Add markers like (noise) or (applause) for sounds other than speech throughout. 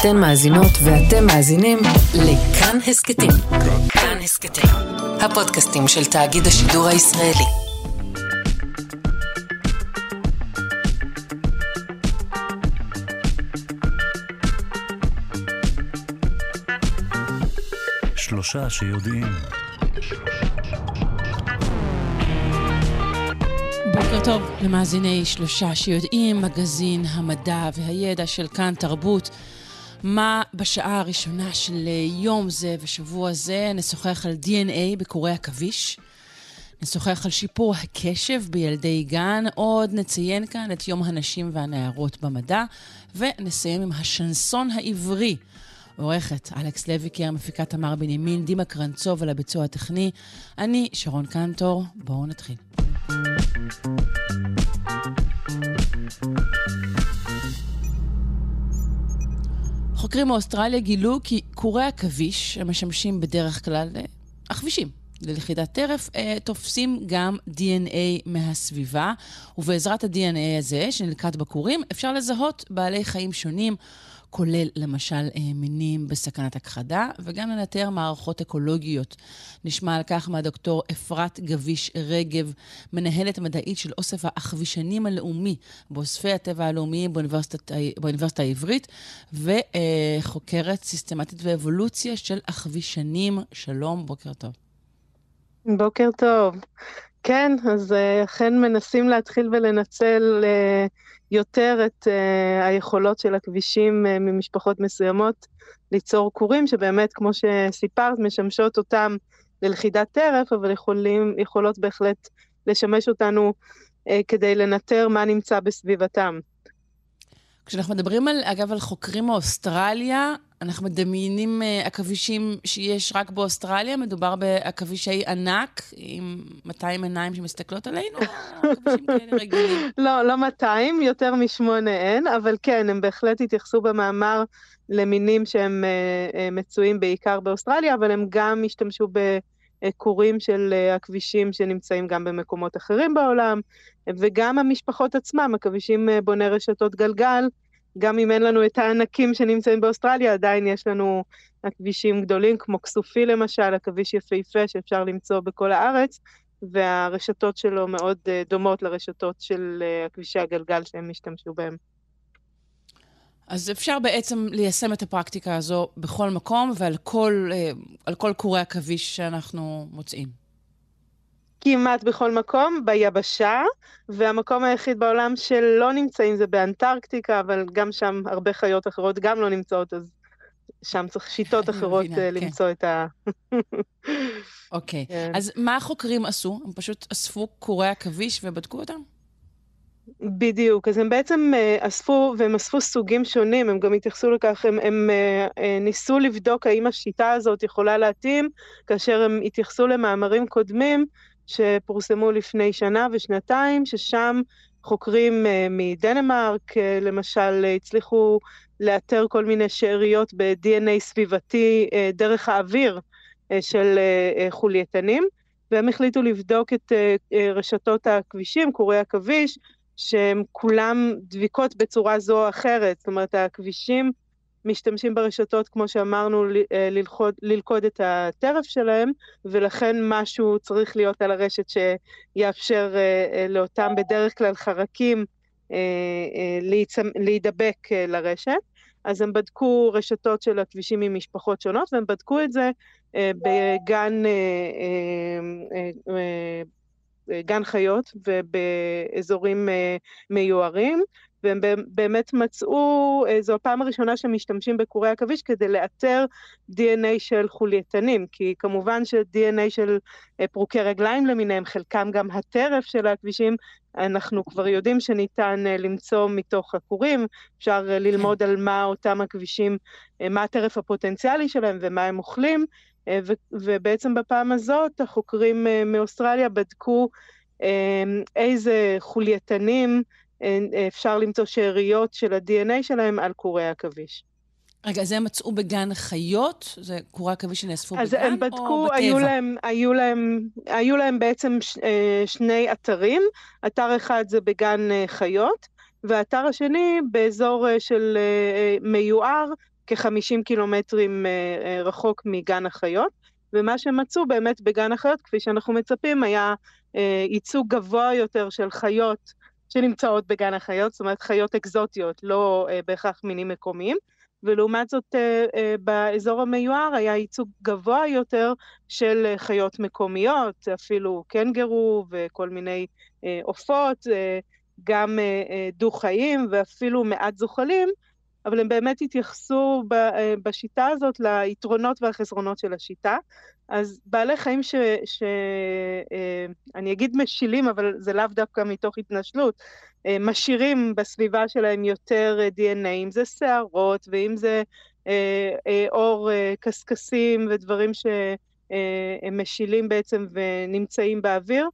אתן מאזינות ואתם מאזינים לכאן הסכתים. כאן הסכתים, הפודקאסטים של תאגיד השידור הישראלי. שלושה שיודעים. בוקר טוב למאזיני שלושה שיודעים, מגזין המדע והידע של כאן תרבות. מה בשעה הראשונה של יום זה ושבוע זה נשוחח על DNA בקורי עכביש. נשוחח על שיפור הקשב בילדי גן, עוד נציין כאן את יום הנשים והנערות במדע, ונסיים עם השנסון העברי. עורכת אלכס לויקר, מפיקה תמר בנימין, דימה קרנצוב על הביצוע הטכני. אני שרון קנטור, בואו נתחיל. חוקרים מאוסטרליה גילו כי קורי עכביש, המשמשים בדרך כלל עכבישים ללכידת טרף, אה, תופסים גם DNA מהסביבה, ובעזרת ה-DNA הזה, שנלקט בכורים, אפשר לזהות בעלי חיים שונים. כולל למשל אה, מינים בסכנת הכחדה, וגם לנטר מערכות אקולוגיות. נשמע על כך מהדוקטור אפרת גביש רגב, מנהלת המדעית של אוסף האחבישנים הלאומי באוספי הטבע הלאומיים באוניברסיטת, באוניברסיטה העברית, וחוקרת סיסטמטית ואבולוציה של אחבישנים. שלום, בוקר טוב. בוקר טוב. כן, אז אה, אכן מנסים להתחיל ולנצל uh, יותר את uh, היכולות של הכבישים uh, ממשפחות מסוימות ליצור כורים, שבאמת, כמו שסיפרת, משמשות אותם ללכידת טרף, אבל יכולים, יכולות בהחלט לשמש אותנו uh, כדי לנטר מה נמצא בסביבתם. כשאנחנו מדברים, על, אגב, על חוקרים מאוסטרליה, אנחנו מדמיינים uh, עכבישים שיש רק באוסטרליה? מדובר בעכבישי ענק עם 200 עיניים שמסתכלות עלינו? עכבישים (laughs) כאלה רגילים? לא, לא 200, יותר משמונה אין, אבל כן, הם בהחלט התייחסו במאמר למינים שהם uh, uh, מצויים בעיקר באוסטרליה, אבל הם גם השתמשו בכורים של עכבישים שנמצאים גם במקומות אחרים בעולם, וגם המשפחות עצמם, עכבישים בוני רשתות גלגל, גם אם אין לנו את הענקים שנמצאים באוסטרליה, עדיין יש לנו הכבישים גדולים, כמו כסופי למשל, עכביש יפהפה שאפשר למצוא בכל הארץ, והרשתות שלו מאוד אה, דומות לרשתות של אה, הגלגל שהם השתמשו בהם. אז אפשר בעצם ליישם את הפרקטיקה הזו בכל מקום ועל כל, אה, כל קורי עכביש שאנחנו מוצאים. כמעט בכל מקום, ביבשה, והמקום היחיד בעולם שלא נמצאים זה באנטרקטיקה, אבל גם שם הרבה חיות אחרות גם לא נמצאות, אז שם צריך שיטות (laughs) אחרות מבינה, אה, כן. למצוא כן. את ה... (laughs) אוקיי, okay. כן. אז מה החוקרים עשו? הם פשוט אספו קורי עכביש ובדקו אותם? בדיוק, אז הם בעצם uh, אספו, והם אספו סוגים שונים, הם גם התייחסו לכך, הם, הם uh, uh, ניסו לבדוק האם השיטה הזאת יכולה להתאים, כאשר הם התייחסו למאמרים קודמים שפורסמו לפני שנה ושנתיים, ששם חוקרים uh, מדנמרק, uh, למשל, הצליחו לאתר כל מיני שאריות ב-DNA סביבתי uh, דרך האוויר של חולייתנים, והם החליטו לבדוק את רשתות הכבישים, קורי עכביש, שהן כולן דביקות בצורה זו או אחרת, זאת אומרת, הכבישים משתמשים ברשתות, כמו שאמרנו, אה, ללכוד, ללכוד את הטרף שלהם, ולכן משהו צריך להיות על הרשת שיאפשר אה, אה, לאותם בדרך כלל חרקים להידבק לרשת. אז הם בדקו רשתות של הכבישים ממשפחות שונות, והם בדקו את זה בגן, גן חיות ובאזורים מיוערים. והם באמת מצאו, אה, זו הפעם הראשונה שהם משתמשים בקורי עכביש כדי לאתר DNA של חולייתנים, כי כמובן ש-DNA של אה, פרוקי רגליים למיניהם, חלקם גם הטרף של הכבישים, אנחנו כבר יודעים שניתן אה, למצוא מתוך הכורים, אפשר ללמוד על מה אותם הכבישים, מה הטרף הפוטנציאלי שלהם ומה הם אוכלים, ובעצם בפעם הזאת החוקרים מאוסטרליה בדקו איזה חולייתנים אפשר למצוא שאריות של ה-DNA שלהם על קורי עכביש. רגע, אז הם מצאו בגן חיות? זה קורי עכביש שנאספו בגן או בטבע? אז הם בדקו, היו להם, היו, להם, היו להם בעצם ש, אה, שני אתרים. אתר אחד זה בגן אה, חיות, והאתר השני באזור אה, של מיוער, כ-50 קילומטרים רחוק מגן החיות, ומה שמצאו באמת בגן החיות, כפי שאנחנו מצפים, היה ייצוג גבוה יותר של חיות שנמצאות בגן החיות, זאת אומרת חיות אקזוטיות, לא בהכרח מינים מקומיים. ולעומת זאת באזור המיוער היה ייצוג גבוה יותר של חיות מקומיות, אפילו קנגרו וכל מיני עופות, גם דו-חיים ואפילו מעט זוחלים, אבל הם באמת התייחסו בשיטה הזאת ליתרונות והחסרונות של השיטה. אז בעלי חיים ש... ש... אני אגיד משילים, אבל זה לאו דווקא מתוך התנשלות, משאירים בסביבה שלהם יותר DNA, אם זה שערות ואם זה עור קשקשים ודברים שהם משילים בעצם ונמצאים באוויר,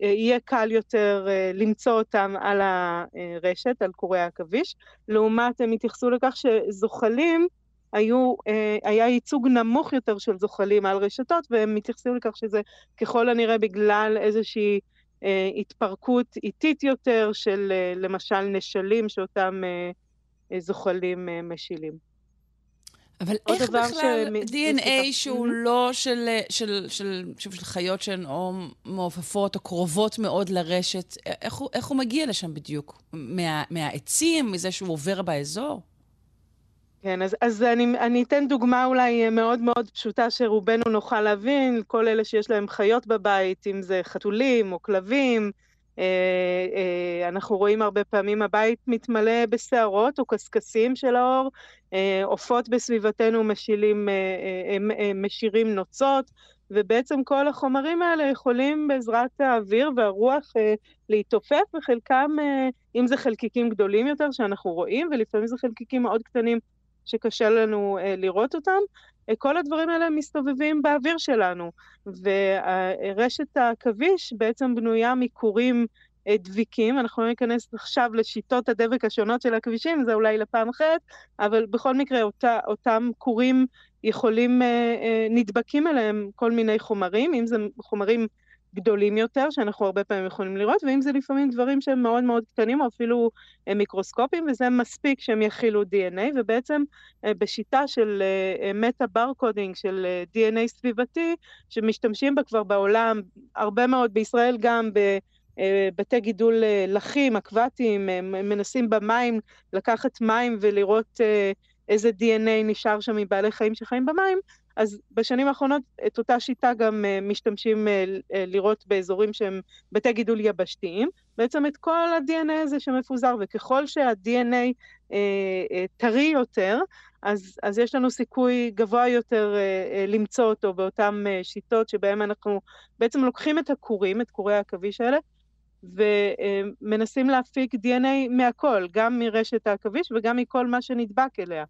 יהיה קל יותר למצוא אותם על הרשת, על קורי העכביש. לעומת, הם התייחסו לכך שזוחלים, היו, היה ייצוג נמוך יותר של זוחלים על רשתות, והם מתייחסים לכך שזה ככל הנראה בגלל איזושהי התפרקות איטית יותר של למשל נשלים שאותם זוחלים משילים. אבל איך בכלל DNA שהוא לא של, של, של, של, של חיות שהן או מעופפות או קרובות מאוד לרשת, איך הוא, איך הוא מגיע לשם בדיוק? מה, מהעצים, מזה שהוא עובר באזור? כן, אז, אז אני, אני אתן דוגמה אולי מאוד מאוד פשוטה שרובנו נוכל להבין, כל אלה שיש להם חיות בבית, אם זה חתולים או כלבים, אה, אה, אנחנו רואים הרבה פעמים הבית מתמלא בשערות או קשקשים של האור, אה, עופות בסביבתנו משילים, משירים נוצות, ובעצם כל החומרים האלה יכולים בעזרת האוויר והרוח להתעופף, וחלקם, אם זה חלקיקים גדולים יותר שאנחנו רואים, ולפעמים זה חלקיקים מאוד קטנים שקשה לנו לראות אותם, כל הדברים האלה מסתובבים באוויר שלנו, ורשת העכביש בעצם בנויה מכורים דביקים, אנחנו לא ניכנס עכשיו לשיטות הדבק השונות של הכבישים, זה אולי לפעם אחרת, אבל בכל מקרה אותה, אותם כורים יכולים, נדבקים אליהם כל מיני חומרים, אם זה חומרים גדולים יותר, שאנחנו הרבה פעמים יכולים לראות, ואם זה לפעמים דברים שהם מאוד מאוד קטנים, או אפילו אה, מיקרוסקופיים, וזה מספיק שהם יכילו DNA, ובעצם אה, בשיטה של metabarcoding, של DNA סביבתי, שמשתמשים בה כבר בעולם, הרבה מאוד, בישראל גם, בבתי גידול לחים, אקוואטיים, מנסים במים לקחת מים ולראות איזה DNA נשאר שם מבעלי חיים שחיים במים, אז בשנים האחרונות את אותה שיטה גם uh, משתמשים uh, לראות באזורים שהם בתי גידול יבשתיים, בעצם את כל ה-DNA הזה שמפוזר, וככל שה-DNA טרי יותר, אז, אז יש לנו סיכוי גבוה יותר uh, uh, למצוא אותו באותן uh, שיטות שבהן אנחנו בעצם לוקחים את הכורים, את כורי העכביש האלה, ומנסים להפיק DNA מהכל, גם מרשת העכביש וגם מכל מה שנדבק אליה.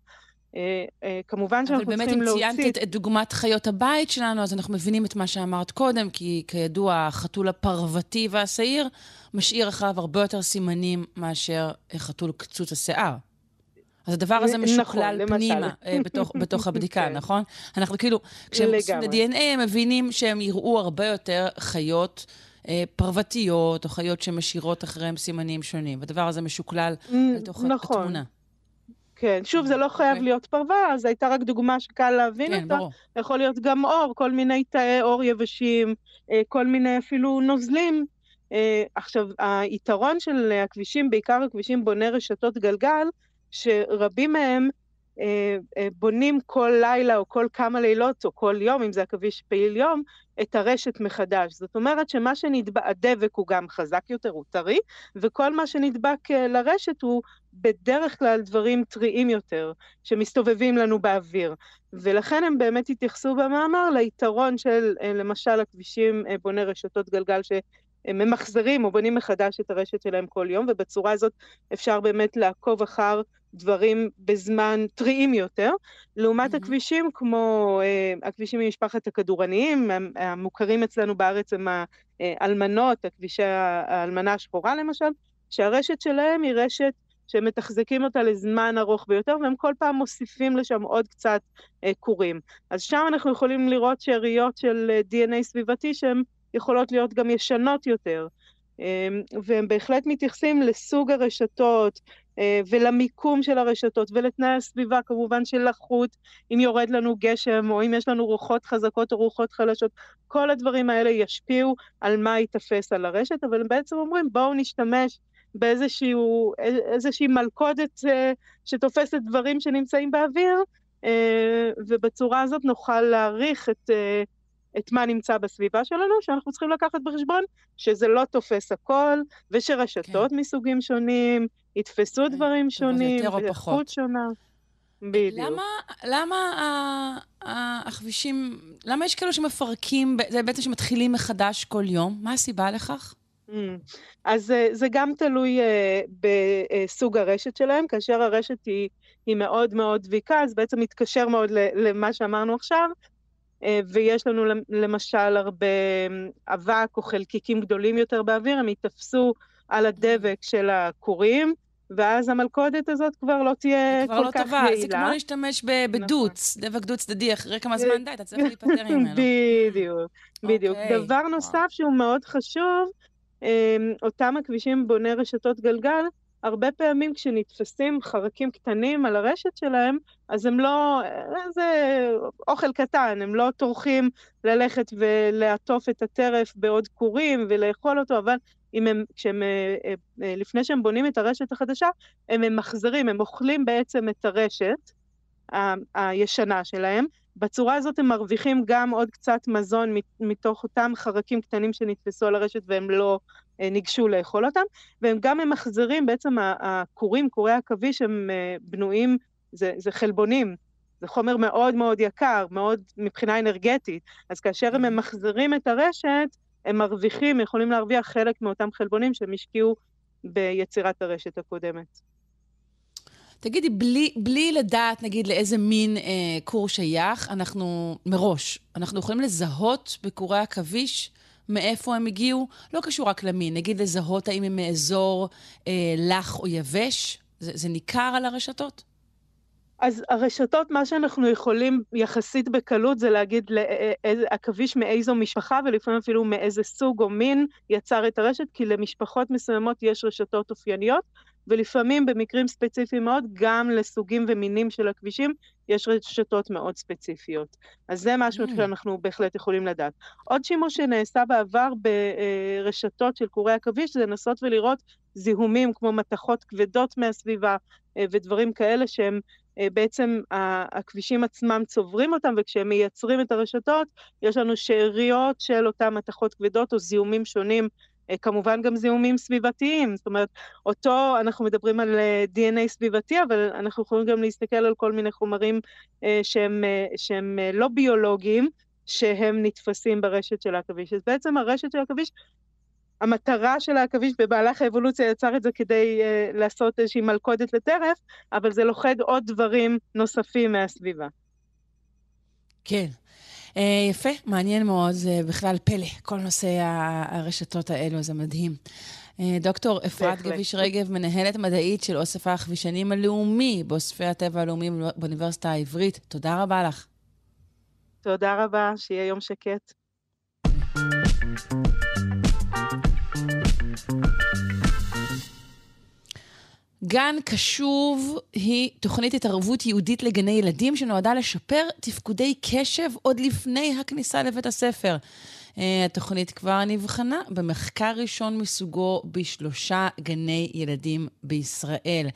אה, אה, כמובן שאנחנו צריכים להוציא... אבל באמת, אם ציינת את דוגמת חיות הבית שלנו, אז אנחנו מבינים את מה שאמרת קודם, כי כידוע, החתול הפרוותי והשעיר משאיר אחריו הרבה יותר סימנים מאשר חתול קצוץ השיער. אז הדבר הזה משוקלל נכון, פנימה אה, בתוך, (laughs) בתוך הבדיקה, כן. נכון? אנחנו כאילו, כשהם עושים את ה-DNA, הם מבינים שהם יראו הרבה יותר חיות אה, פרוותיות, או חיות שמשאירות אחריהם סימנים שונים. והדבר הזה משוקלל לתוך נכון. התמונה. כן, שוב, זה לא חייב אוקיי. להיות פרווה, אז הייתה רק דוגמה שקל להבין כן, אותה. ברור. יכול להיות גם אור, כל מיני תאי אור יבשים, אה, כל מיני אפילו נוזלים. אה, עכשיו, היתרון של הכבישים, בעיקר הכבישים בוני רשתות גלגל, שרבים מהם אה, אה, בונים כל לילה או כל כמה לילות או כל יום, אם זה עכביש פעיל יום, את הרשת מחדש. זאת אומרת שמה שנדבק, הדבק הוא גם חזק יותר, הוא טרי, וכל מה שנדבק אה, לרשת הוא בדרך כלל דברים טריים יותר, שמסתובבים לנו באוויר. ולכן הם באמת התייחסו במאמר ליתרון של למשל הכבישים בוני רשתות גלגל ש... הם ממחזרים או בונים מחדש את הרשת שלהם כל יום, ובצורה הזאת אפשר באמת לעקוב אחר דברים בזמן טריים יותר, לעומת mm-hmm. הכבישים כמו uh, הכבישים ממשפחת הכדורניים, המוכרים אצלנו בארץ הם האלמנות, הכבישי האלמנה השחורה למשל, שהרשת שלהם היא רשת שמתחזקים אותה לזמן ארוך ביותר, והם כל פעם מוסיפים לשם עוד קצת uh, קורים. אז שם אנחנו יכולים לראות שאריות של uh, DNA סביבתי שהן יכולות להיות גם ישנות יותר. והם בהחלט מתייחסים לסוג הרשתות, אה, ולמיקום של הרשתות ולתנאי הסביבה כמובן של לחות, אם יורד לנו גשם או אם יש לנו רוחות חזקות או רוחות חלשות, כל הדברים האלה ישפיעו על מה ייתפס על הרשת, אבל הם בעצם אומרים בואו נשתמש באיזושהי מלכודת אה, שתופסת דברים שנמצאים באוויר, אה, ובצורה הזאת נוכל להעריך את, את מה נמצא בסביבה שלנו, שאנחנו צריכים לקחת בחשבון שזה לא תופס הכל, ושרשתות כן. מסוגים שונים, יתפסו כן, דברים שונים, ואיכות שונה. בדיוק. למה, למה הכבישים, למה יש כאלו שמפרקים, זה בעצם שמתחילים מחדש כל יום? מה הסיבה לכך? Mm. אז אה, זה גם תלוי uh, בסוג הרשת שלהם, כאשר הרשת היא, היא מאוד מאוד דביקה, אז בעצם מתקשר מאוד למה שאמרנו עכשיו, ויש לנו למשל הרבה אבק או חלקיקים גדולים יותר באוויר, הם ייתפסו על הדבק של הכורים, ואז המלכודת הזאת כבר לא תהיה כל לא כך טובה. יעילה. זה כמו להשתמש בדוץ, נכון. דבק דו צדדי, אחרי כמה זמן די, אתה צריך (laughs) להיפטר ממנו. בדיוק, בדיוק. Okay. אוקיי. דבר נוסף שהוא מאוד חשוב, אמ, אותם הכבישים בוני רשתות גלגל, הרבה פעמים כשנתפסים חרקים קטנים על הרשת שלהם, אז הם לא, זה אוכל קטן, הם לא טורחים ללכת ולעטוף את הטרף בעוד כורים ולאכול אותו, אבל אם הם, כשהם, אה, אה, אה, לפני שהם בונים את הרשת החדשה, הם ממחזרים, הם אוכלים בעצם את הרשת ה- הישנה שלהם. בצורה הזאת הם מרוויחים גם עוד קצת מזון מתוך אותם חרקים קטנים שנתפסו על הרשת והם לא ניגשו לאכול אותם, והם גם ממחזרים, בעצם הכורים, כורי עכביש, הם בנויים, זה, זה חלבונים, זה חומר מאוד מאוד יקר, מאוד מבחינה אנרגטית, אז כאשר הם ממחזרים את הרשת, הם מרוויחים, יכולים להרוויח חלק מאותם חלבונים שהם השקיעו ביצירת הרשת הקודמת. תגידי, בלי, בלי לדעת, נגיד, לאיזה מין אה, כור שייך, אנחנו, מראש, אנחנו יכולים לזהות בכורי עכביש מאיפה הם הגיעו? לא קשור רק למין, נגיד לזהות האם הם מאזור אה, לח או יבש? זה, זה ניכר על הרשתות? אז הרשתות, מה שאנחנו יכולים יחסית בקלות זה להגיד עכביש מאיזו משפחה ולפעמים אפילו מאיזה סוג או מין יצר את הרשת, כי למשפחות מסוימות יש רשתות אופייניות, ולפעמים במקרים ספציפיים מאוד, גם לסוגים ומינים של הכבישים יש רשתות מאוד ספציפיות. אז זה משהו mm. שאנחנו בהחלט יכולים לדעת. עוד שימוש שנעשה בעבר ברשתות של קורי עכביש זה לנסות ולראות זיהומים כמו מתכות כבדות מהסביבה אה, ודברים כאלה שהם אה, בעצם הכבישים עצמם צוברים אותם, וכשהם מייצרים את הרשתות, יש לנו שאריות של אותם מתכות כבדות או זיהומים שונים, כמובן גם זיהומים סביבתיים, זאת אומרת, אותו, אנחנו מדברים על אה, DNA סביבתי, אבל אנחנו יכולים גם להסתכל על כל מיני חומרים שהם, שהם לא ביולוגיים, שהם נתפסים ברשת של העכביש. אז בעצם הרשת של העכביש המטרה של העכביש במהלך האבולוציה יצר את זה כדי לעשות איזושהי מלכודת לטרף, אבל זה לוכד עוד דברים נוספים מהסביבה. כן. Uh, יפה, מעניין מאוד, זה בכלל פלא, כל נושא הרשתות האלו, זה מדהים. Uh, דוקטור אפרת גביש רגב, מנהלת מדעית של אוסף הכבישנים הלאומי באוספי הטבע הלאומיים באוניברסיטה העברית, תודה רבה לך. תודה רבה, שיהיה יום שקט. גן קשוב היא תוכנית התערבות ייעודית לגני ילדים שנועדה לשפר תפקודי קשב עוד לפני הכניסה לבית הספר. אה, התוכנית כבר נבחנה במחקר ראשון מסוגו בשלושה גני ילדים בישראל.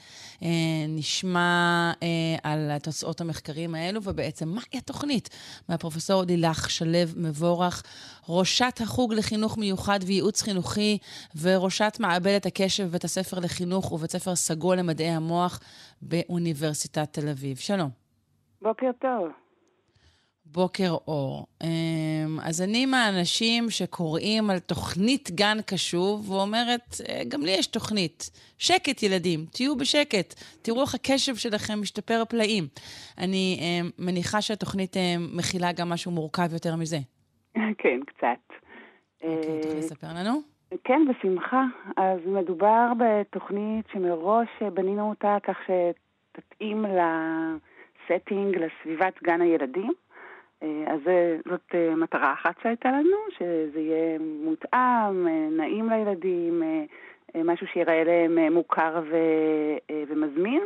אה, נשמע אה, על תוצאות המחקרים האלו, ובעצם מהי התוכנית? מהפרופסור לילך שלו מבורך, ראשת החוג לחינוך מיוחד וייעוץ חינוכי, וראשת מעבדת הקשב בבית הספר לחינוך ובית ספר סגול למדעי המוח באוניברסיטת תל אביב. שלום. בוקר טוב. בוקר אור. אמ, אז אני מהאנשים שקוראים על תוכנית גן קשוב, ואומרת, אה, גם לי יש תוכנית. שקט, ילדים, תהיו בשקט. תראו איך הקשב שלכם משתפר פלאים. אני אמ, מניחה שהתוכנית אמ, מכילה גם משהו מורכב יותר מזה. כן, קצת. אוקיי, תוכלי לספר לנו? כן, בשמחה. אז מדובר בתוכנית שמראש בנינו אותה כך שתתאים לסטינג, לסביבת גן הילדים. אה, אז זאת אה, מטרה אחת שהייתה לנו, שזה יהיה מותאם, אה, נעים לילדים, משהו שיראה להם מוכר ו, ומזמין.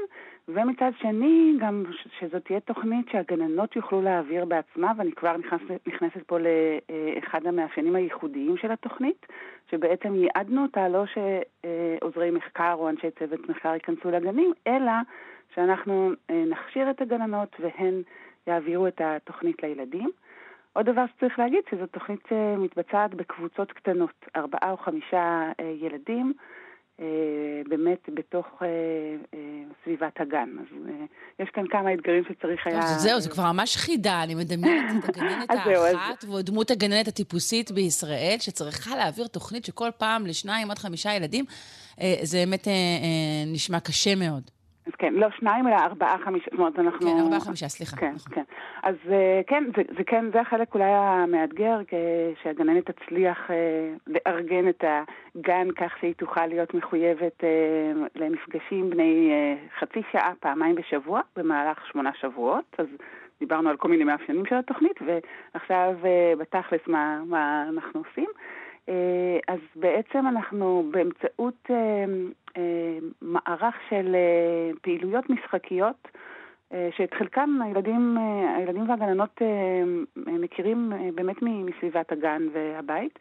ומצד שני, גם שזאת תהיה תוכנית שהגננות יוכלו להעביר בעצמה, ואני כבר נכנס, נכנסת פה לאחד המאפיינים הייחודיים של התוכנית, שבעצם ייעדנו אותה לא שעוזרי מחקר או אנשי צוות מחקר ייכנסו לגנים, אלא שאנחנו נכשיר את הגננות והן יעבירו את התוכנית לילדים. עוד דבר שצריך להגיד, שזו תוכנית שמתבצעת בקבוצות קטנות, ארבעה או חמישה ילדים. אה, באמת בתוך אה, אה, סביבת הגן. אז יש כאן כמה אתגרים שצריך היה... זהו, זה כבר ממש חידה, אני מדמיינת את הגננת (laughs) האחת, ודמות הגננת הטיפוסית בישראל, שצריכה להעביר תוכנית שכל פעם לשניים עד חמישה ילדים, זה באמת נשמע קשה מאוד. אז כן, לא שניים, אלא ארבעה, חמישה, זאת אומרת, אנחנו... כן, ארבעה, חמישה, סליחה. כן, נכון. כן. אז אה, כן, זה, זה כן, זה החלק אולי המאתגר, שהגננת תצליח אה, לארגן את הגן כך שהיא תוכל להיות מחויבת אה, למפגשים בני חצי שעה, פעמיים בשבוע, במהלך שמונה שבועות. אז דיברנו על כל מיני מאפיינים של התוכנית, ועכשיו בתכלס מה, מה אנחנו עושים. אז בעצם אנחנו באמצעות אה, מערך של אה, פעילויות משחקיות, אה, שאת חלקם הילדים, הילדים והגננות מכירים באמת מסביבת הגן והבית.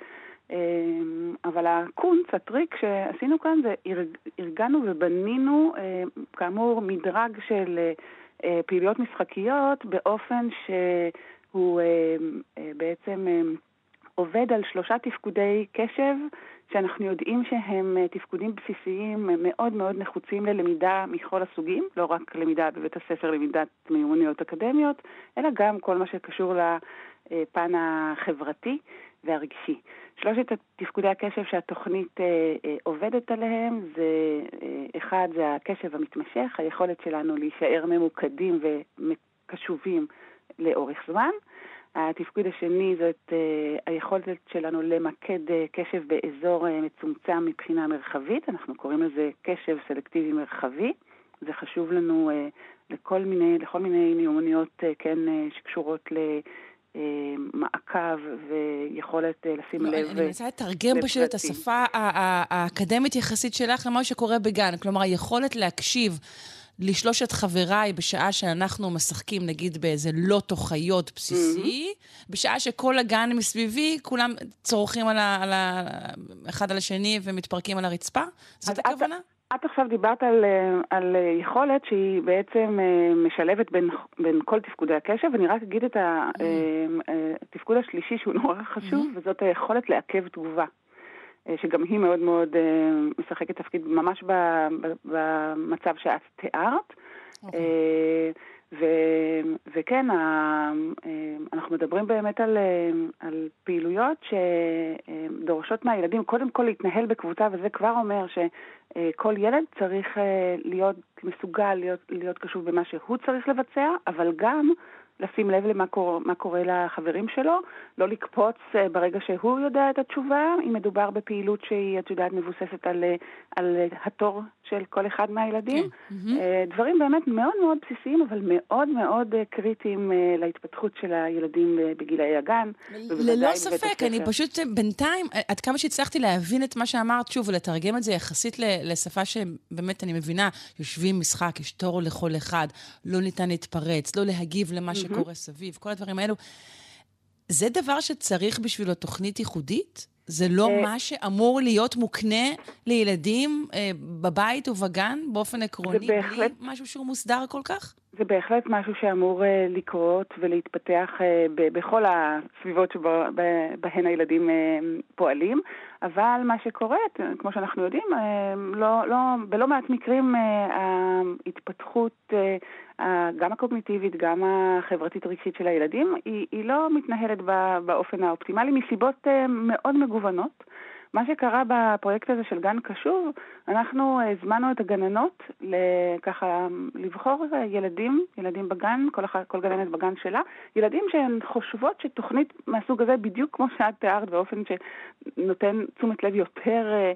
אבל הקונץ, הטריק שעשינו כאן זה ארגנו ובנינו כאמור מדרג של פעילויות משחקיות באופן שהוא בעצם עובד על שלושה תפקודי קשב שאנחנו יודעים שהם אה, תפקודים בסיסיים מאוד מאוד נחוצים ללמידה מכל הסוגים, לא רק למידה בבית הספר, למידת מיומנויות אקדמיות, אלא גם כל מה שקשור לפן החברתי והרגשי. שלושת תפקודי הקשב שהתוכנית אה, אה, עובדת עליהם זה, אחד זה הקשב המתמשך, היכולת שלנו להישאר ממוקדים וקשובים לאורך זמן. התפקוד השני זאת uh, היכולת שלנו למקד uh, קשב באזור uh, מצומצם מבחינה מרחבית, אנחנו קוראים לזה קשב סלקטיבי מרחבי. זה חשוב לנו לכל מיני, לכל מיני מיומנויות כן, שקשורות למעקב ויכולת לשים לב. אני מנסה לתרגם פשוט את השפה האקדמית יחסית שלך למה שקורה בגן. כלומר, היכולת להקשיב לשלושת חבריי בשעה שאנחנו משחקים, נגיד, באיזה לוטו חיות בסיסי, mm-hmm. בשעה שכל הגן מסביבי, כולם צורכים על ה, על ה, אחד על השני ומתפרקים על הרצפה? זאת הכוונה? את, את עכשיו דיברת על, על יכולת שהיא בעצם אה, משלבת בין, בין כל תפקודי הקשב, ואני רק אגיד את התפקוד. השלישי שהוא נורא חשוב, mm-hmm. וזאת היכולת לעכב תגובה. אה, שגם היא מאוד מאוד אה, משחקת תפקיד ממש במצב שאת תיארת. Okay. אוקיי. אה, ו- וכן, אנחנו מדברים באמת על, על פעילויות שדורשות מהילדים קודם כל להתנהל בקבוצה, וזה כבר אומר שכל ילד צריך להיות מסוגל להיות, להיות קשוב במה שהוא צריך לבצע, אבל גם לשים לב למה קורה, קורה לחברים שלו, לא לקפוץ אה, ברגע שהוא יודע את התשובה, אם מדובר בפעילות שהיא, את יודעת, מבוססת על, אה, על התור של כל אחד מהילדים. Mm-hmm. דברים באמת מאוד מאוד בסיסיים, אבל מאוד מאוד קריטיים להתפתחות של הילדים בגילאי הגן. ללא ספק, אני פשוט בינתיים, עד כמה שהצלחתי להבין את מה שאמרת, שוב, ולתרגם את זה יחסית לשפה שבאמת אני מבינה, יושבים משחק, יש תור לכל אחד, לא ניתן להתפרץ, לא להגיב למה שקורה סביב, כל הדברים האלו. זה דבר שצריך בשבילו תוכנית ייחודית? זה לא אה, מה שאמור להיות מוקנה לילדים אה, בבית ובגן באופן עקרוני, בלי משהו שהוא מוסדר כל כך? זה בהחלט משהו שאמור אה, לקרות ולהתפתח בכל הסביבות שבהן הילדים פועלים, אבל מה שקורה, כמו שאנחנו יודעים, לא, לא, בלא מעט מקרים ההתפתחות גם הקוגניטיבית, גם החברתית-רגשית של הילדים, היא, היא לא מתנהלת באופן האופטימלי מסיבות אה, מאוד מגוונות. מה שקרה בפרויקט הזה של גן קשוב, אנחנו הזמנו את הגננות ככה לבחור ילדים, ילדים בגן, כל, אחד, כל גננת בגן שלה, ילדים שהן חושבות שתוכנית מהסוג הזה, בדיוק כמו שאת תיארת, באופן שנותן תשומת לב יותר, אה,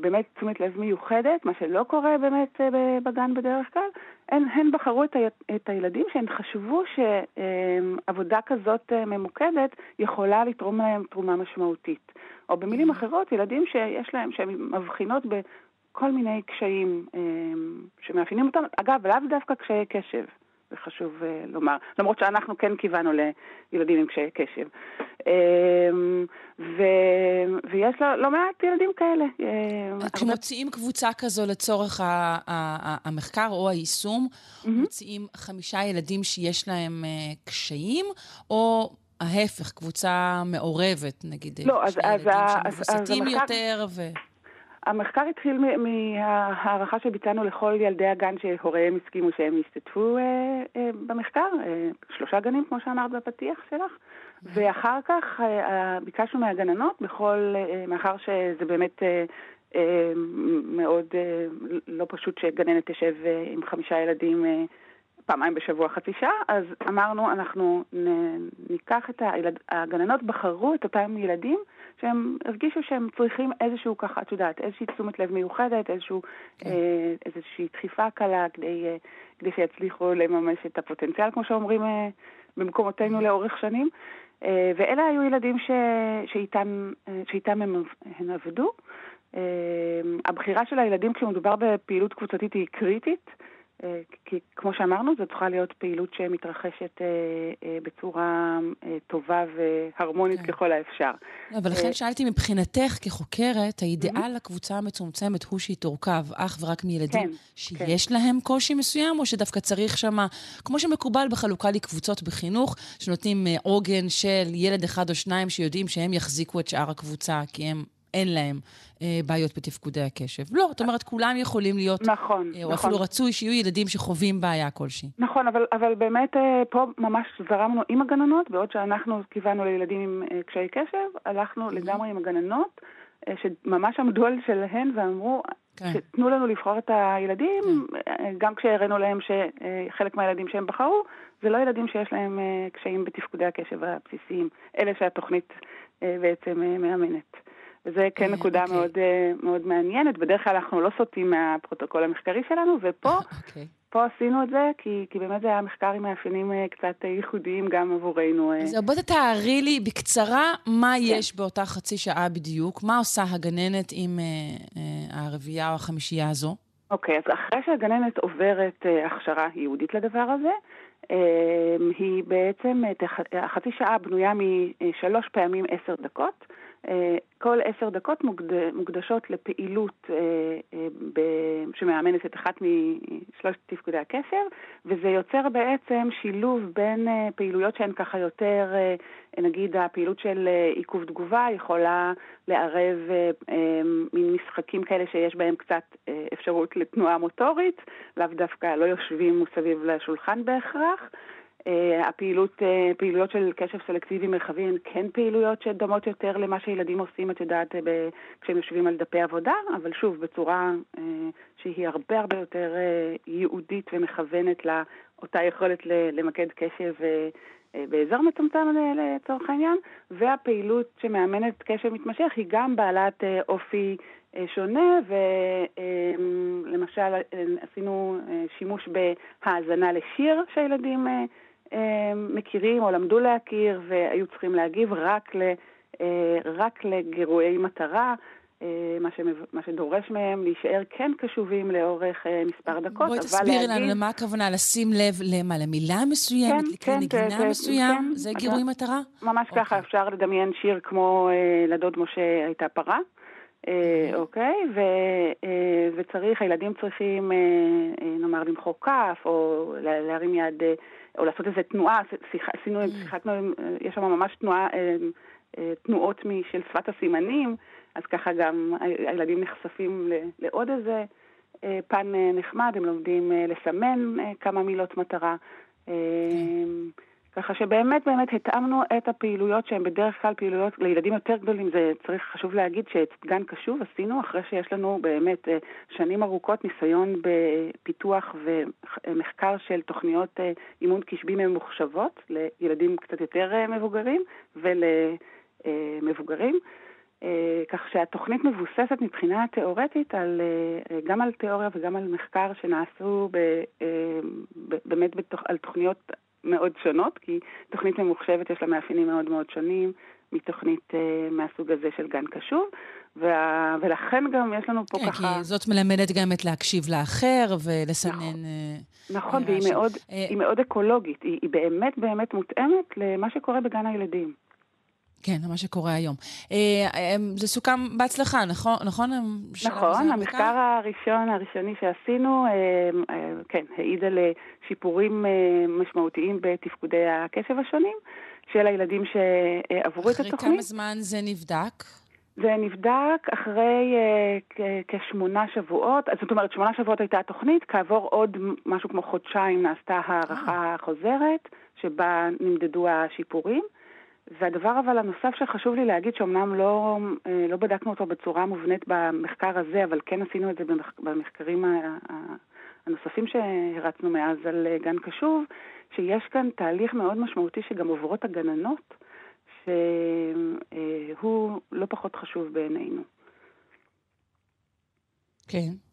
באמת תשומת לב מיוחדת, מה שלא קורה באמת אה, בגן בדרך כלל, הן, הן בחרו את, ה, את הילדים שהן חשבו שעבודה כזאת ממוקדת יכולה לתרום להם תרומה משמעותית. או במילים אחרות, ילדים שיש להם, שהן מבחינות בכל מיני קשיים שמאפיינים אותם, אגב, לאו דווקא קשיי קשב. זה חשוב uh, לומר, למרות שאנחנו כן כיוונו לילדים עם קשיי קשב. Uh, ו, ויש לא, לא מעט ילדים כאלה. כשמוציאים קבוצה כזו לצורך ה, ה, ה, המחקר או היישום, mm-hmm. מוציאים חמישה ילדים שיש להם uh, קשיים, או... ההפך, קבוצה מעורבת, נגיד, לא, אז, אז, שמבוסתים יותר ו... המחקר התחיל מההערכה שביצענו לכל ילדי הגן שהוריהם הסכימו שהם ישתתפו אה, אה, במחקר, אה, שלושה גנים כמו שאמרת בפתיח שלך, ואחר כך אה, ביקשנו מהגננות, בכל, אה, מאחר שזה באמת אה, אה, מאוד אה, לא פשוט שגננת תשב אה, עם חמישה ילדים אה, פעמיים בשבוע חצי שעה, אז אמרנו, אנחנו ניקח את הילד... הגננות בחרו את אותם ילדים שהם הרגישו שהם צריכים איזשהו ככה, את יודעת, איזושהי תשומת לב מיוחדת, איזשהו, כן. אה, איזושהי דחיפה קלה כדי, אה, כדי שיצליחו לממש את הפוטנציאל, כמו שאומרים אה, במקומותינו לאורך שנים. אה, ואלה היו ילדים ש, שאיתם, אה, שאיתם הם, הם עבדו. אה, הבחירה של הילדים כשמדובר בפעילות קבוצתית היא קריטית. אה, כי כמו שאמרנו, זו צריכה להיות פעילות שמתרחשת אה, אה, בצורה טובה והרמונית כן. ככל האפשר. לא, אבל לכן שאלתי מבחינתך כחוקרת, האידיאל לקבוצה המצומצמת הוא שהיא תורכב אך ורק מילדים כן, שיש כן. להם קושי מסוים, או שדווקא צריך שמה, כמו שמקובל בחלוקה לקבוצות בחינוך, שנותנים עוגן של ילד אחד או שניים שיודעים שהם יחזיקו את שאר הקבוצה, כי הם אין להם אה, בעיות בתפקודי הקשב. לא, זאת אומרת, כולם יכולים להיות, נכון, אה, או נכון. אפילו רצוי שיהיו ילדים שחווים בעיה כלשהי. נכון, אבל, אבל באמת אה, פה ממש זרמנו עם הגננות, בעוד שאנחנו כיוונו לילדים עם אה, קשיי קשב, הלכנו mm-hmm. לגמרי עם הגננות, אה, שממש עמדו על שלהן ואמרו, כן. תנו לנו לבחור את הילדים, כן. אה, גם כשהראינו להם שחלק מהילדים שהם בחרו, זה לא ילדים שיש להם אה, קשיים בתפקודי הקשב הבסיסיים, אלה שהתוכנית בעצם מאמנת. וזה כן נקודה okay. אוקיי. מאוד, אה, מאוד מעניינת. בדרך כלל אנחנו לא סוטים מהפרוטוקול המחקרי שלנו, ופה okay. (laughs) אוקיי. פה עשינו את זה, כי, כי באמת זה היה מחקר עם מאפיינים אה, קצת אה, ייחודיים גם עבורנו. אז בוא תתארי לי בקצרה מה כן. יש באותה חצי שעה בדיוק, מה עושה הגננת עם אה, אה, הרביעייה או החמישייה הזו? אוקיי, okay, אז אחרי שהגננת עוברת אה, הכשרה ייעודית לדבר הזה, אה, היא בעצם, החצי שעה בנויה משלוש פעמים עשר דקות. אה, כל עשר דקות מוקדשות לפעילות אה, אה, שמאמנת את אחת משלושת תפקודי הקשר, וזה יוצר בעצם שילוב בין פעילויות שהן ככה יותר, נגיד הפעילות של עיכוב תגובה יכולה לערב מין משחקים כאלה שיש בהם קצת אפשרות לתנועה מוטורית, לאו דווקא לא יושבים מסביב לשולחן בהכרח. אה, הפעילות, אה, פעילויות של קשב סלקטיבי מרחבי הן כן פעילויות שדומות יותר למה שילדים עושים, את יודעת, ב, כשהם יושבים על דפי עבודה, אבל שוב, בצורה אה, שהיא הרבה הרבה יותר ייעודית ומכוונת לאותה יכולת למקד קשב באזור מצומצם לצורך העניין, והפעילות שמאמנת קשב מתמשך היא גם בעלת אופי שונה, ולמשל עשינו שימוש בהאזנה לשיר שהילדים אה, מכירים או למדו להכיר והיו צריכים להגיב רק, ל, אה, רק לגירועי מטרה. אה, מה, שמב... מה שדורש מהם להישאר כן קשובים לאורך מספר דקות, בואי תסבירי להגיד... לנו למה הכוונה, לשים לב למה, למילה מסוימת, כן, לנגינה כן, מסוים? כן, זה גירוי מטרה? ממש אוקיי. ככה, אפשר לדמיין שיר כמו לדוד משה הייתה פרה. אוקיי, אוקיי וצריך, הילדים צריכים, נאמר, למחוא כף, או להרים יד או לעשות איזה תנועה, עשינו, mm. שיחקנו, יש שם ממש תנועה, אה, אה, תנועות של שפת הסימנים, אז ככה גם הילדים נחשפים לעוד איזה אה, פן נחמד, הם לומדים לסמן כמה מילות מטרה. ככה שבאמת באמת התאמנו את הפעילויות שהן בדרך כלל פעילויות לילדים יותר גדולים. זה צריך, חשוב להגיד שאת גן קשוב עשינו אחרי שיש לנו באמת אה, שנים ארוכות ניסיון בפיתוח ומחקר של תוכניות אה, אימון קשבי ממוחשבות לילדים קצת יותר אה, מבוגרים ולמבוגרים. כך שהתוכנית מבוססת מבחינה תיאורטית על, גם על תיאוריה וגם על מחקר שנעשו ב, באמת בתוך, על תוכניות מאוד שונות, כי תוכנית ממוחשבת יש לה מאפיינים מאוד מאוד שונים מתוכנית מהסוג הזה של גן קשוב. וה... ולכן גם יש לנו פה כן, ככה... כי זאת מלמדת גם את להקשיב לאחר ולסנן... נכון, uh, נכון והיא מאוד, uh, היא מאוד אקולוגית, היא, היא באמת באמת מותאמת למה שקורה בגן הילדים. כן, מה שקורה היום. זה סוכם בהצלחה, נכון? נכון, נכון המחקר הראשון, הראשוני שעשינו, כן, העיד על שיפורים משמעותיים בתפקודי הקשב השונים של הילדים שעברו את התוכנית. אחרי כמה זמן זה נבדק? זה נבדק אחרי uh, כשמונה שבועות, זאת אומרת, שמונה שבועות הייתה התוכנית, כעבור עוד משהו כמו חודשיים נעשתה הערכה אה. חוזרת, שבה נמדדו השיפורים. והדבר אבל הנוסף שחשוב לי להגיד, שאומנם לא, אה, לא בדקנו אותו בצורה מובנית במחקר הזה, אבל כן עשינו את זה במחקרים הנוספים שהרצנו מאז על גן קשוב, שיש כאן תהליך מאוד משמעותי שגם עוברות הגננות. שהוא לא פחות חשוב בעינינו. כן.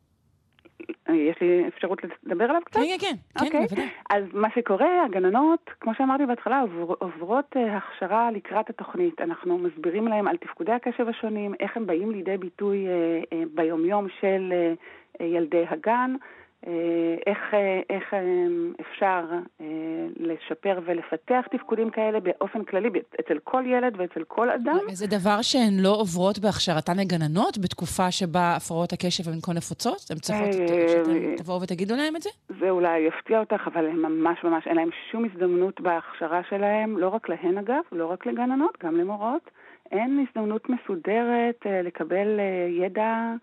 יש לי אפשרות לדבר עליו קצת? כן, כן, כן, okay. כן, אוקיי. בוודאי. אז מה שקורה, הגננות, כמו שאמרתי בהתחלה, עובר, עוברות אה, הכשרה לקראת התוכנית. אנחנו מסבירים להם על תפקודי הקשב השונים, איך הם באים לידי ביטוי אה, אה, ביומיום של ילדי הגן. אה, איך, אה, איך אה, אפשר לשפר ולפתח תפקודים כאלה באופן כללי אצל כל ילד ואצל כל אדם. זה דבר שהן לא עוברות בהכשרתן לגננות בתקופה שבה הפרעות הקשב הן כה נפוצות? הן צריכות שאתם תבואו ותגידו להם את זה? זה אולי יפתיע אותך, אבל הן ממש ממש, אין להן שום הזדמנות בהכשרה שלהן, לא רק להן אגב, לא רק לגננות, גם למורות. אין הזדמנות מסודרת לקבל ידע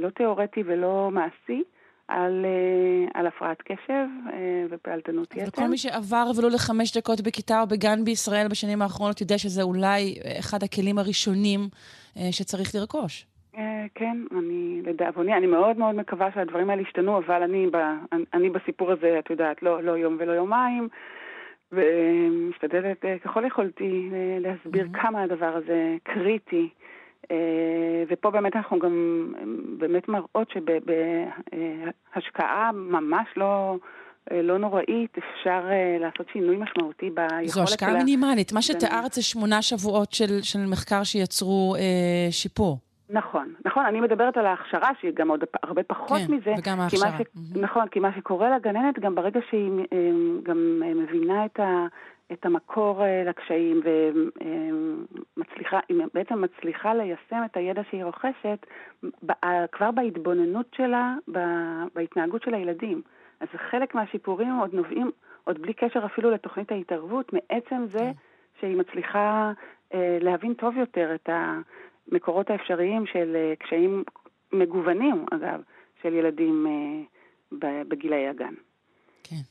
לא תיאורטי ולא מעשי. על, אה, על הפרעת קשב אה, ופעלתנות יתר. וכל מי שעבר ולו לחמש דקות בכיתה או בגן בישראל בשנים האחרונות יודע שזה אולי אחד הכלים הראשונים אה, שצריך לרכוש. כן, אני, לדאבוני, אני מאוד מאוד מקווה שהדברים האלה ישתנו, אבל אני, ב, אני בסיפור הזה, את יודעת, לא, לא יום ולא יומיים, ומשתדלת ככל יכולתי להסביר mm-hmm. כמה הדבר הזה קריטי. אה, ופה באמת אנחנו גם באמת מראות שבהשקעה ממש לא... אה, לא נוראית, אפשר לעשות שינוי משמעותי ביכולת שלה. זו השקעה לה... מינימלית. מה שתיארת זה שמונה שבועות של, של מחקר שיצרו uh, שיפור. נכון, נכון, אני מדברת על ההכשרה שהיא גם עוד הרבה פחות כן, מזה. כן, וגם ההכשרה. ש... Mm-hmm. נכון, כי מה שקורה לגננת, גם ברגע שהיא גם מבינה את ה... את המקור uh, לקשיים ומצליחה, היא בעצם מצליחה ליישם את הידע שהיא רוכשת כבר בהתבוננות שלה, בהתנהגות של הילדים. אז חלק מהשיפורים עוד נובעים, עוד בלי קשר אפילו לתוכנית ההתערבות, מעצם זה כן. שהיא מצליחה uh, להבין טוב יותר את המקורות האפשריים של uh, קשיים מגוונים, אגב, של ילדים בגילאי הגן. כן.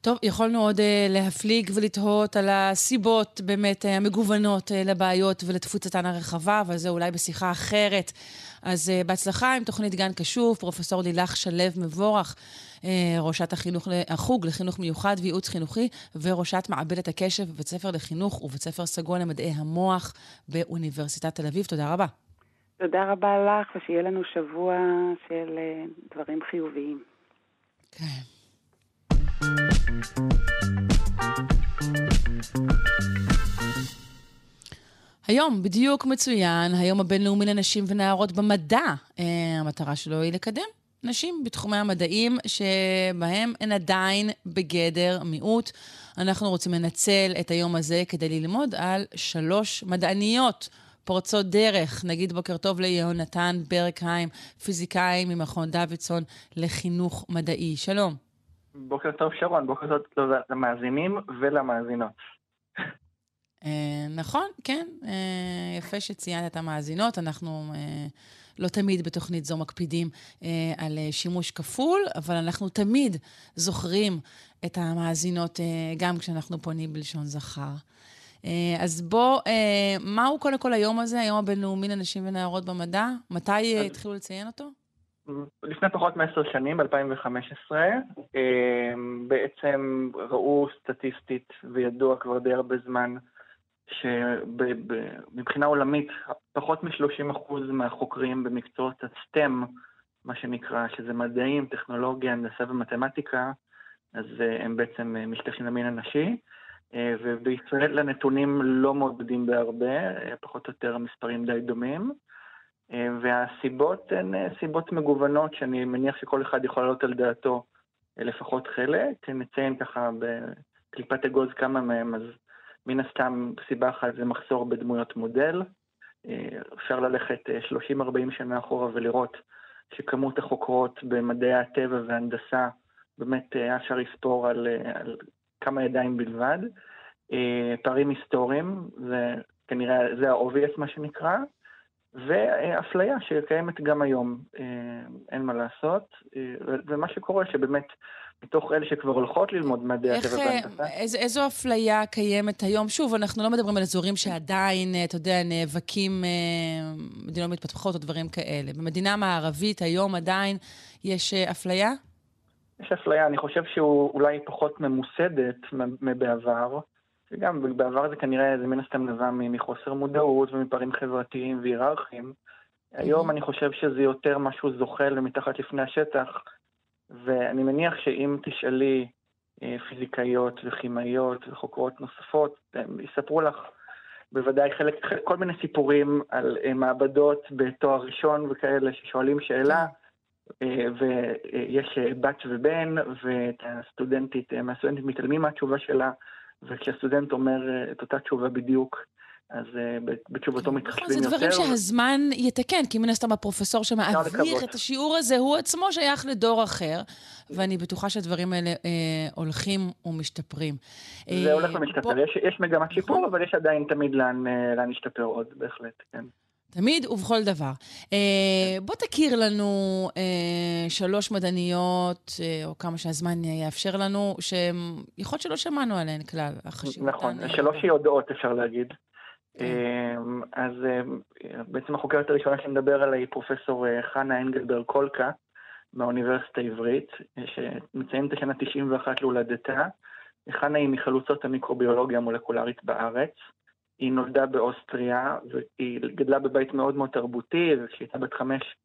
טוב, יכולנו עוד uh, להפליג ולתהות על הסיבות באמת uh, המגוונות uh, לבעיות ולתפוצתן הרחבה, אבל זה אולי בשיחה אחרת. אז uh, בהצלחה עם תוכנית גן קשוב, פרופ' לילך שלו מבורך, uh, ראשת החינוך, החוג לחינוך מיוחד וייעוץ חינוכי, וראשת מעבדת הקשב בבית ספר לחינוך ובית ספר סגול למדעי המוח באוניברסיטת תל אביב. תודה רבה. תודה רבה לך, ושיהיה לנו שבוע של uh, דברים חיוביים. כן. היום בדיוק מצוין, היום הבינלאומי לנשים ונערות במדע. Uh, המטרה שלו היא לקדם נשים בתחומי המדעים שבהם הן עדיין בגדר מיעוט. אנחנו רוצים לנצל את היום הזה כדי ללמוד על שלוש מדעניות פורצות דרך. נגיד בוקר טוב ליהונתן ברקהיים, פיזיקאי ממכון דוידסון לחינוך מדעי. שלום. בוקר טוב שרון, בוקר טוב למאזינים ולמאזינות. אה, נכון, כן. אה, יפה שציינת את המאזינות. אנחנו אה, לא תמיד בתוכנית זו מקפידים על שימוש כפול, אבל אנחנו תמיד זוכרים את המאזינות גם כשאנחנו פונים בלשון זכר. אז בוא, מהו קודם כל היום הזה, היום הבינלאומי לנשים ונערות במדע? מתי התחילו לציין אותו? לפני פחות מעשר שנים, ב-2015, אמ, בעצם ראו סטטיסטית וידוע כבר די הרבה זמן שמבחינה עולמית, פחות מ-30% מהחוקרים במקצועות ה-STEM, מה שנקרא, שזה מדעים, טכנולוגיה, הנדסה ומתמטיקה, אז אה, הם בעצם אה, משתייכים למין הנשי. אה, ובישראל הנתונים לא מעודדים בהרבה, פחות או יותר המספרים די דומים. והסיבות הן סיבות מגוונות, שאני מניח שכל אחד יכול לעלות על דעתו לפחות חלק. נציין ככה בקליפת אגוז כמה מהם, אז מן הסתם סיבה אחת זה מחסור בדמויות מודל. אפשר ללכת 30-40 שנה אחורה ולראות שכמות החוקרות במדעי הטבע והנדסה, באמת היה אפשר לספור על, על כמה ידיים בלבד. פערים היסטוריים, זה כנראה, זה ה-obvious מה שנקרא, ואפליה שקיימת גם היום, אין מה לעשות, ומה שקורה שבאמת מתוך אלה שכבר הולכות ללמוד מדעי הטבע והנדסה. איז, איזו אפליה קיימת היום? שוב, אנחנו לא מדברים על אזורים שעדיין, אתה יודע, נאבקים מדינות מתפתחות או דברים כאלה. במדינה מערבית היום עדיין יש אפליה? יש אפליה, אני חושב שהוא אולי פחות ממוסדת מבעבר. וגם בעבר זה כנראה, זה מן הסתם נבע מחוסר מודעות ומפערים חברתיים והיררכיים. היום אני חושב שזה יותר משהו זוחל ומתחת לפני השטח, ואני מניח שאם תשאלי אה, פיזיקאיות וכימאיות וחוקרות נוספות, הם יספרו לך בוודאי חלק, כל מיני סיפורים על אה, מעבדות בתואר ראשון וכאלה ששואלים שאלה, אה, ויש בת ובן, והסטודנטית, מהסטודנטית מתעלמים מהתשובה שלה, וכשהסטודנט אומר את אותה תשובה בדיוק, אז uh, בתשובתו מתחשבים יותר. זה דברים שהזמן יתקן, כי מן הסתם הפרופסור שמעביר את השיעור הזה, הוא עצמו שייך לדור אחר, ואני בטוחה שהדברים האלה אה, הולכים ומשתפרים. זה אה, הולך ומשתפר. יש, יש מגמת שיפור, נכון. אבל יש עדיין תמיד אה, לאן להשתפר עוד, בהחלט, כן. תמיד ובכל דבר. אה, בוא תכיר לנו אה, שלוש מדעניות, אה, או כמה שהזמן יאפשר לנו, שיכול להיות שלא שמענו עליהן כלל, נכון, שלוש יודעות, אפשר להגיד. כן. אז בעצם החוקרת הראשונה שנדבר עליה היא פרופסור חנה אנגלברג קולקה מהאוניברסיטה העברית, שמציינת השנה 91 להולדתה. חנה היא מחלוצות המיקרוביולוגיה המולקולרית בארץ. היא נולדה באוסטריה, והיא גדלה בבית מאוד מאוד תרבותי, וכשהיא הייתה בת חמש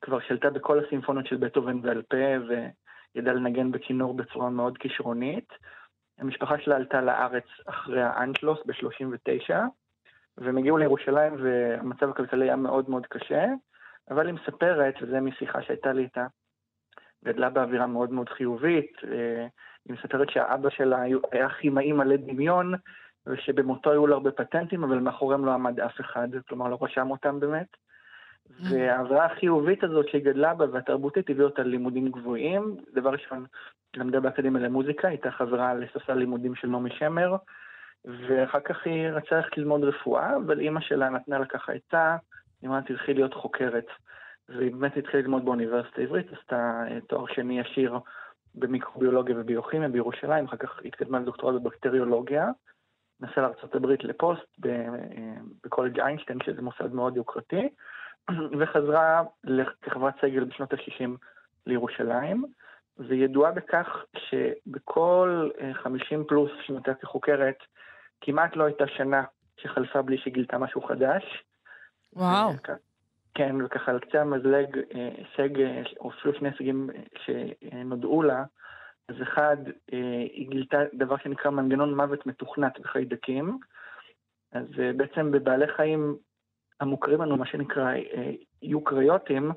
כבר שלטה בכל הסימפוניות של בטהובן בעל פה, וידעה לנגן בכינור בצורה מאוד כישרונית. המשפחה שלה עלתה לארץ אחרי האנטלוס ב-39, והם הגיעו לירושלים והמצב הכלכלי היה מאוד מאוד קשה, אבל היא מספרת, וזה משיחה שהייתה לי איתה, גדלה באווירה מאוד מאוד חיובית, אה, היא מספרת שהאבא שלה היה כימאי מלא דמיון, ושבמותו היו לו הרבה פטנטים, אבל מאחוריהם לא עמד אף אחד, כלומר לא רשם אותם באמת. Mm. והעבירה החיובית הזאת שהיא גדלה בה והתרבותית הביאה אותה ללימודים גבוהים. דבר ראשון, למדה באקדמיה למוזיקה, הייתה חברה לספסל לימודים של נעמי שמר, ואחר כך היא רצה ללכת ללמוד רפואה, אבל אימא שלה נתנה לה ככה עצה, היא אמרה, תלכי להיות חוקרת. והיא באמת התחילה ללמוד באוניברסיטה העברית, עשתה אה, תואר שני ישיר במיקרוביולוגיה וביוכימיה בירושלים, אחר כך התקדמה לדוקטורט בבקטריולוגיה. נסע לארה"ב לפוסט בקולג' איינשטיין, שזה מוסד מאוד יוקרתי, (clears throat) וחזרה כחברת סגל בשנות ה-60 לירושלים, וידועה בכך שבכל 50 אה, פלוס שנותיה כחוקרת, כמעט לא הייתה שנה שחלפה בלי שגילתה משהו חדש. וואו. כן, וככה על קצה המזלג, אה, הישג, או אפילו שני הישגים שנודעו לה, אז אחד, אה, היא גילתה דבר שנקרא מנגנון מוות מתוכנת בחיידקים. אז אה, בעצם בבעלי חיים המוכרים לנו, מה שנקרא אה, יוקריוטים,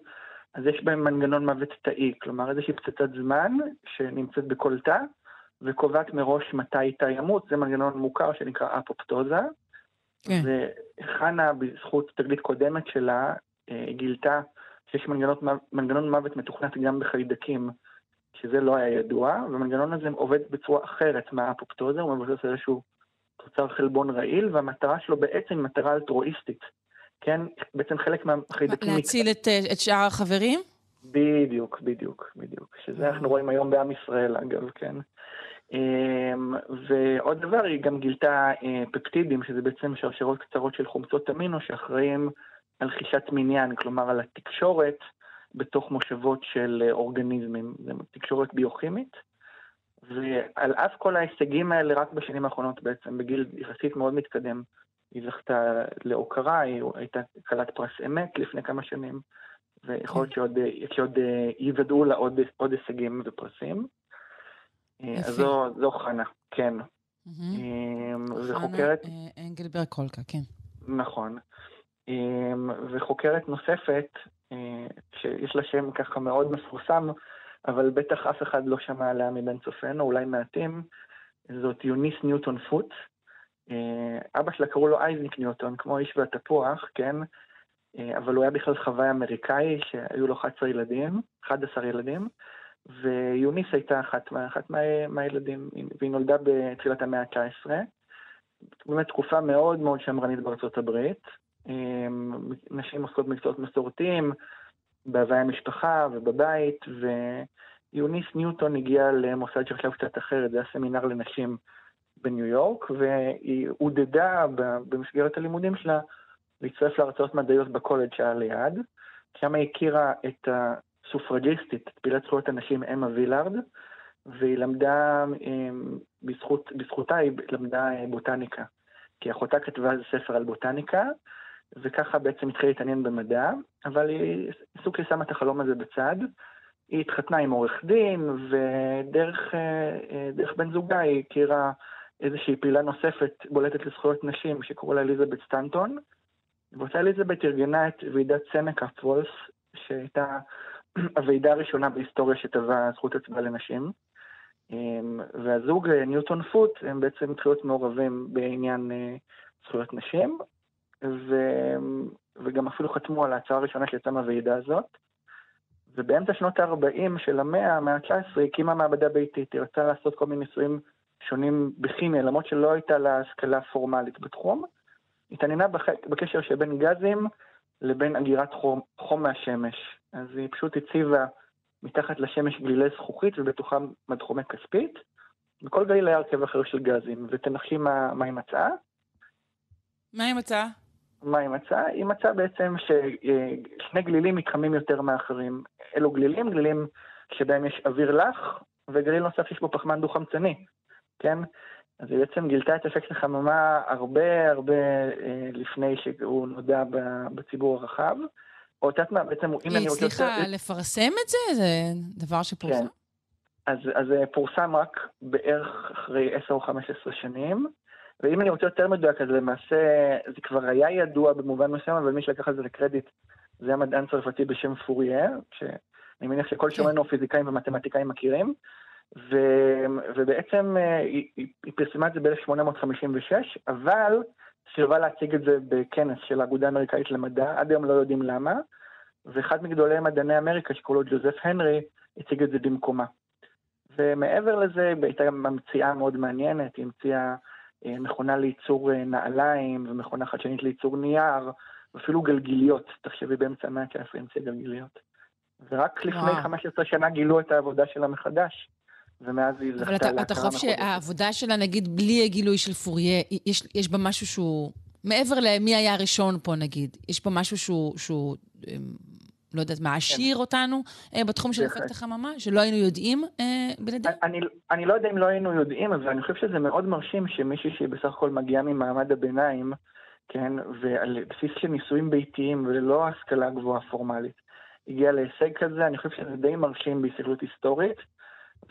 אז יש בהם מנגנון מוות תאי, כלומר איזושהי פצצת זמן שנמצאת בכל תא, וקובעת מראש מתי תא ימות, זה מנגנון מוכר שנקרא אפופטוזה. כן. וחנה, בזכות תגלית קודמת שלה, גילתה שיש מנגנון, מנגנון מוות מתוכנת גם בחיידקים. שזה לא היה ידוע, והמנגנון הזה עובד בצורה אחרת מהאפופטוזה, הוא מבוסס על איזשהו תוצר חלבון רעיל, והמטרה שלו בעצם מטרה אלטרואיסטית. כן, בעצם חלק מהחיידקים... להציל את, אה, את שאר החברים? בדיוק, בדיוק, בדיוק. שזה אנחנו רואים היום בעם ישראל, אגב, כן. אמ, ועוד דבר, היא גם גילתה אה, פפטידים, שזה בעצם שרשרות קצרות של חומצות אמינו, שאחראים על חישת מניין, כלומר על התקשורת בתוך מושבות של אה, אורגניזמים, זה תקשורת ביוכימית, ועל אף כל ההישגים האלה, רק בשנים האחרונות בעצם, בגיל יחסית מאוד מתקדם, היא זכתה להוקרה, היא הייתה כלת פרס אמת לפני כמה שנים, ויכול להיות שעוד, שעוד ייוודעו לה עוד, עוד הישגים ופרסים. יפה. אז זו, זו חנה, כן. וחוקרת... אנגלברג קולקה, כן. נכון. וחוקרת נוספת, שיש לה שם ככה מאוד מפורסם, אבל בטח אף אחד לא שמע עליה מבין צופינו, אולי מעטים, זאת יוניס ניוטון פוט. אבא שלה קראו לו אייזניק ניוטון, כמו האיש והתפוח, כן? אבל הוא היה בכלל חוואי אמריקאי, שהיו לו 11 ילדים, 11 ילדים, ויוניס הייתה אחת, אחת מה, מהילדים, והיא נולדה בתחילת המאה ה-19. באמת תקופה מאוד מאוד שמרנית בארצות הברית. נשים עוסקות במקצועות מסורתיים, בהוויה המשפחה ובבית, ויוניס ניוטון הגיעה למוסד שחשב קצת אחרת, זה היה סמינר לנשים בניו יורק, והיא עודדה במסגרת הלימודים שלה להצטרף להרצאות מדעיות בקולג' שהיה ליד. שם היא הכירה את הסופרג'יסטית, את פעילת זכויות הנשים אמה וילארד, והיא למדה, בזכות, בזכותה היא למדה בוטניקה. כי אחותה כתבה ספר על בוטניקה, וככה בעצם התחילה להתעניין במדע, אבל היא סוג של שמה את החלום הזה בצד. היא התחתנה עם עורך דין, ודרך בן זוגה היא הכירה איזושהי פעילה נוספת בולטת לזכויות נשים שקראו לה אליזבת סטנטון. ואותה אליזבת ארגנה את ועידת סנקה פולס, שהייתה (clears throat) הוועידה הראשונה בהיסטוריה שטבעה זכות הצבעה לנשים. והזוג ניוטון פוט, הם בעצם התחילו להיות מעורבים בעניין זכויות נשים, ו... וגם אפילו חתמו על ההצעה הראשונה שיצאה מהוועידה הזאת. ובאמצע שנות ה-40 של המאה, המאה ה-19, הקימה מעבדה ביתית. היא רצתה לעשות כל מיני ניסויים שונים בכימיה, למרות שלא הייתה לה השכלה פורמלית בתחום. התעניינה בח... בקשר שבין גזים לבין אגירת חום, חום מהשמש. אז היא פשוט הציבה מתחת לשמש גלילי זכוכית ובתוכם מדחומי כספית. וכל גליל היה הרכב אחר של גזים. ותנחי מה, מה היא מצאה? מה היא מצאה? מה היא מצאה? היא מצאה בעצם ששני גלילים מתחמים יותר מאחרים. אלו גלילים, גלילים שבהם יש אוויר לח, וגליל נוסף שיש בו פחמן דו-חמצני, כן? אז היא בעצם גילתה את אפקט החממה הרבה הרבה אה, לפני שהוא נודע בציבור הרחב. או את יודעת מה, בעצם אם אני רוצה... היא הצליחה לפרסם את זה? זה דבר שפורסם? כן. אז, אז זה פורסם רק בערך אחרי 10 או 15 שנים. ואם אני רוצה יותר מדויק, אז למעשה זה כבר היה ידוע במובן מסוים, אבל מי שלקח על זה לקרדיט זה המדען צרפתי בשם פוריה, שאני מניח שכל כן. שומענו פיזיקאים ומתמטיקאים מכירים, ו, ובעצם אה, היא, היא פרסמה את זה ב-1856, אבל סירבה להציג את זה בכנס של האגודה האמריקאית למדע, עד היום לא יודעים למה, ואחד מגדולי מדעני אמריקה, שקוראים לו ג'וזף הנרי, הציג את זה במקומה. ומעבר לזה, הייתה גם ממציאה מאוד מעניינת, היא המציאה אה, מכונה לייצור אה, נעליים ומכונה חדשנית לייצור נייר, ואפילו גלגיליות. תחשבי באמצע המאה ה-19 המציא גלגיליות. ורק לפני וואו. 15 שנה גילו את העבודה שלה מחדש. ומאז היא זכתה להכרה אבל אתה חושב שהעבודה שלה, נגיד, בלי הגילוי של פוריה, יש, יש בה משהו שהוא... מעבר למי היה הראשון פה, נגיד, יש בה משהו שהוא, שהוא אמ, לא יודעת, מעשיר כן. אותנו אה, בתחום של אפקט החממה, שלא היינו יודעים אה, בלעדי? אני, אני לא יודע אם לא היינו יודעים, אבל אני חושב שזה מאוד מרשים שמישהי שהיא בסך הכל מגיעה ממעמד הביניים, כן, ועל בסיס של ניסויים ביתיים וללא השכלה גבוהה פורמלית, הגיעה להישג כזה, אני חושב שזה די מרשים בהסתכלות היסטורית.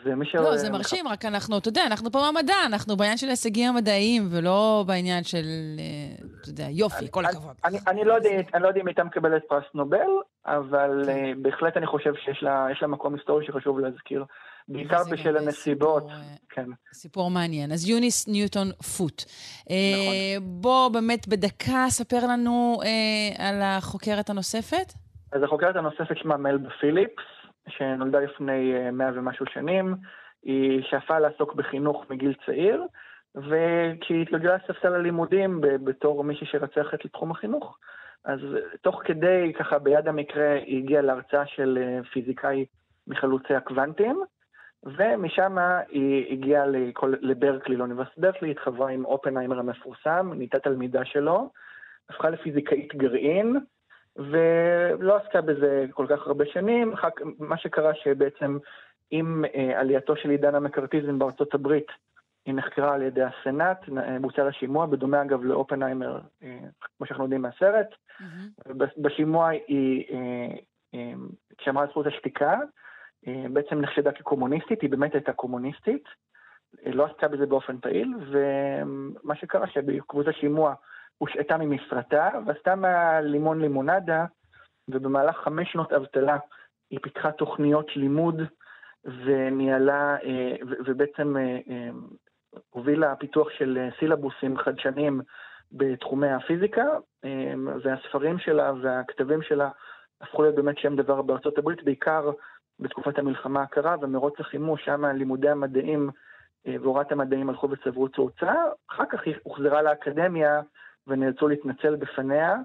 ומי ש... לא, זה מרשים, רק אנחנו, אתה יודע, אנחנו פה במדע, אנחנו בעניין של ההישגים המדעיים, ולא בעניין של, אה, אתה יודע, יופי, כל הכבוד. אני, לא יודע, אני לא יודע אם הייתה מקבלת פרס נובל, אבל כן. uh, בהחלט אני חושב שיש לה, מקום היסטורי שחשוב להזכיר, בעיקר בשל הנסיבות. אה, כן. סיפור מעניין. אז יוניס ניוטון פוט. נכון. בוא באמת בדקה ספר לנו על החוקרת הנוספת. אז החוקרת הנוספת שמה מלבה פיליפס. שנולדה לפני אה, מאה ומשהו שנים, היא שאפה לעסוק בחינוך מגיל צעיר, וכשהיא התגלגלה לספסל הלימודים בתור מישהי שרצה ללכת לתחום החינוך, אז תוך כדי, ככה ביד המקרה, היא הגיעה להרצאה של אה, פיזיקאי מחלוצי הקוונטים, ומשם היא הגיעה לכל, לברקלי, לאוניברסיטת ברקלי, התחברה עם אופנהיימר המפורסם, נהייתה תלמידה שלו, הפכה לפיזיקאית גרעין, ולא עסקה בזה כל כך הרבה שנים. מה שקרה שבעצם עם אה, עלייתו של עידן המקארתיזם בארצות הברית, היא נחקרה על ידי הסנאט, בוצע לה שימוע, בדומה אגב לאופנהיימר, כמו שאנחנו יודעים מהסרט. Mm-hmm. בשימוע היא, כשאמרה את זכות השתיקה, בעצם נחשדה כקומוניסטית, היא באמת הייתה קומוניסטית, לא עשתה בזה באופן פעיל, ומה שקרה שבעקבות השימוע הושעתה ממשרתה, ועשתה מהלימון לימונדה, ובמהלך חמש שנות אבטלה היא פיתחה תוכניות לימוד וניהלה, אה, ובעצם אה, אה, הובילה פיתוח של סילבוסים חדשניים בתחומי הפיזיקה, והספרים שלה והכתבים שלה הפכו להיות באמת שם דבר בארצות הברית, בעיקר בתקופת המלחמה הקרה ומרוץ החימוש, שם לימודי המדעים והוראת המדעים הלכו וצברו תאוצה. אחר כך היא הוחזרה לאקדמיה ונאלצו להתנצל בפניה,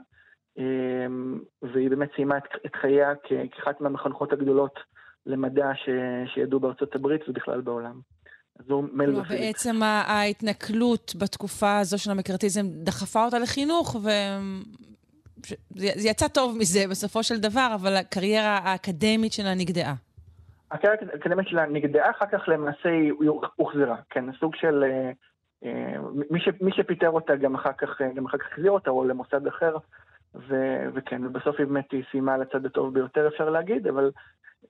והיא באמת סיימה את חייה כאחת מהמחנכות הגדולות למדע ש... שידעו בארצות הברית ובכלל בעולם. זו מל ופיליקס. בעצם ההתנכלות בתקופה הזו של המקרטיזם דחפה אותה לחינוך, ו... זה יצא טוב מזה בסופו של דבר, אבל הקריירה האקדמית שלה נגדעה. הקריירה האקדמית שלה נגדעה, אחר כך למעשה היא הוחזרה. כן, סוג של... אה, מי, ש, מי שפיטר אותה גם אחר כך, גם אחר כך החזיר אותה, או למוסד אחר, ו, וכן, ובסוף היא באמת היא סיימה על הצד הטוב ביותר, אפשר להגיד, אבל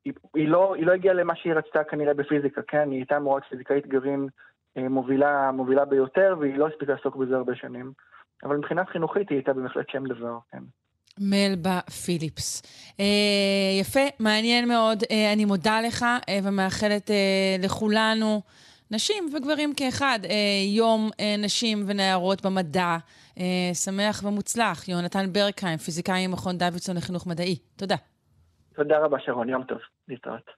היא, היא, לא, היא לא הגיעה למה שהיא רצתה כנראה בפיזיקה, כן? היא הייתה אמורה פיזיקאית גרעין אה, מובילה, מובילה ביותר, והיא לא הספיקה לעסוק בזה הרבה שנים. אבל מבחינת חינוכית היא הייתה בהחלט שם דבר, כן. מלבה פיליפס. אה, יפה, מעניין מאוד. אה, אני מודה לך אה, ומאחלת אה, לכולנו, נשים וגברים כאחד, אה, יום אה, נשים ונערות במדע. אה, שמח ומוצלח. יונתן ברקהיים, פיזיקאי ממכון דוידסון לחינוך מדעי. תודה. תודה רבה, שרון. יום טוב. להתראות.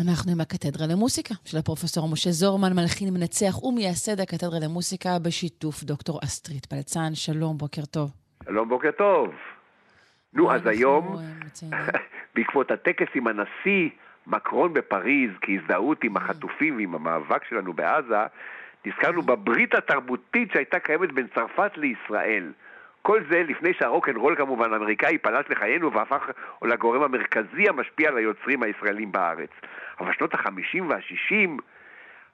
אנחנו עם הקתדרה למוסיקה של הפרופסור משה זורמן, מלחין מנצח ומייסד הקתדרה למוסיקה בשיתוף דוקטור אסטרית פלצן. שלום, בוקר טוב. שלום, בוקר טוב. נו, אז היום, (laughs) בעקבות הטקס עם הנשיא מקרון בפריז, כהזדהות עם החטופים ועם המאבק שלנו בעזה, נזכרנו בברית התרבותית שהייתה קיימת בין צרפת לישראל. כל זה לפני שהרוקנרול כמובן האמריקאי פלש לחיינו והפך לגורם המרכזי המשפיע על היוצרים הישראלים בארץ. אבל שנות החמישים והשישים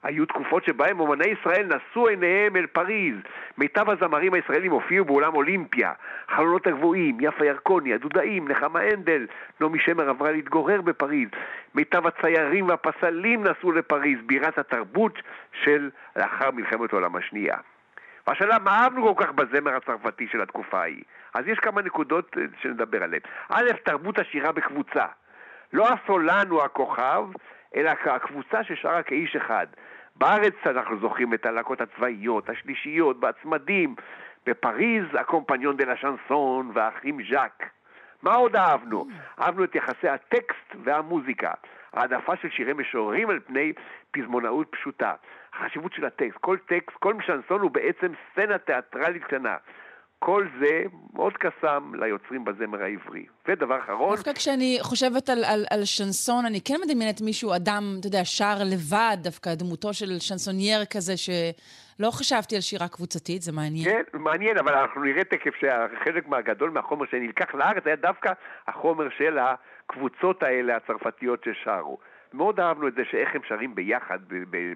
היו תקופות שבהן אומני ישראל נשאו עיניהם אל פריז. מיטב הזמרים הישראלים הופיעו באולם אולימפיה. חלונות הגבוהים, יפה ירקוני, הדודאים, נחמה הנדל, נעמי שמר עברה להתגורר בפריז. מיטב הציירים והפסלים נסעו לפריז, בירת התרבות של לאחר מלחמת העולם השנייה. והשאלה, מה אהבנו כל כך בזמר הצרפתי של התקופה ההיא? אז יש כמה נקודות אה, שנדבר עליהן. א', תרבות השירה בקבוצה. לא הסולן הוא הכוכב, אלא הקבוצה ששרה כאיש אחד. בארץ אנחנו זוכרים את הלהקות הצבאיות, השלישיות, בהצמדים. בפריז, הקומפניון דה לה שנסון והאחים ז'אק. מה עוד אהבנו? אהבנו את יחסי הטקסט והמוזיקה. העדפה של שירי משוררים על פני פזמונאות פשוטה. החשיבות של הטקסט. כל טקסט, כל משנסון הוא בעצם סצנה תיאטרלית קטנה. כל זה מאוד קסם ליוצרים בזמר העברי. ודבר אחרון... דווקא כשאני חושבת על, על, על שנסון, אני כן מדמיינת מישהו, אדם, אתה יודע, שר לבד, דווקא דמותו של שנסונייר כזה, שלא חשבתי על שירה קבוצתית, זה מעניין. כן, מעניין, אבל אנחנו נראה תכף שהחלק מהגדול מהחומר שנלקח לארץ היה דווקא החומר של הקבוצות האלה, הצרפתיות ששרו. מאוד אהבנו את זה שאיך הם שרים ביחד,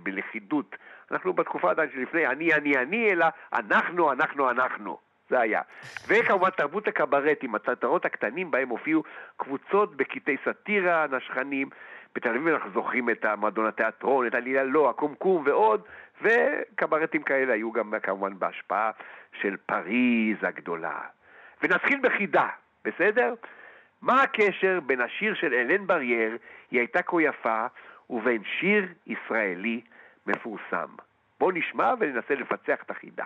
בלכידות. אנחנו בתקופה עדיין שלפני אני, אני, אני, אלא אנחנו, אנחנו, אנחנו. זה היה. וכמובן תרבות הקברט עם התיאטראות הקטנים בהם הופיעו קבוצות בקטעי סאטירה נשכנים. בתל אביב אנחנו זוכרים את מועדון התיאטרון, את עלילה לא, הקומקום ועוד, וקברטים כאלה היו גם כמובן בהשפעה של פריז הגדולה. ונתחיל בחידה, בסדר? מה הקשר בין השיר של אלן ברייר, היא הייתה כה יפה, ובין שיר ישראלי מפורסם? בואו נשמע וננסה לפצח את החידה.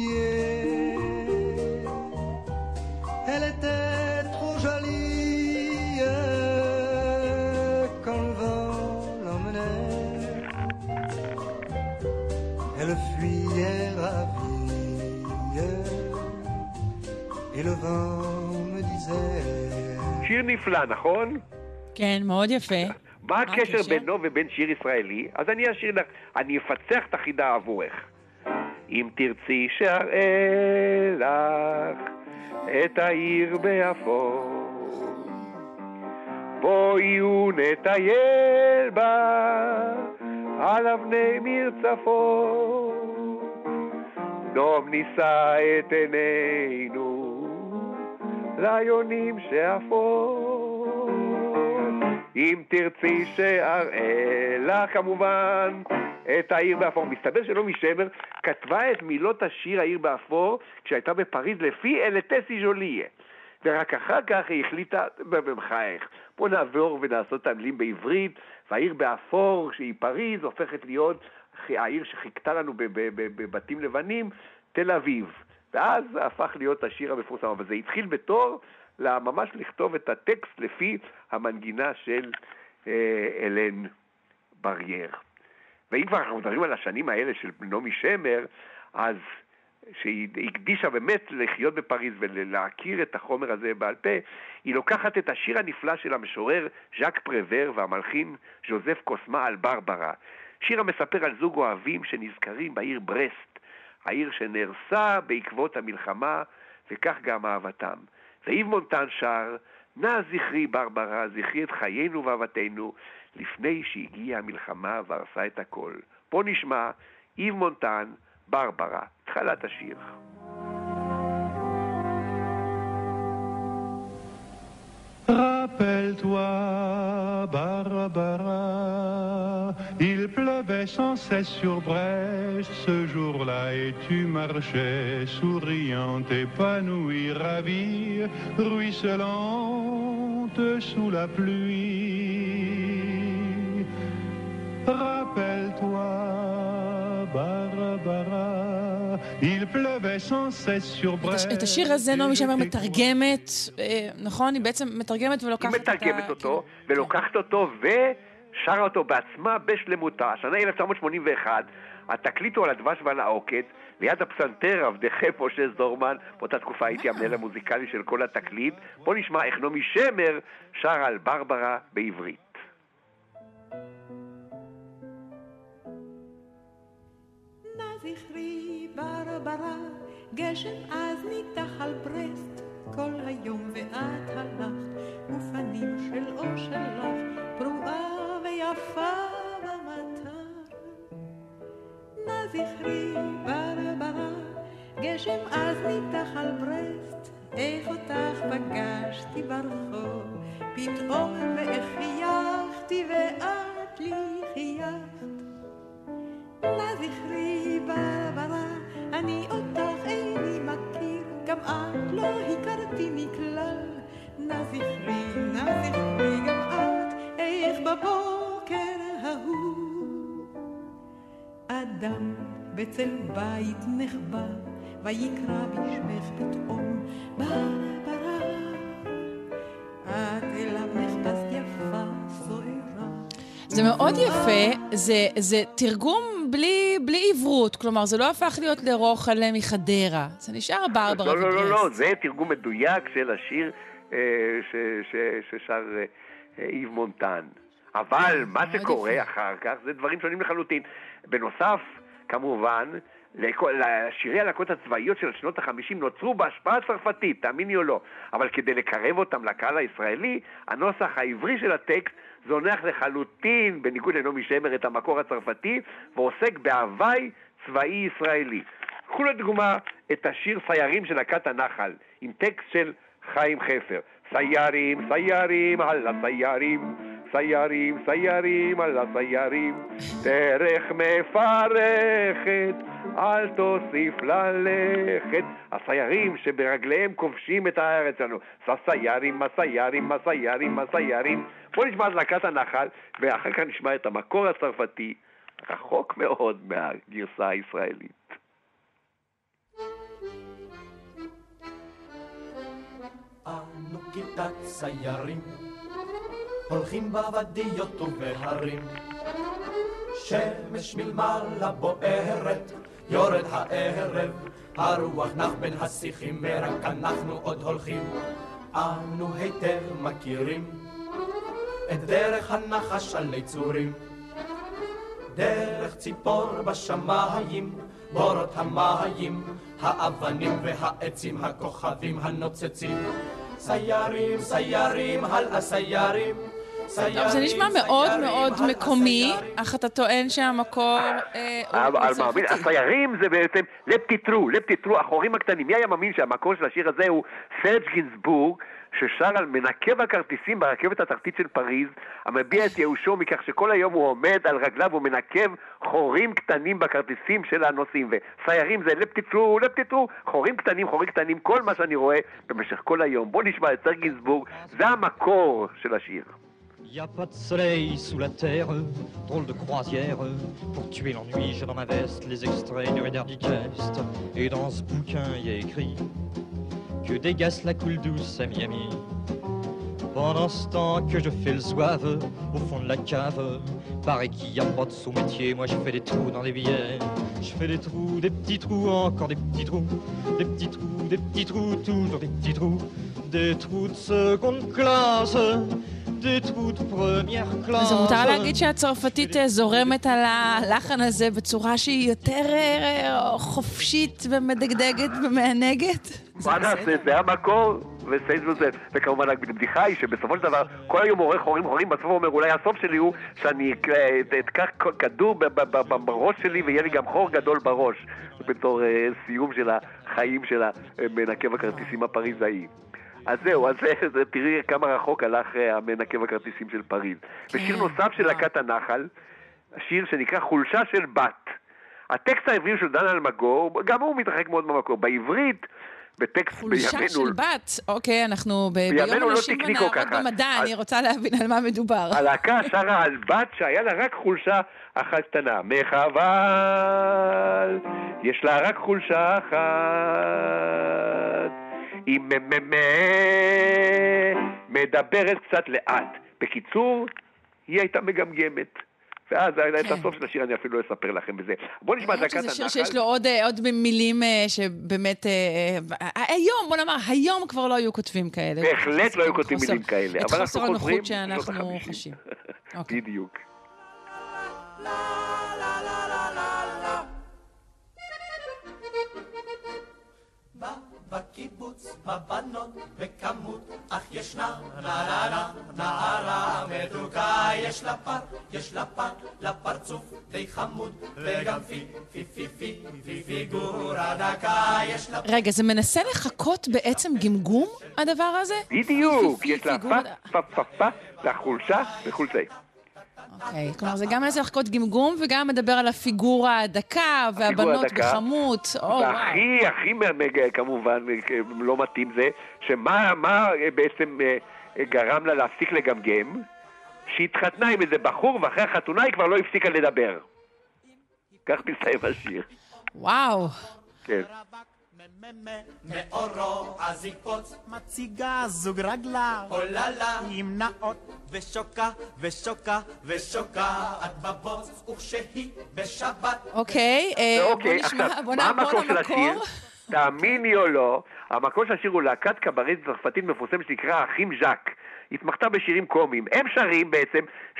Et le vent me disait שיר נפלא, נכון? כן, מאוד יפה. מה הקשר בינו ובין שיר ישראלי? אז אני אשאיר לך, אני אפצח את החידה עבורך. אם תרצי שאראה לך את העיר באפור, בואי ונטייל בה על אבני מרצפות. דום נישא את עינינו ליונים שאפות. אם תרצי שאראה לך כמובן את העיר באפור. מסתבר שנעמי שמר כתבה את מילות השיר העיר באפור כשהייתה בפריז לפי אלטסי ז'וליה. ורק אחר כך היא החליטה, בחייך, בוא נעבור ונעשות את המילים בעברית, והעיר באפור, שהיא פריז, הופכת להיות העיר שחיכתה לנו בבתים לבנים, תל אביב. ואז זה הפך להיות השיר המפורסם, אבל זה התחיל בתור ממש לכתוב את הטקסט לפי המנגינה של אה, אלן ברייר. ואם כבר אנחנו מדברים על השנים האלה של נעמי שמר, אז שהיא הקדישה באמת לחיות בפריז ולהכיר את החומר הזה בעל פה, היא לוקחת את השיר הנפלא של המשורר ז'אק פרוור והמלחין ז'וזף קוסמה על ברברה. שיר המספר על זוג אוהבים שנזכרים בעיר ברסט, העיר שנהרסה בעקבות המלחמה, וכך גם אהבתם. ואיב מונטן שר, נא זכרי ברברה, זכרי את חיינו ואהבתנו, לפני שהגיעה המלחמה והרסה את הכל. פה נשמע איב מונטן, ברברה, התחלת השיר. Rappelle-toi, Barbara, il pleuvait sans cesse sur Brest ce jour-là et tu marchais souriante, épanouie, ravie, ruisselante sous la pluie. Rappelle-toi, את השיר הזה נעמי שמר מתרגמת, אה, נכון? היא בעצם מתרגמת ולוקחת את ה... היא מתרגמת אותו, ולוקחת אותו ושרה אותו בעצמה בשלמותה. השנה 1981, התקליט הוא על הדבש ועל העוקץ, ליד הפסנתר עבדכם משה זורמן, באותה תקופה הייתי המנהל המוזיקלי של כל התקליט. בוא נשמע איך נעמי שמר שרה על ברברה בעברית. זכרי ברברה, גשם אז ניתח על ברסט, כל היום ואת הלכת, ופנים של אור שלך, פרועה ויפה במטר. נא זכרי ברברה, גשם אז ניתח על ברסט, איך אותך פגשתי ברחוב, פתאום ואיך חייכתי ואת לי חייכת. נא זכרי ברברה אני אותך איני מכיר, גם את לא הכרתי מכלל. נא זכרי, נא זכרי גם את, איך בבוקר ההוא. אדם בצל בית נחבא, ויקרא בשמך פתאום, ברברה. את אליו נכנסת יפה, סוערה. זה מאוד יפה, זה, זה תרגום בלי, בלי עברות, כלומר, זה לא הפך להיות לרוחלה מחדרה, זה נשאר ברברה לא, לא, לא, לא, זה תרגום מדויק של השיר אה, ש, ש, ששר אה, איב מונטן. אבל מה שקורה יפה. אחר כך זה דברים שונים לחלוטין. בנוסף, כמובן, לשירי הלהקות הצבאיות של שנות החמישים נוצרו בהשפעה צרפתית, תאמיני או לא. אבל כדי לקרב אותם לקהל הישראלי, הנוסח העברי של הטקסט זונח לחלוטין, בניגוד לנעמי שמר, את המקור הצרפתי, ועוסק בהוואי צבאי ישראלי. קחו לדוגמה את השיר סיירים של להקת הנחל, עם טקסט של חיים חפר. סיירים, סיירים, הלאה סיירים, סיירים, סיירים, על הסיירים, דרך מפרכת, אל תוסיף ללכת. הסיירים שברגליהם כובשים את הארץ שלנו. סיירים, הסיירים, הסיירים, הסיירים. בואו נשמע את להקת הנחל, ואחר כך נשמע את המקור הצרפתי, רחוק מאוד מהגרסה הישראלית. אנו כיתת סיירים הולכים בוודיות ובהרים. שמש מלמעלה בוערת, יורד הערב, הרוח נח בין השיחים, ורק אנחנו עוד הולכים. אנו היטב מכירים את דרך הנחש על יצורים. דרך ציפור בשמיים, בורות המים, האבנים והעצים, הכוכבים הנוצצים. סיירים, סיירים, הלאה סיירים. זה נשמע מאוד מאוד מקומי, אך אתה טוען שהמקור אה, הוא צרפתי. הסיירים זה בעצם לפטיטרו, לפטיטרו, החורים הקטנים. מי היה מאמין שהמקור של השיר הזה הוא סרג' גינסבורג, ששר על מנקב הכרטיסים ברכבת התחתית של פריז, המביע את ייאושו מכך שכל היום הוא עומד על רגליו ומנקב חורים קטנים בכרטיסים של הנוסעים. וסיירים זה לפטיטרו, לפטיטרו, חורים קטנים, חורים קטנים, כל מה שאני רואה במשך כל היום. בוא נשמע את סרג' גינסבורג, זה המקור של השיר. Y a pas de soleil sous la terre, drôle de croisière. Pour tuer l'ennui, j'ai dans ma veste les extraits du Reader Digest. Et dans ce bouquin, y écrit que dégasse la coule douce à Miami. Pendant ce temps que je fais le zouave au fond de la cave, paraît qu'il n'y a pas de sous-métier. Moi, je fais des trous dans les billets. Je fais des trous, des petits trous, encore des petits trous, des petits trous, des petits trous, toujours des petits trous, des trous de seconde classe. אז מותר להגיד שהצרפתית אה, זורמת על הלחן הזה בצורה שהיא יותר אה, חופשית ומדגדגת ומענגת? מה נעשה? זה המקור, וכמובן הבדיחה היא שבסופו של דבר כל היום עורך חורים חורים, בסוף הוא אומר אולי הסוף שלי הוא שאני אקח כדור בראש שלי ויהיה לי גם חור גדול בראש בתור אה, סיום של החיים של מנקב הכרטיסים הפריזאי. אז זהו, אז זה, תראי כמה רחוק הלך אה, המנקב הכרטיסים של פריז. כן, ושיר נוסף של להקת הנחל, שיר שנקרא חולשה של בת. הטקסט העברי של דן אלמגור, גם הוא מתרחק מאוד במקור. בעברית, בטקסט בימינו... חולשה של בת, אוקיי, אנחנו ביום לא אנשים ונערות במדע, אני רוצה להבין על מה מדובר. הלהקה שרה על בת שהיה לה רק חולשה אחת קטנה. מחבל, יש לה רק חולשה אחת. היא מדברת קצת לאט. בקיצור, היא הייתה מגמגמת. ואז את כן. הסוף של השיר אני אפילו לא אספר לכם בזה. בואו נשמע את דקת הנחל. שזה שיר שיש לו עוד, אה, עוד מילים אה, שבאמת... אה, היום, בוא נאמר, היום כבר לא היו כותבים כאלה. בהחלט לא היו כותבים מילים כאלה. את חוסר הנוחות שאנחנו חשים. (laughs) אוקיי. בדיוק. בקיבוץ, בבנות, בכמות, אך ישנה נערה, נערה מתוקה, יש לה פר, יש לה פר, לפרצוף די חמוד, וגם פי, פי, פי, פי, פי, פיגורה דקה, יש לה... רגע, זה מנסה לחכות בעצם גמגום, הדבר הזה? בדיוק, יש לה פה, פה, פה, פה, לחולשה וחולצי. אוקיי, כלומר זה גם מנסה לחכות גמגום וגם מדבר על הפיגורה הדקה והבנות בכמות. והכי, הכי כמובן לא מתאים זה, שמה בעצם אה, גרם לה להפסיק לגמגם? שהתחתנה עם איזה בחור ואחרי החתונה היא כבר לא הפסיקה לדבר. כך מסתיים השיר. וואו. כן. מאורו אז יקפוץ. מציגה זוג רגליו עוללה עם נאות. ושוקה ושוקה ושוקה את בבוץ וכשהיא בשבת. אוקיי, אה, בוא נשמע, בוא נעבור למקור. תאמיני או לא, המקור של השיר הוא להקת קברית צרפתית מפורסמת שנקרא אחים ז'אק. התמחתה בשירים קומיים. הם שרים בעצם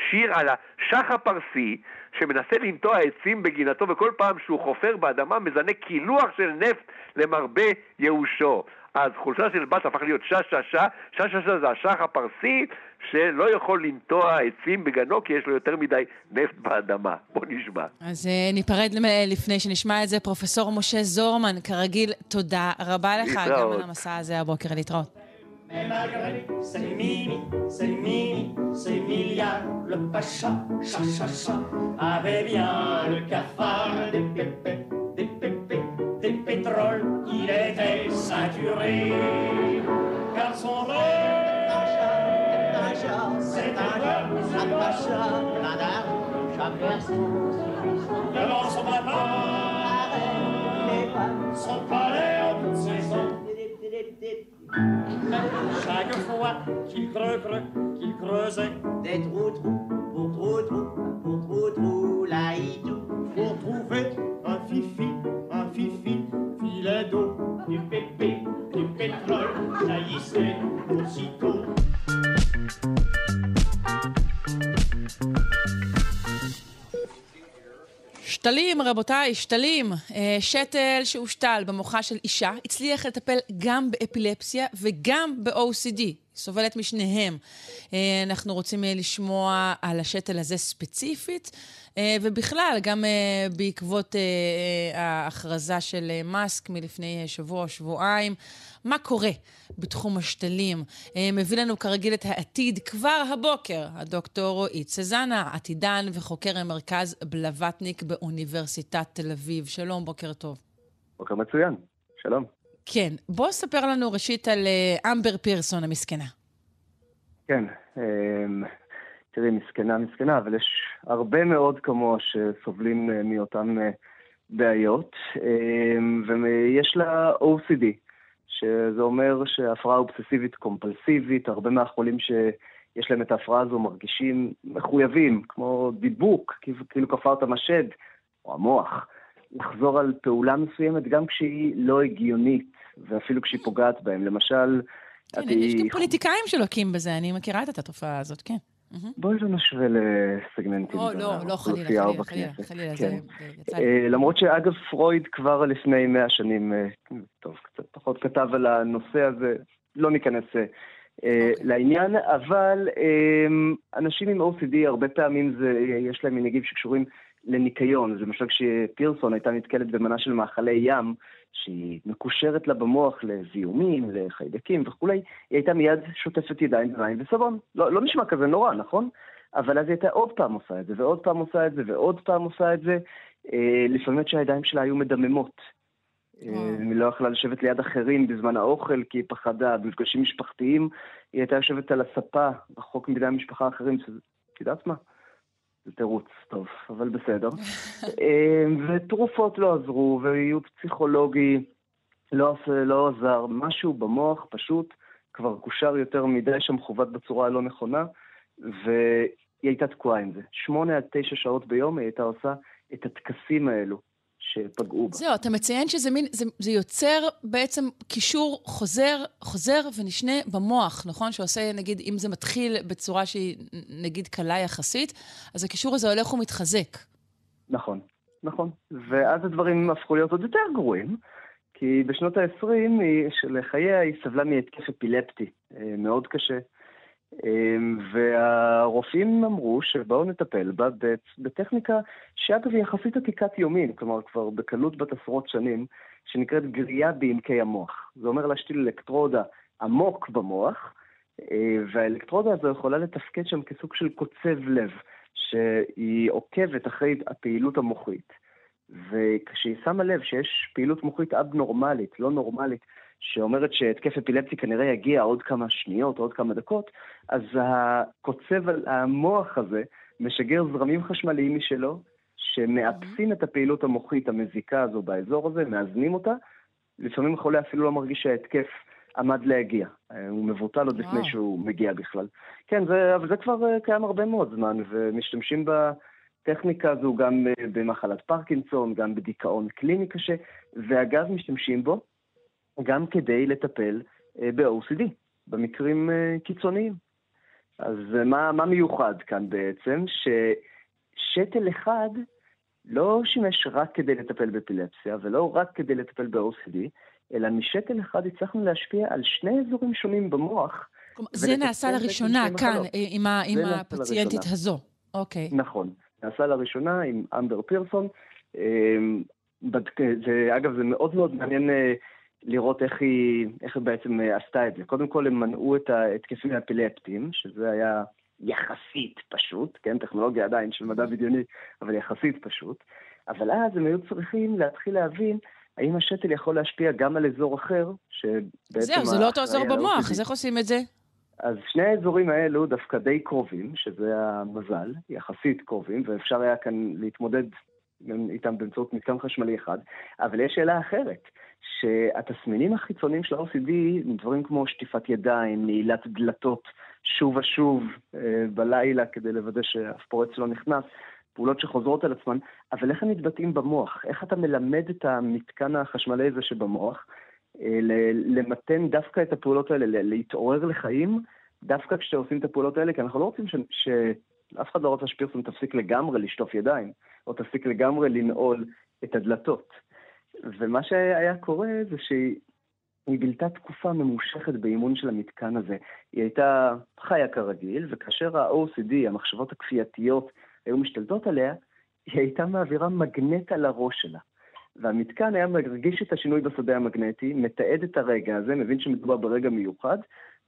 שיר על השח הפרסי שמנסה לנטוע עצים בגינתו וכל פעם שהוא חופר באדמה מזנה קילוח של נפט למרבה ייאושו. אז חולשה של בת הפך להיות שש-שש-שש, שש-שש זה השח הפרסי שלא יכול לנטוע עצים בגנו כי יש לו יותר מדי נפט באדמה. בוא נשמע. אז uh, ניפרד לפני שנשמע את זה. פרופסור משה זורמן, כרגיל, תודה רבה לך להתראות. גם על המסע הזה הבוקר. להתראות. Mais Marguerite, c'est Mimi, c'est Mimi, c'est Milia, le pacha, cha cha avait bien le cafard des pépés, des pépés, des pétroles, il était ceinturé, car son rêve, c'est un pacha, d'armes, jamais devant son bâtard, son palais. Chaque fois qu'il creux, creux, qu'il creusait des trous, trous, pour trou, trou, pour trou, trou, là, tout. Pour trouver un fifi, un fifi, filet d'eau, du pépé, du pétrole, jaillissait pour שתלים, רבותיי, שתלים. אה, שתל שהושתל במוחה של אישה הצליח לטפל גם באפילפסיה וגם ב-OCD. סובלת משניהם. אה, אנחנו רוצים אה, לשמוע על השתל הזה ספציפית, ובכלל, גם בעקבות ההכרזה של מאסק מלפני שבוע או שבועיים, מה קורה בתחום השתלים. מביא לנו כרגיל את העתיד כבר הבוקר, הדוקטור רועי צזנה, עתידן וחוקר המרכז בלווטניק באוניברסיטת תל אביב. שלום, בוקר טוב. בוקר מצוין, שלום. כן, בוא ספר לנו ראשית על אמבר פירסון המסכנה. כן, תראי, מסכנה, מסכנה, אבל יש הרבה מאוד כמוה שסובלים מאותן בעיות, ויש לה OCD. שזה אומר שהפרעה אובססיבית קומפלסיבית, הרבה מהחולים שיש להם את ההפרעה הזו מרגישים מחויבים, כמו דיבוק, כאילו כפה אותם השד, או המוח, לחזור על פעולה מסוימת גם כשהיא לא הגיונית, ואפילו כשהיא פוגעת בהם. למשל, כן, יש גם פוליטיקאים שלוקים בזה, אני מכירה את התופעה הזאת, כן. בואי לא נשווה לסגמנטים או, לא, לא, חלילה, חלילה, חלילה, חלילה, כן. זה יצא לי. למרות שאגב, פרויד כבר לפני מאה שנים, טוב, קצת פחות כתב על הנושא הזה, לא ניכנס אוקיי. לעניין, אבל אנשים עם OCD, הרבה פעמים זה, יש להם מנהיגים שקשורים לניקיון. אז למשל כשפירסון הייתה נתקלת במנה של מאכלי ים, שהיא מקושרת לה במוח לזיהומים, לחיידקים וכולי, היא הייתה מיד שוטפת ידיים במים וסבון. לא, לא נשמע כזה נורא, נכון? אבל אז היא הייתה עוד פעם עושה את זה, ועוד פעם עושה את זה, ועוד פעם עושה את זה, אה, לפעמים שהידיים שלה היו מדממות. אה, היא לא יכלה לשבת ליד אחרים בזמן האוכל, כי היא פחדה. במפגשים משפחתיים היא הייתה יושבת על הספה, רחוק מדי המשפחה האחרים, שזה, את יודעת מה? זה תירוץ טוב, אבל בסדר. (laughs) אמ, ותרופות לא עזרו, וייעוץ פסיכולוגי לא, לא עזר. משהו במוח פשוט כבר קושר יותר מדי שם חובת בצורה הלא נכונה, והיא הייתה תקועה עם זה. שמונה עד תשע שעות ביום היא הייתה עושה את הטקסים האלו. שפגעו בה. זהו, אתה מציין שזה מין, זה, זה יוצר בעצם קישור חוזר, חוזר ונשנה במוח, נכון? שעושה, נגיד, אם זה מתחיל בצורה שהיא, נגיד, קלה יחסית, אז הקישור הזה הולך ומתחזק. נכון, נכון. ואז הדברים הפכו להיות עוד יותר גרועים, כי בשנות ה-20 של חייה היא סבלה מהתקף אפילפטי אה, מאוד קשה. אמ, והרופאים אמרו שבואו נטפל בה בטכניקה שאגב היא יחסית עתיקת יומין, כלומר כבר בקלות בת עשרות שנים, שנקראת גרייה בעמקי המוח. זה אומר להשתיל אלקטרודה עמוק במוח, אה, והאלקטרודה הזו יכולה לתפקד שם כסוג של קוצב לב, שהיא עוקבת אחרי הפעילות המוחית. וכשהיא שמה לב שיש פעילות מוחית אבנורמלית, לא נורמלית, שאומרת שהתקף אפילפטי כנראה יגיע עוד כמה שניות, עוד כמה דקות, אז הקוצב המוח הזה משגר זרמים חשמליים משלו, שמאפסים את הפעילות המוחית המזיקה הזו באזור הזה, מאזנים אותה. לפעמים החולה אפילו לא מרגיש שההתקף עמד להגיע. הוא מבוטל עוד לפני שהוא מגיע בכלל. כן, זה, אבל זה כבר אה, קיים הרבה מאוד זמן, ומשתמשים בטכניקה הזו גם אה, במחלת פרקינסון, גם בדיכאון קליני קשה, ואגב, משתמשים בו גם כדי לטפל אה, ב-OCD, במקרים אה, קיצוניים. אז אה, מה, מה מיוחד כאן בעצם? ששתל אחד לא שימש רק כדי לטפל באפילפסיה ולא רק כדי לטפל ב-OCD, אלא משתל אחד הצלחנו להשפיע על שני אזורים שונים במוח. זה נעשה לראשונה כאן, עם, ה, עם הפציינטית לראשונה. הזו. אוקיי. נכון. נעשה לראשונה עם אמבר פירסון. זה, אגב, זה מאוד מאוד מעניין לראות איך היא, איך היא בעצם אה, עשתה את זה. קודם כל הם מנעו את ההתקפים האפילפטיים, שזה היה יחסית פשוט, כן, טכנולוגיה עדיין של מדע בדיוני, אבל יחסית פשוט. אבל אז הם היו צריכים להתחיל להבין האם השתל יכול להשפיע גם על אזור אחר, שבעצם... זהו, זה לא אותו אזור במוח, אז איך עושים את זה? אז שני האזורים האלו דווקא די קרובים, שזה המזל, יחסית קרובים, ואפשר היה כאן להתמודד איתם באמצעות מתקן חשמלי אחד, אבל יש שאלה אחרת. שהתסמינים החיצוניים של ה-OCD הם דברים כמו שטיפת ידיים, נעילת דלתות שוב ושוב אה, בלילה כדי לוודא שאף פורץ לא נכנס, פעולות שחוזרות על עצמן, אבל איך הם מתבטאים במוח? איך אתה מלמד את המתקן החשמלי הזה שבמוח אה, למתן דווקא את הפעולות האלה, להתעורר לחיים, דווקא כשאתם עושים את הפעולות האלה, כי אנחנו לא רוצים ש... ש... אף אחד לא רוצה שפירסון תפסיק לגמרי לשטוף ידיים, או תפסיק לגמרי לנעול את הדלתות. ומה שהיה קורה זה שהיא בילתה תקופה ממושכת באימון של המתקן הזה. היא הייתה חיה כרגיל, וכאשר ה-OCD, המחשבות הכפייתיות, היו משתלטות עליה, היא הייתה מעבירה מגנט על הראש שלה. והמתקן היה מרגיש את השינוי בשדה המגנטי, מתעד את הרגע הזה, מבין שמדובר ברגע מיוחד,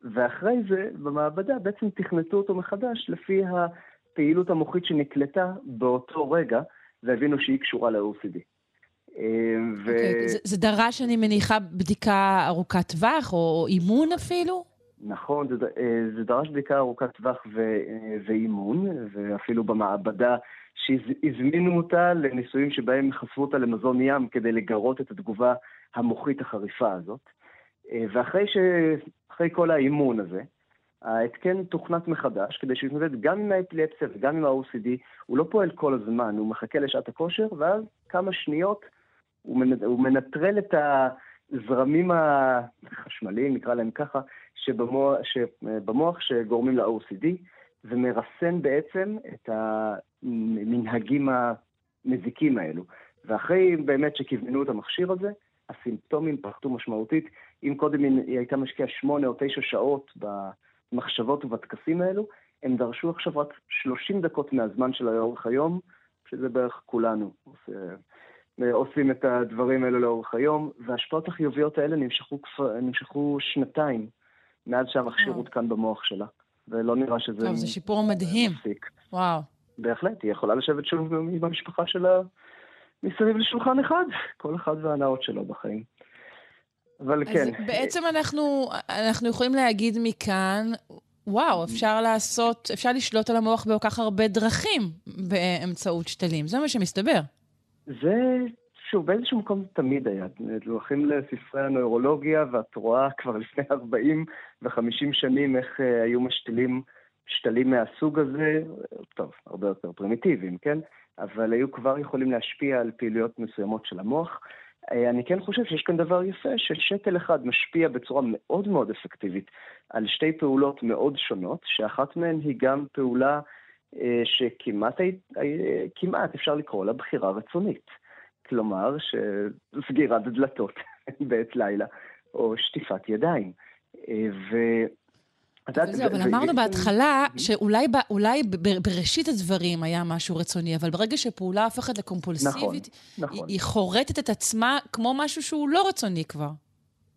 ואחרי זה, במעבדה בעצם תכנתו אותו מחדש לפי הפעילות המוחית שנקלטה באותו רגע, והבינו שהיא קשורה ל-OCD. אה, ו... Okay, אוקיי, זה, זה דרש, אני מניחה, בדיקה ארוכת טווח, או אימון אפילו? נכון, זה, אה, זה דרש בדיקה ארוכת טווח ו, אה, ואימון, ואפילו במעבדה שהזמינו אותה לניסויים שבהם חשפו אותה למזון ים כדי לגרות את התגובה המוחית החריפה הזאת. ואחרי ש... אחרי כל האימון הזה, ההתקן תוכנת מחדש כדי שיתמודד גם עם האפילפסיה וגם עם ה-OCD. הוא לא פועל כל הזמן, הוא מחכה לשעת הכושר, ואז כמה שניות הוא מנטרל את הזרמים החשמליים, נקרא להם ככה, שבמוח, שבמוח שגורמים ל-OCD, ומרסן בעצם את המנהגים המזיקים האלו. ואחרי באמת שכיוונו את המכשיר הזה, הסימפטומים פחתו משמעותית. אם קודם היא הייתה משקיעה שמונה או תשע שעות במחשבות ובטקסים האלו, הם דרשו עכשיו רק 30 דקות מהזמן של לאורך היום, שזה בערך כולנו. עושים את הדברים האלו לאורך היום, וההשפעות החיוביות האלה נמשכו, נמשכו שנתיים מאז שהמכשיר הותקן במוח שלה, ולא נראה שזה... טוב, זה שיפור מדהים. מפסיק. וואו. בהחלט, היא יכולה לשבת שוב עם המשפחה שלה מסביב לשולחן אחד, כל אחד והנאות שלו בחיים. אבל אז כן. אז בעצם אנחנו, אנחנו יכולים להגיד מכאן, וואו, אפשר לעשות, אפשר לשלוט על המוח בכל כך הרבה דרכים באמצעות שתלים. זה מה שמסתבר. זה, שוב, באיזשהו מקום תמיד היה. הולכים לספרי הנוירולוגיה, ואת רואה כבר לפני 40 ו-50 שנים איך uh, היו משתלים שתלים מהסוג הזה, טוב, הרבה יותר פרימיטיביים, כן? אבל היו כבר יכולים להשפיע על פעילויות מסוימות של המוח. אה, אני כן חושב שיש כאן דבר יפה, ששתל אחד משפיע בצורה מאוד מאוד אפקטיבית על שתי פעולות מאוד שונות, שאחת מהן היא גם פעולה אה, שכמעט אה, כמעט אפשר לקרוא לה בחירה רצונית. כלומר, שסגירת דלתות (laughs) בעת לילה, או שטיפת ידיים. ו... זהו, אבל אמרנו בהתחלה שאולי בראשית הדברים היה משהו רצוני, אבל ברגע שפעולה הופכת לקומפולסיבית, נכון, נכון. היא חורטת את עצמה כמו משהו שהוא לא רצוני כבר.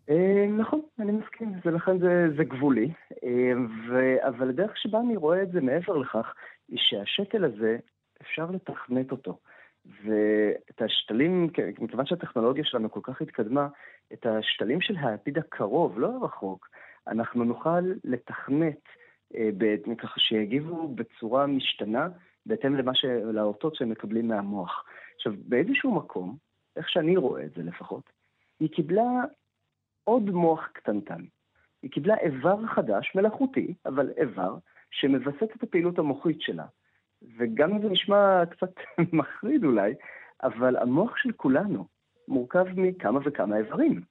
אה, נכון, אני מסכים, ולכן זה גבולי. אה, אבל הדרך שבה אני רואה את זה מעבר לכך, היא שהשתל הזה, אפשר לתכנת אותו. ואת השתלים, מכיוון שהטכנולוגיה שלנו כל כך התקדמה, את השתלים של העתיד הקרוב, לא הרחוק, אנחנו נוכל לתכנת אה, ככה שיגיבו בצורה משתנה בהתאם למה ש... לאותות שהם מקבלים מהמוח. עכשיו, באיזשהו מקום, איך שאני רואה את זה לפחות, היא קיבלה עוד מוח קטנטן. היא קיבלה איבר חדש, מלאכותי, אבל איבר, שמווסת את הפעילות המוחית שלה. וגם אם זה נשמע קצת (laughs) מחריד אולי, אבל המוח של כולנו מורכב מכמה וכמה איברים.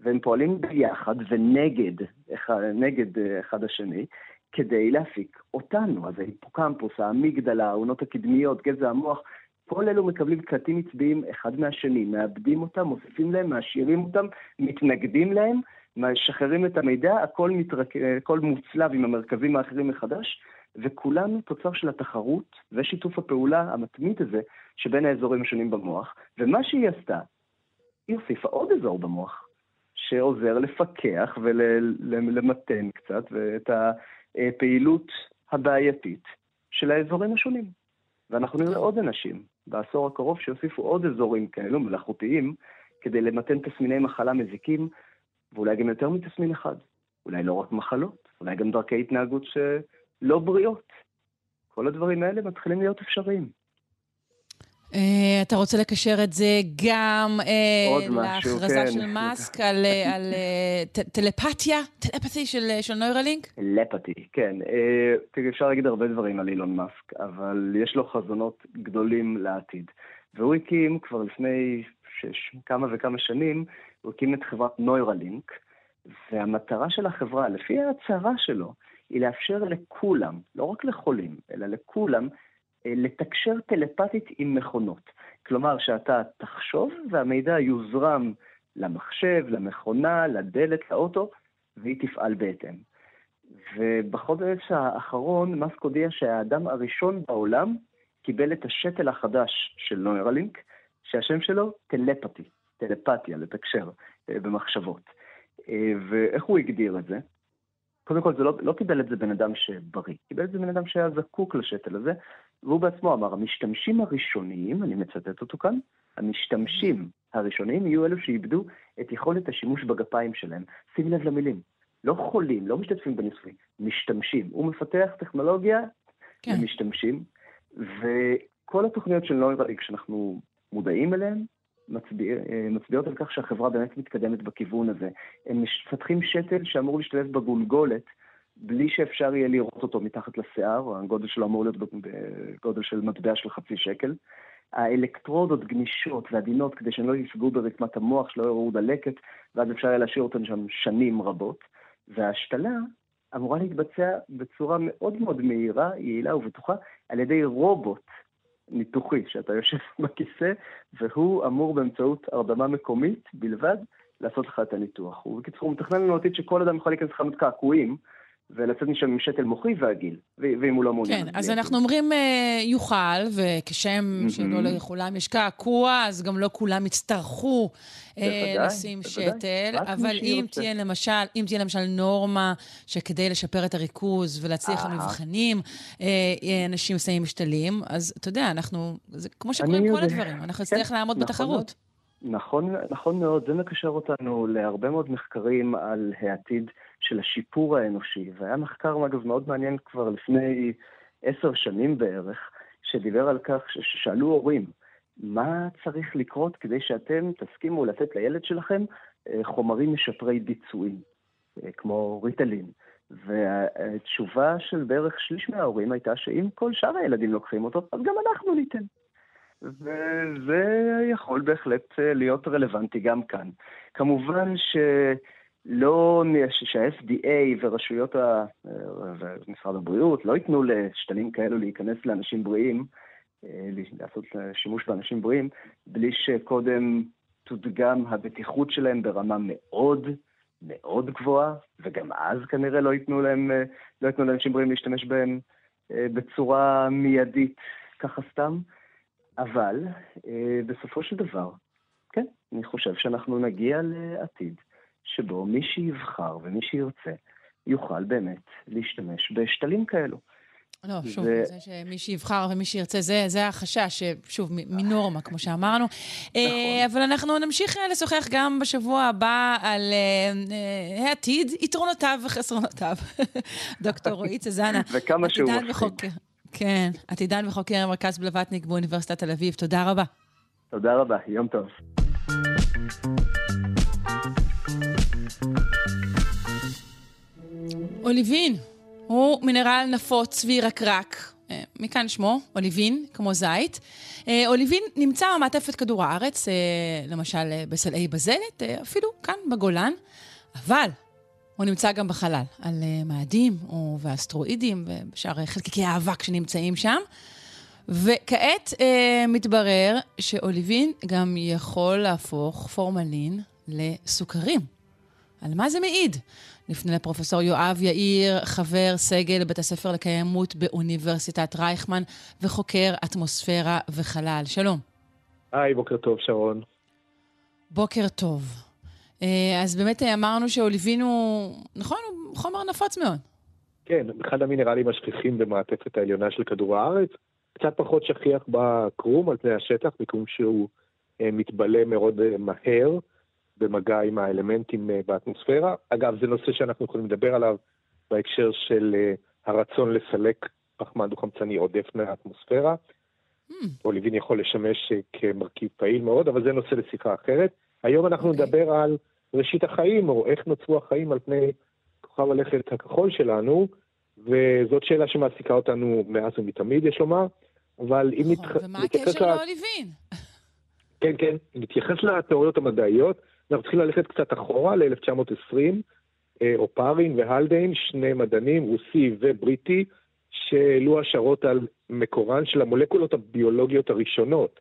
והם פועלים ביחד ונגד אחד, נגד אה, אחד השני, כדי להפיק אותנו. אז ההיפוקמפוס, האמיגדלה, העונות הקדמיות, גזע המוח, כל אלו מקבלים קלטים עצביים אחד מהשני, מאבדים אותם, מוסיפים להם, מעשירים אותם, מתנגדים להם, משחררים את המידע, הכל, מתרק... הכל מוצלב עם המרכזים האחרים מחדש, וכולנו תוצר של התחרות ושיתוף הפעולה המתמיד הזה שבין האזורים השונים במוח, ומה שהיא עשתה, היא הוסיפה עוד אזור במוח, שעוזר לפקח ולמתן קצת את הפעילות הבעייתית של האזורים השונים. ואנחנו נראה עוד אנשים בעשור הקרוב שיוסיפו עוד אזורים כאלו מלאכותיים כדי למתן תסמיני מחלה מזיקים, ואולי גם יותר מתסמין אחד. אולי לא רק מחלות, אולי גם דרכי התנהגות שלא בריאות. כל הדברים האלה מתחילים להיות אפשריים. Uh, אתה רוצה לקשר את זה גם uh, להכרזה כן. של מאסק על, (laughs) uh, טלפתיה, טלפתי של, נוירלינק? טלפתי, כן. תראי, אפשר להגיד הרבה דברים על אילון מאסק, אבל יש לו חזונות גדולים לעתיד. והוא הקים כבר לפני שש, כמה וכמה שנים הוא הקים את חברת נוירלינק, והמטרה של החברה, לפי ההצהרה שלו, היא לאפשר לכולם, לא רק לחולים, אלא לכולם, אה, לתקשר טלפתית עם מכונות. כלומר, שאתה תחשוב והמידע יוזרם למחשב, למכונה, לדלת, לאוטו, והיא תפעל בהתאם. ובחודש האחרון מאסק הודיע שהאדם הראשון בעולם קיבל את השתל החדש של נוירלינק, שהשם שלו טלפתי, טלפתיה, לתקשר אה, במחשבות. אה, ואיך הוא הגדיר את זה? קודם כל, זה לא, לא קיבל את זה בן אדם שבריא, קיבל את זה בן אדם שהיה זקוק לשתל הזה, והוא בעצמו אמר, המשתמשים הראשוניים, אני מצטט אותו כאן, המשתמשים הראשוניים יהיו אלו שאיבדו את יכולת השימוש בגפיים שלהם. שים לב למילים, לא חולים, לא משתתפים בניסוי, משתמשים. הוא מפתח טכנולוגיה כן. למשתמשים, וכל התוכניות של נוירליג שאנחנו מודעים אליהן, מצביע, מצביעות על כך שהחברה באמת מתקדמת בכיוון הזה. הם מפתחים שתל שאמור להשתלב בגולגולת, בלי שאפשר יהיה לראות אותו מתחת לשיער, הגודל שלו אמור להיות בגודל של מטבע של חצי שקל. האלקטרודות גמישות ועדינות כדי שהן לא יפגעו ברקמת המוח, שלא יראו דלקת, ואז אפשר יהיה להשאיר אותן שם שנים רבות. וההשתלה אמורה להתבצע בצורה מאוד מאוד מהירה, יעילה ובטוחה על ידי רובוט ניתוחי, שאתה יושב (laughs) בכיסא, והוא אמור באמצעות הרדמה מקומית בלבד לעשות לך את הניתוח. ובקיצור, הוא מתכנן לנו עתיד שכל אדם יכול להיכנס לחנות קעקועים, ולצאת משם עם שתל מוחי ועגיל, ואם הוא לא מעוניין. כן, אז אנחנו אומרים אה, יוכל, וכשם שלא לכולם יש קעקוע, אז גם לא כולם יצטרכו אה, לשים שתל, אבל אם תהיה למשל, אם תהיה למשל נורמה שכדי לשפר את הריכוז ולהצליח במבחנים, אה, אנשים שמים משתלים, אז אתה יודע, אנחנו, זה כמו שקורה עם כל הדברים, אנחנו נצטרך כן, לעמוד נכון בתחרות. נכון, נכון מאוד, זה מקשר אותנו להרבה מאוד מחקרים על העתיד של השיפור האנושי, והיה מחקר, אגב, מאוד מעניין כבר לפני עשר שנים בערך, שדיבר על כך ששאלו הורים, מה צריך לקרות כדי שאתם תסכימו לתת לילד שלכם אה, חומרים משפרי ביצועים, אה, כמו ריטלין. והתשובה של בערך שליש מההורים הייתה שאם כל שאר הילדים לוקחים אותו, אז גם אנחנו ניתן. וזה יכול בהחלט אה, להיות רלוונטי גם כאן. כמובן שלא, שה-FDA ורשויות ה... ומשרד הבריאות לא ייתנו לשתלים כאלו להיכנס לאנשים בריאים, אה, לעשות שימוש באנשים בריאים, בלי שקודם תודגם הבטיחות שלהם ברמה מאוד מאוד גבוהה, וגם אז כנראה לא ייתנו להם, אה, לא ייתנו לאנשים בריאים להשתמש בהם בצורה מיידית, ככה סתם. אבל אה, בסופו של דבר, כן, אני חושב שאנחנו נגיע לעתיד שבו מי שיבחר ומי שירצה יוכל באמת להשתמש בשתלים כאלו. לא, שוב, ו... זה שמי שיבחר ומי שירצה, זה, זה החשש, שוב, מנורמה, כמו שאמרנו. אה, נכון. אבל אנחנו נמשיך אה, לשוחח גם בשבוע הבא על העתיד, יתרונותיו וחסרונותיו. (laughs) דוקטור (laughs) רועי צזנה. וכמה שהוא מפחיד. כן, עתידן וחוקר מרכז בלווטניק באוניברסיטת תל אביב, תודה רבה. תודה רבה, יום טוב. אוליבין הוא מינרל נפוץ וירקרק, אה, מכאן שמו, אוליבין, כמו זית. אה, אוליבין נמצא במעטפת כדור הארץ, אה, למשל בסלעי בזלת, אפילו כאן בגולן, אבל הוא נמצא גם בחלל, על מאדים ואסטרואידים ושאר חלקיקי האבק שנמצאים שם. וכעת uh, מתברר שאוליבין גם יכול להפוך פורמלין לסוכרים. על מה זה מעיד? נפנה לפרופסור יואב יאיר, חבר סגל בית הספר לקיימות באוניברסיטת רייכמן וחוקר אטמוספירה וחלל. שלום. היי, בוקר טוב, שרון. בוקר טוב. אה, אז באמת אה, אמרנו שאוליבין הוא, נכון, הוא חומר נפוץ מאוד. כן, אחד המינרלים השכיחים במעטפת העליונה של כדור הארץ, קצת פחות שכיח בקרום על פני השטח, מכיוון שהוא אה, מתבלה מאוד מהר במגע עם האלמנטים באטמוספירה. אגב, זה נושא שאנחנו יכולים לדבר עליו בהקשר של הרצון לסלק פחמן דו-חמצני עודף מהאטמוספירה. Mm. אוליבין יכול לשמש כמרכיב פעיל מאוד, אבל זה נושא לשיחה אחרת. היום אנחנו okay. אוקיי. נדבר על ראשית החיים, או איך נוצרו החיים על פני כוכב הלכת הכחול שלנו, וזאת שאלה שמעסיקה אותנו מאז ומתמיד, יש לומר, אבל אם נתייחס... נכון, ומה הקשר לאוליבין? כן, כן, נתייחס לתיאוריות המדעיות, אנחנו צריכים ללכת קצת אחורה, ל-1920, אופרין והלדיין, שני מדענים, רוסי ובריטי, שהעלו השערות על מקורן של המולקולות הביולוגיות הראשונות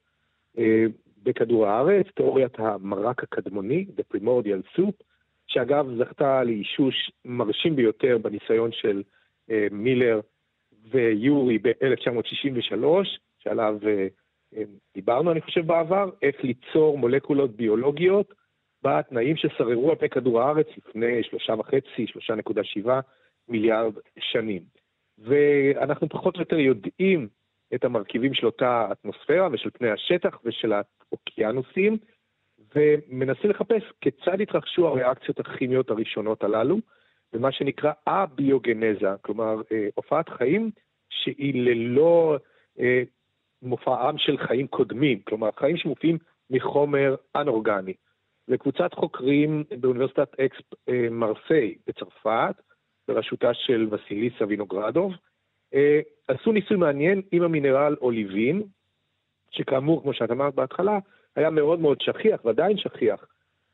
בכדור הארץ, תיאוריית המרק הקדמוני, The Primordial Soup, שאגב זכתה לאישוש מרשים ביותר בניסיון של אה, מילר ויורי ב-1963, שעליו אה, אה, דיברנו, אני חושב, בעבר, איך ליצור מולקולות ביולוגיות בתנאים ששררו על פני כדור הארץ לפני שלושה וחצי, שלושה נקודה שבעה מיליארד שנים. ואנחנו פחות או יותר יודעים את המרכיבים של אותה אטמוספירה ושל פני השטח ושל האוקיינוסים, ומנסים לחפש כיצד התרחשו הריאקציות הכימיות הראשונות הללו, במה שנקרא הביוגנזה, כלומר אה, הופעת חיים שהיא ללא אה, מופעם של חיים קודמים, כלומר חיים שמופיעים מחומר אנאורגני. וקבוצת חוקרים באוניברסיטת אקס אה, מרסיי בצרפת, בראשותה של וסיליסה וינוגרדוב, עשו ניסוי מעניין עם המינרל אוליבין, שכאמור, כמו שאת אמרת בהתחלה, היה מאוד מאוד שכיח, ועדיין שכיח,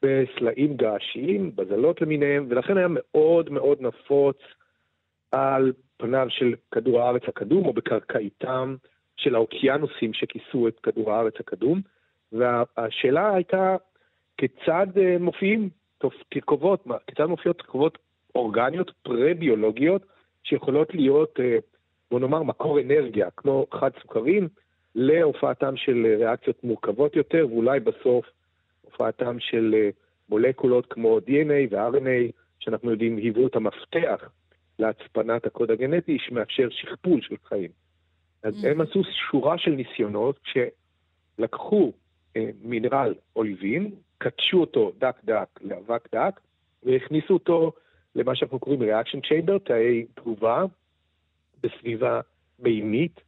בסלעים געשיים, בזלות למיניהם, ולכן היה מאוד מאוד נפוץ על פניו של כדור הארץ הקדום, או בקרקעיתם של האוקיינוסים שכיסו את כדור הארץ הקדום. והשאלה הייתה, כיצד אה, מופיעים תרכובות, כיצד מופיעות תרכובות אורגניות פרה-ביולוגיות שיכולות להיות, אה, בוא נאמר, מקור אנרגיה, כמו חד סוכרים, להופעתם של אה, ריאקציות מורכבות יותר, ואולי בסוף הופעתם של מולקולות כמו DNA ו-RNA, שאנחנו יודעים היוו את המפתח להצפנת הקוד הגנטי, שמאפשר שכפול של חיים. אז mm-hmm. הם עשו שורה של ניסיונות שלקחו מינרל אוליבין, קדשו אותו דק דק לאבק דק, והכניסו אותו למה שאנחנו קוראים reaction chamber, תאי תגובה, בסביבה מימית,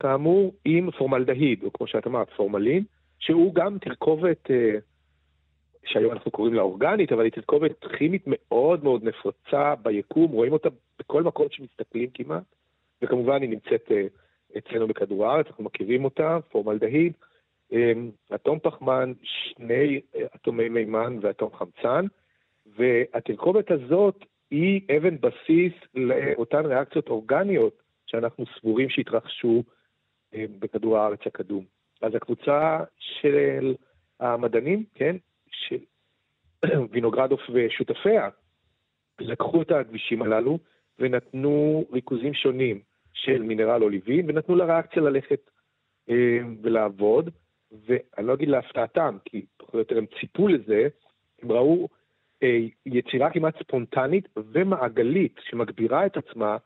כאמור, עם פורמלדהיד, או כמו שאת אמרת, פורמלין, שהוא גם תרכובת, אה, שהיום אנחנו קוראים לה אורגנית, אבל היא תרכובת כימית מאוד מאוד נפוצה ביקום, רואים אותה בכל מקום שמסתכלים כמעט, וכמובן היא נמצאת אה, אצלנו בכדור הארץ, אנחנו מכירים אותה, פורמלדהיד, אטום פחמן, שני אטומי מימן ואטום חמצן, והתרכובת הזאת היא אבן בסיס לאותן ריאקציות אורגניות שאנחנו סבורים שהתרחשו אה, בכדור הארץ הקדום. אז הקבוצה של המדענים, כן, של (clears throat) וינוגרדוף ושותפיה, לקחו את הכבישים הללו ונתנו ריכוזים שונים של מינרל אוליבין, ונתנו לריאקציה ללכת אה, ולעבוד, ואני לא אגיד להפתעתם, כי פחות או יותר הם ציפו לזה, הם ראו אה, יצירה כמעט ספונטנית ומעגלית שמגבירה את עצמה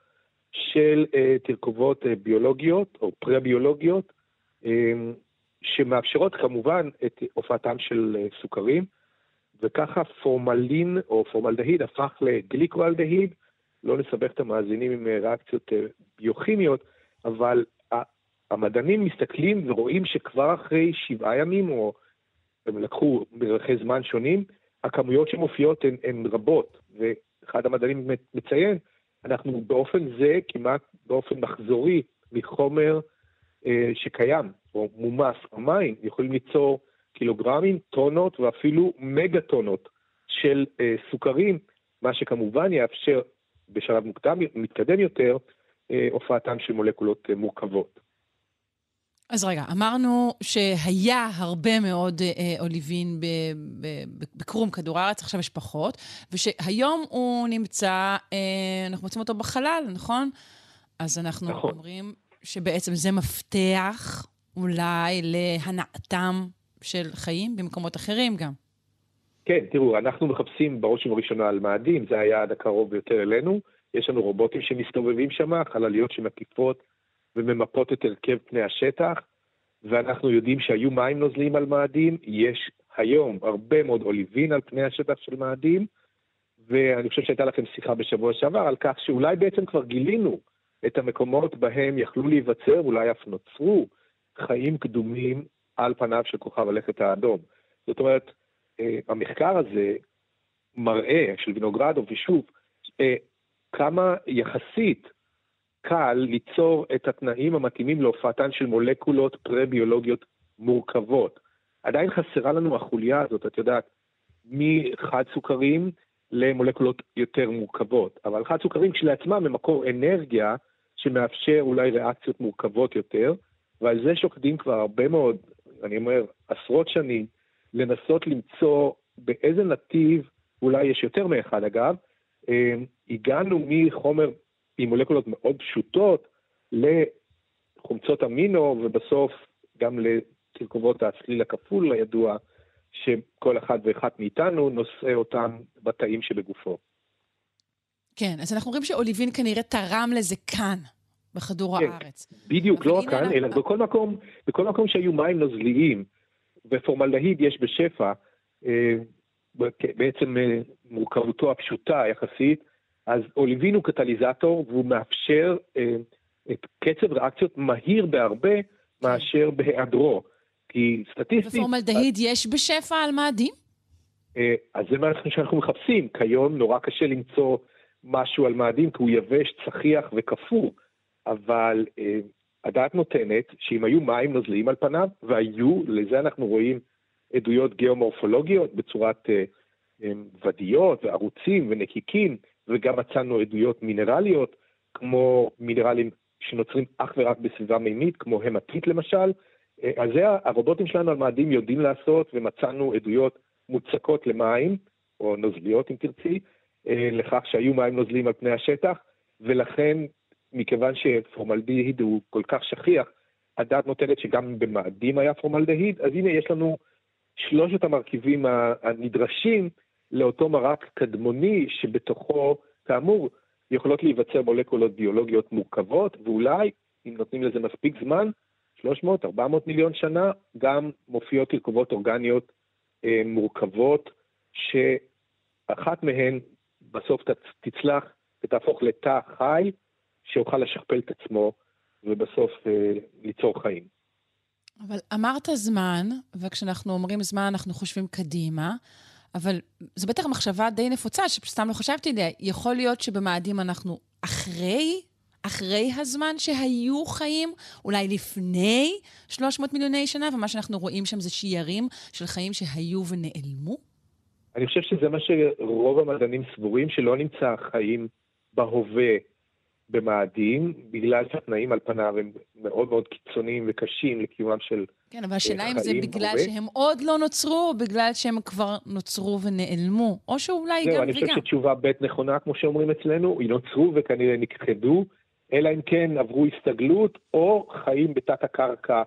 של uh, תרכובות uh, ביולוגיות או פרה-ביולוגיות, um, שמאפשרות כמובן את הופעתם של uh, סוכרים, וככה פורמלין או פורמלדהיד הפך לגליקואלדהיד, לא נסבך את המאזינים עם ריאקציות uh, ביוכימיות, אבל המדענים מסתכלים ורואים שכבר אחרי שבעה ימים, או הם לקחו מרווחי זמן שונים, הכמויות שמופיעות הן, הן רבות, ואחד המדענים מציין אנחנו באופן זה, כמעט באופן מחזורי, מחומר אה, שקיים, או מומס במים, יכולים ליצור קילוגרמים, טונות ואפילו מגה טונות של אה, סוכרים, מה שכמובן יאפשר בשלב מוקדם, מתקדם יותר, אה, הופעתן של מולקולות אה, מורכבות. אז רגע, אמרנו שהיה הרבה מאוד אה, אוליבין בקרום כדור הארץ, עכשיו יש פחות, ושהיום הוא נמצא, אה, אנחנו מוצאים אותו בחלל, נכון? אז אנחנו נכון. אומרים שבעצם זה מפתח אולי להנאתם של חיים במקומות אחרים גם. כן, תראו, אנחנו מחפשים בראש ובראשונה על מאדים, זה היעד הקרוב ביותר אלינו. יש לנו רובוטים שמסתובבים שם, חלליות שמקיפות וממפות את הרכב פני השטח, ואנחנו יודעים שהיו מים נוזליים על מאדים, יש היום הרבה מאוד אוליבין על פני השטח של מאדים, ואני חושב שהייתה לכם שיחה בשבוע שעבר על כך שאולי בעצם כבר גילינו את המקומות בהם יכלו להיווצר, אולי אף נוצרו, חיים קדומים על פניו של כוכב הלכת האדום. זאת אומרת, אה, המחקר הזה מראה, של וינוגרדוב, ושוב, אה, כמה יחסית קל ליצור את התנאים המתאימים להופעתן של מולקולות פרה-ביולוגיות מורכבות. עדיין חסרה לנו החוליה הזאת, את יודעת, מחד סוכרים למולקולות יותר מורכבות. אבל חד סוכרים כשלעצמם הם מקור אנרגיה שמאפשר אולי ריאקציות מורכבות יותר, ועל זה שוקדים כבר הרבה מאוד, אני אומר, עשרות שנים, לנסות למצוא באיזה נתיב, אולי יש יותר מאחד אגב, אה, הגענו מחומר עם מולקולות מאוד פשוטות לחומצות אמינו, ובסוף גם לתרכובות הצליל הכפול הידוע, שכל אחד ואחת מאיתנו נושא אותם בתאים שבגופו. כן, אז אנחנו רואים שאוליבין כנראה תרם לזה כאן, בכדור כן, הארץ. בדיוק, לא רק כאן, אנחנו- אלא בכל מקום, בכל מקום שהיו מים נוזליים, ופורמלדהיד יש בשפע, אה, בעצם אה, מורכבותו הפשוטה יחסית, אז אוליבין הוא קטליזטור והוא מאפשר אה, את קצב ריאקציות מהיר בהרבה מאשר בהיעדרו. כי סטטיסטית... ופורמלדהיד יש בשפע על מאדים? אה, אז זה מה שאנחנו מחפשים. כיום נורא קשה למצוא משהו על מאדים, כי הוא יבש, צחיח וקפוא, אבל אה, הדעת נותנת שאם היו מים נוזליים על פניו, והיו, לזה אנחנו רואים עדויות גיאומורפולוגיות בצורת אה, אה, ודיות וערוצים ונקיקים, וגם מצאנו עדויות מינרליות, כמו מינרלים שנוצרים אך ורק בסביבה מימית, כמו המטית למשל. אה, אז זה הרובוטים שלנו על מאדים יודעים לעשות, ומצאנו עדויות מוצקות למים, או נוזליות אם תרצי, אה, לכך שהיו מים נוזליים על פני השטח, ולכן, מכיוון שפורמלדהיד הוא כל כך שכיח, הדעת נותנת שגם במאדים היה פורמלדהיד, אז הנה יש לנו שלושת המרכיבים הנדרשים לאותו מרק קדמוני שבתוכו, כאמור, יכולות להיווצר מולקולות ביולוגיות מורכבות, ואולי, אם נותנים לזה מספיק זמן, 300-400 מיליון שנה, גם מופיעות תרכובות אורגניות אה, מורכבות, שאחת מהן בסוף תצ- תצלח ותהפוך לתא חי, שיוכל לשכפל את עצמו ובסוף אה, ליצור חיים. אבל אמרת זמן, וכשאנחנו אומרים זמן אנחנו חושבים קדימה, אבל זו בטח מחשבה די נפוצה, שסתם לא חשבתי עליה. יכול להיות שבמאדים אנחנו אחרי, אחרי הזמן שהיו חיים, אולי לפני 300 מיליוני שנה, ומה שאנחנו רואים שם זה שיירים של חיים שהיו ונעלמו? אני חושב שזה מה שרוב המדענים סבורים, שלא נמצא חיים בהווה במאדים, בגלל שהתנאים על פניו הם מאוד מאוד קיצוניים וקשים לקיומם של כן, אבל השאלה אם זה חיים בגלל בהווה. שהם עוד לא נוצרו, או בגלל שהם כבר נוצרו ונעלמו, או שאולי זהו, גם אני חושב וגם. שתשובה ב' נכונה, כמו שאומרים אצלנו, נוצרו וכנראה נכחדו, אלא אם כן עברו הסתגלות או חיים בתת הקרקע,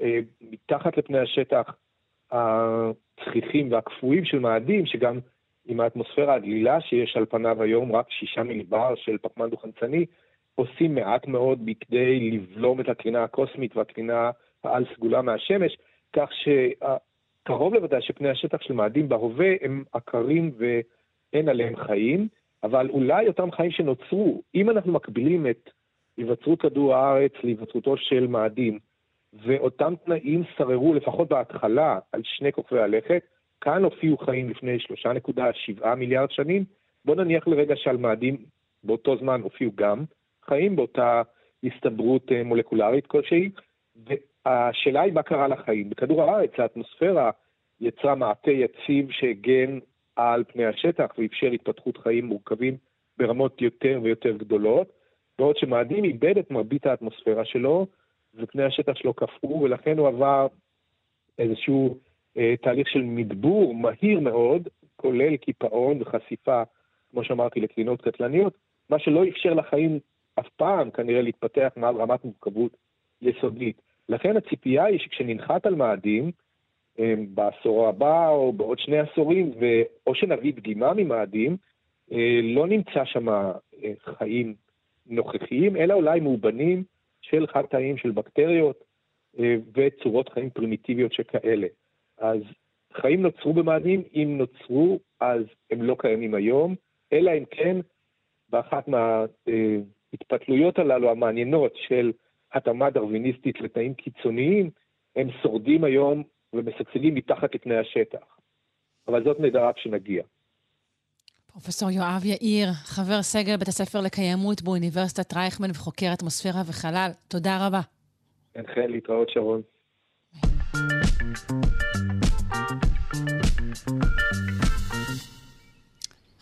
אה, מתחת לפני השטח הצחיחים והקפואים של מאדים, שגם עם האטמוספירה הדלילה שיש על פניו היום, רק שישה מיליבר של פחמן דו-חמצני, עושים מעט מאוד בכדי לבלום את הקרינה הקוסמית והקרינה העל סגולה מהשמש, כך שקרוב לוודאי שפני השטח של מאדים בהווה הם עקרים ואין עליהם חיים, אבל אולי אותם חיים שנוצרו, אם אנחנו מקבילים את היווצרות כדור הארץ להיווצרותו של מאדים, ואותם תנאים שררו לפחות בהתחלה על שני כוכבי הלכת, כאן הופיעו חיים לפני 3.7 מיליארד שנים, בוא נניח לרגע שעל מאדים באותו זמן הופיעו גם חיים באותה הסתברות אה, מולקולרית כלשהי, והשאלה היא מה קרה לחיים. בכדור הארץ האטמוספירה יצרה מעטה יציב שהגן על פני השטח ואפשר התפתחות חיים מורכבים ברמות יותר ויותר גדולות, בעוד שמאדים איבד את מרבית האטמוספירה שלו, ופני השטח שלו קפאו, ולכן הוא עבר איזשהו תהליך של מדבור מהיר מאוד, כולל קיפאון וחשיפה, כמו שאמרתי, לקרינות קטלניות, מה שלא אפשר לחיים אף פעם כנראה להתפתח מעל רמת מורכבות יסודית. לכן הציפייה היא שכשננחת על מאדים, אה, בעשור הבא או בעוד שני עשורים, או שנביא דגימה ממאדים, אה, לא נמצא שם אה, חיים נוכחיים, אלא אולי מאובנים של חד-תאים של בקטריות אה, וצורות חיים פרימיטיביות שכאלה. אז חיים נוצרו במאדים, אם נוצרו, אז הם לא קיימים היום, אלא אם כן באחת מההתפתלויות הללו המעניינות של התאמה דרוויניסטית לתנאים קיצוניים, הם שורדים היום ומשגשגים מתחת לפני השטח. אבל זאת נדע רק שנגיע. פרופסור יואב יאיר, חבר סגל בית הספר לקיימות באוניברסיטת רייכמן וחוקר אטמוספירה וחלל, תודה רבה. אין חן להתראות שרון.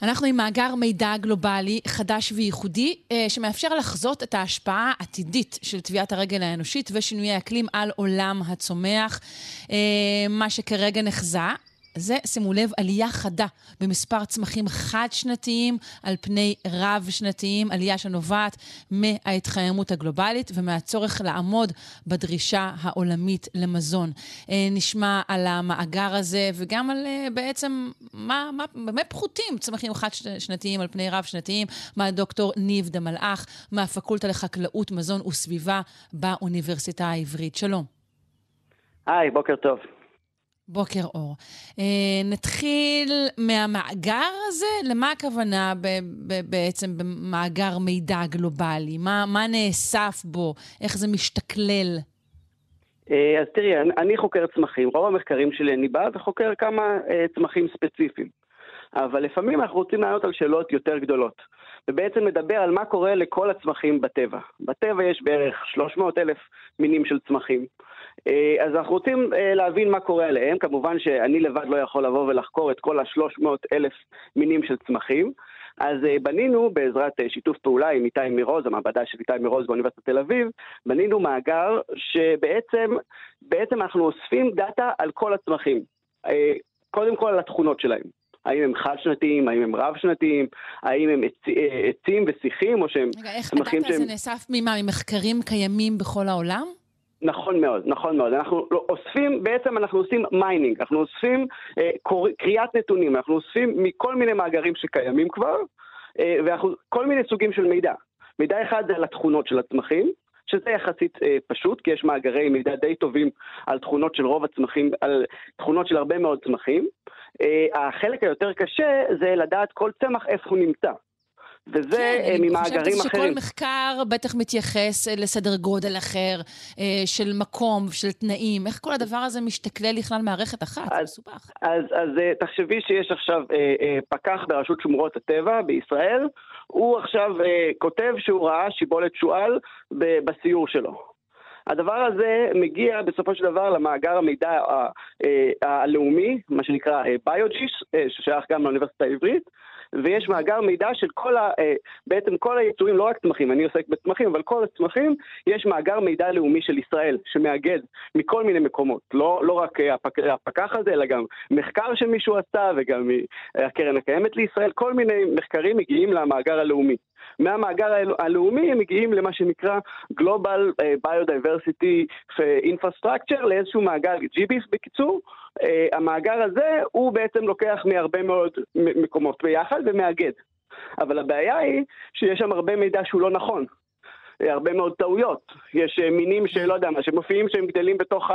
אנחנו עם מאגר מידע גלובלי חדש וייחודי, אה, שמאפשר לחזות את ההשפעה העתידית של טביעת הרגל האנושית ושינויי אקלים על עולם הצומח. אה, מה שכרגע נחזה, זה, שימו לב, עלייה חדה במספר צמחים חד-שנתיים על פני רב-שנתיים, עלייה שנובעת מההתחממות הגלובלית ומהצורך לעמוד בדרישה העולמית למזון. אה, נשמע על המאגר הזה וגם על אה, בעצם מה, מה באמת פחותים צמחים חד-שנתיים על פני רב-שנתיים, מהדוקטור ניב דמלאך, מהפקולטה לחקלאות, מזון וסביבה באוניברסיטה העברית. שלום. היי, בוקר טוב. בוקר אור. Uh, נתחיל מהמאגר הזה, למה הכוונה ב- ב- בעצם במאגר מידע גלובלי? מה, מה נאסף בו? איך זה משתכלל? Uh, אז תראי, אני, אני חוקר צמחים. רוב המחקרים שלי אני בא וחוקר כמה uh, צמחים ספציפיים. אבל לפעמים אנחנו רוצים לענות על שאלות יותר גדולות. ובעצם מדבר על מה קורה לכל הצמחים בטבע. בטבע יש בערך 300 אלף מינים של צמחים. אה, אז אנחנו רוצים אה, להבין מה קורה עליהם, כמובן שאני לבד לא יכול לבוא ולחקור את כל ה-300 אלף מינים של צמחים. אז אה, בנינו, בעזרת שיתוף פעולה עם איתי מירוז, המעבדה של איתי מירוז באוניברסיטת תל אביב, בנינו מאגר שבעצם בעצם אנחנו אוספים דאטה על כל הצמחים. קודם כל על התכונות שלהם. האם הם חד-שנתיים, האם הם רב-שנתיים, האם הם עצים ושיחים, או שהם רגע, איך הדאטה הזה נאסף ממה? ממחקרים קיימים בכל העולם? נכון מאוד, נכון מאוד. אנחנו לא, אוספים, בעצם אנחנו עושים mining, אנחנו אוספים אה, קור... קריאת נתונים, אנחנו אוספים מכל מיני מאגרים שקיימים כבר, אה, וכל מיני סוגים של מידע. מידע אחד זה על התכונות של הצמחים, שזה יחסית אה, פשוט, כי יש מאגרי מידע די טובים על תכונות של רוב הצמחים, על תכונות של הרבה מאוד צמחים. אה, החלק היותר קשה זה לדעת כל צמח איפה הוא נמצא. וזה כן, ממאגרים אחרים. אני חושבת שכל מחקר בטח מתייחס לסדר גודל אחר, אה, של מקום, של תנאים. איך כל הדבר הזה משתכלל לכלל מערכת אחת? זה מסובך. אז, אז אה, תחשבי שיש עכשיו אה, אה, פקח ברשות שמורות הטבע בישראל, הוא עכשיו אה, כותב שהוא ראה שיבולת שועל בסיור שלו. הדבר הזה מגיע בסופו של דבר למאגר המידע אה, הלאומי, מה שנקרא ביוג'יס, ששייך גם לאוניברסיטה העברית, ויש מאגר מידע של כל ה... אה, בעצם כל היצורים, לא רק צמחים, אני עוסק בצמחים, אבל כל הצמחים, יש מאגר מידע לאומי של ישראל, שמאגד מכל מיני מקומות. לא, לא רק אה, הפק, הפקח הזה, אלא גם מחקר שמישהו עשה, וגם הקרן הקיימת לישראל, כל מיני מחקרים מגיעים למאגר הלאומי. מהמאגר הלאומי הם מגיעים למה שנקרא Global אה, Biodiversity Infrastructure, לאיזשהו מאגר GBIF בקיצור. Uh, המאגר הזה הוא בעצם לוקח מהרבה מאוד מקומות ביחד ומאגד. אבל הבעיה היא שיש שם הרבה מידע שהוא לא נכון. אה, הרבה מאוד טעויות. יש מינים שלא יודע מה, שמופיעים שהם גדלים בתוך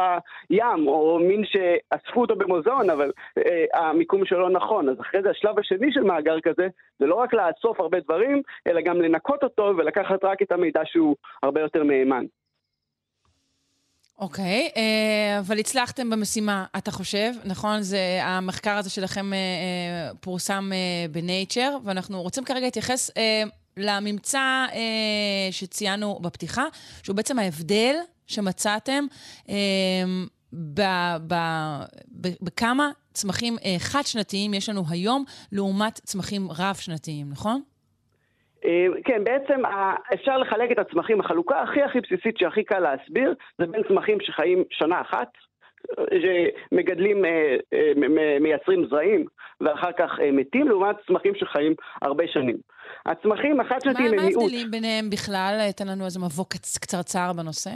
הים, או מין שאספו אותו במוזיאון, אבל אה, המיקום שלו נכון. אז אחרי זה השלב השני של מאגר כזה, זה לא רק לאסוף הרבה דברים, אלא גם לנקות אותו ולקחת רק את המידע שהוא הרבה יותר מהימן. אוקיי, okay, אה, אבל הצלחתם במשימה, אתה חושב, נכון? זה, המחקר הזה שלכם אה, אה, פורסם בנייצ'ר, ואנחנו רוצים כרגע להתייחס לממצא שציינו בפתיחה, שהוא בעצם ההבדל שמצאתם ב, ב, ב, בכמה צמחים חד-שנתיים יש לנו היום לעומת צמחים רב-שנתיים, נכון? אה, כן, בעצם אפשר לחלק את הצמחים, החלוקה הכי הכי בסיסית שהכי קל להסביר, זה בין צמחים שחיים שנה אחת, שמגדלים, אה, אה, מייצרים זרעים ואחר כך מתים, לעומת צמחים שחיים הרבה שנים. הצמחים החד-שנתיים הם מיעוט. מה ההבדלים ביניהם בכלל? תן לנו איזה מבוא קצרצר בנושא.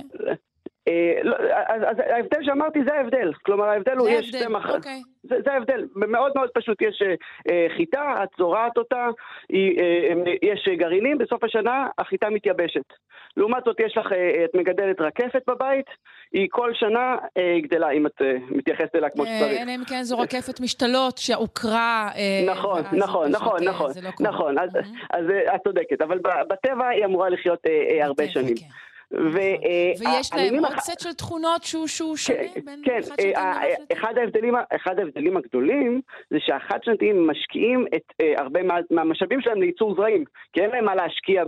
אה, לא, אז, ההבדל שאמרתי זה ההבדל, כלומר ההבדל הוא יש צמח, אוקיי. זה, זה ההבדל, מאוד מאוד פשוט, יש אה, חיטה, את זורעת אותה, אה, יש גרעינים, בסוף השנה החיטה מתייבשת. לעומת זאת יש לך, אה, את מגדלת רקפת בבית, היא כל שנה אה, גדלה, אם את אה, מתייחסת אליה כמו שצריך. אלא אם כן זו רקפת משתלות שהוכרה. אה, נכון, נכון, נכון, אה, נכון, נכון, אז, אה, את צודקת, אבל בטבע היא אמורה לחיות אה, אה, הרבה שנים. ו, אה, ויש להם עוד סט של תכונות שהוא, שהוא שונה כן, בין כן, חד שנתיים אה, אחד ההבדלים, אחד ההבדלים הגדולים זה שהחד שנתיים משקיעים את אה, הרבה מה, מהמשאבים שלהם לייצור זרעים, כי אין להם מה להשקיע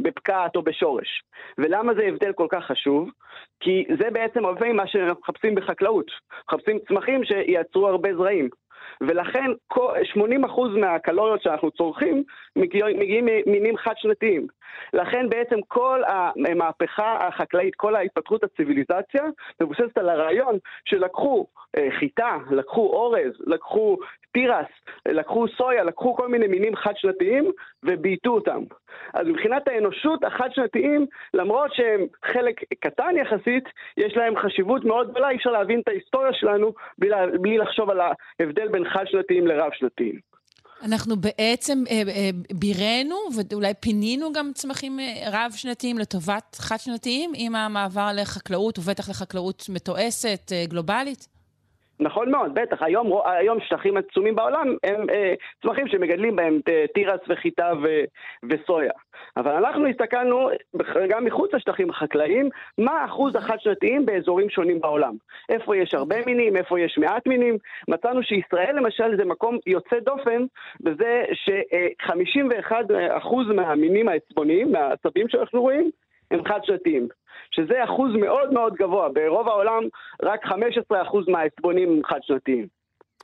בפקעת או בשורש. ולמה זה הבדל כל כך חשוב? כי זה בעצם הרבה מה שאנחנו מחפשים בחקלאות. מחפשים צמחים שייצרו הרבה זרעים. ולכן 80% מהקלוריות שאנחנו צורכים מגיעים, ממינים חד-שנתיים. לכן בעצם כל המהפכה החקלאית, כל ההתפתחות הציוויליזציה, מבוססת על הרעיון שלקחו אה, חיטה, לקחו אורז, לקחו תירס, לקחו סויה, לקחו כל מיני מינים חד-שנתיים ובייתו אותם. אז מבחינת האנושות, החד-שנתיים, למרות שהם חלק קטן יחסית, יש להם חשיבות מאוד גדולה, אי אפשר להבין את ההיסטוריה שלנו בלי, בלי לחשוב על ההבדל בין חד-שנתיים לרב-שנתיים. אנחנו בעצם אה, אה, בירנו ואולי פינינו גם צמחים אה, רב-שנתיים לטובת חד-שנתיים עם המעבר לחקלאות ובטח לחקלאות מתועסת, אה, גלובלית? נכון מאוד, בטח. היום, היום שטחים עצומים בעולם הם אה, צמחים שמגדלים בהם אה, תירס וחיטה ו, וסויה. אבל אנחנו הסתכלנו גם מחוץ לשטחים החקלאיים, מה אחוז החד-שנתיים באזורים שונים בעולם. איפה יש הרבה מינים, איפה יש מעט מינים. מצאנו שישראל למשל זה מקום יוצא דופן בזה ש-51% מהמינים העצבוניים, מהעצבים שאנחנו רואים, הם חד-שנתיים. שזה אחוז מאוד מאוד גבוה. ברוב העולם רק 15% מהעצבונים הם חד-שנתיים.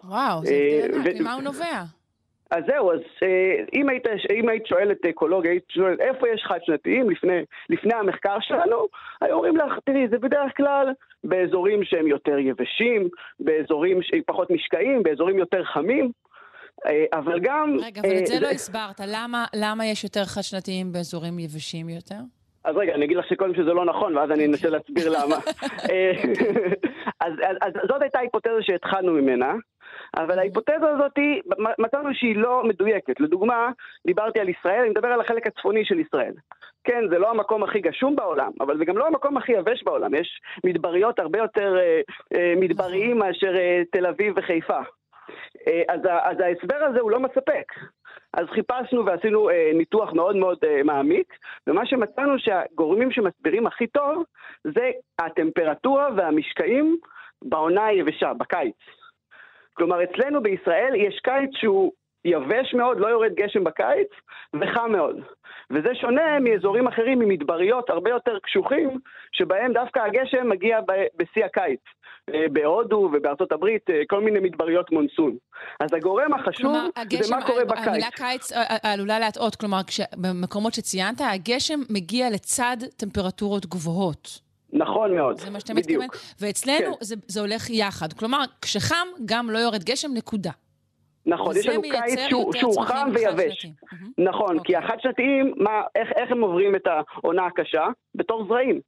וואו, זה הבדל ענק, ממה הוא נובע? אז זהו, אז אה, אם היית, אם היית שואלת אקולוגיה, היית שואלת איפה יש חד-שנתיים לפני, לפני המחקר שלנו, היו אומרים לך, תראי, זה בדרך כלל באזורים שהם יותר יבשים, באזורים שהם פחות משקעים, באזורים יותר חמים. אה, אבל גם... רגע, אבל את זה לא הסברת. למה, למה יש יותר חד-שנתיים באזורים יבשים יותר? אז רגע, אני אגיד לך שקודם שזה לא נכון, ואז אני אנסה להסביר למה. (laughs) אה, אז, אז, אז זאת הייתה היפותזה שהתחלנו ממנה, אבל ההיפותזה הזאת, מצאנו שהיא לא מדויקת. לדוגמה, דיברתי על ישראל, אני מדבר על החלק הצפוני של ישראל. כן, זה לא המקום הכי גשום בעולם, אבל זה גם לא המקום הכי יבש בעולם. יש מדבריות הרבה יותר אה, אה, מדבריים מאשר אה, תל אביב וחיפה. אז, אז ההסבר הזה הוא לא מספק. אז חיפשנו ועשינו אה, ניתוח מאוד מאוד אה, מעמיק, ומה שמצאנו שהגורמים שמסבירים הכי טוב זה הטמפרטורה והמשקעים בעונה היבשה, בקיץ. כלומר, אצלנו בישראל יש קיץ שהוא יבש מאוד, לא יורד גשם בקיץ, וחם מאוד. וזה שונה מאזורים אחרים, ממדבריות הרבה יותר קשוחים, שבהם דווקא הגשם מגיע בשיא הקיץ. אה, בהודו ובארצות הברית, אה, כל מיני מדבריות מונסון. אז הגורם החשוב כלומר, הגשם, זה מה קורה בקיץ. המילה קיץ אה, עלולה להטעות, כלומר, כש, במקומות שציינת, הגשם מגיע לצד טמפרטורות גבוהות. נכון מאוד, זה מה שאתה מתכוון? ואצלנו כן. זה, זה הולך יחד. כלומר, כשחם, גם לא יורד גשם, נקודה. נכון, יש לנו קיץ שהוא, שהוא חם ויבש. נכון, כי אוקיי. החד-שנתיים, איך, איך הם עוברים את העונה הקשה? בתור זרעים.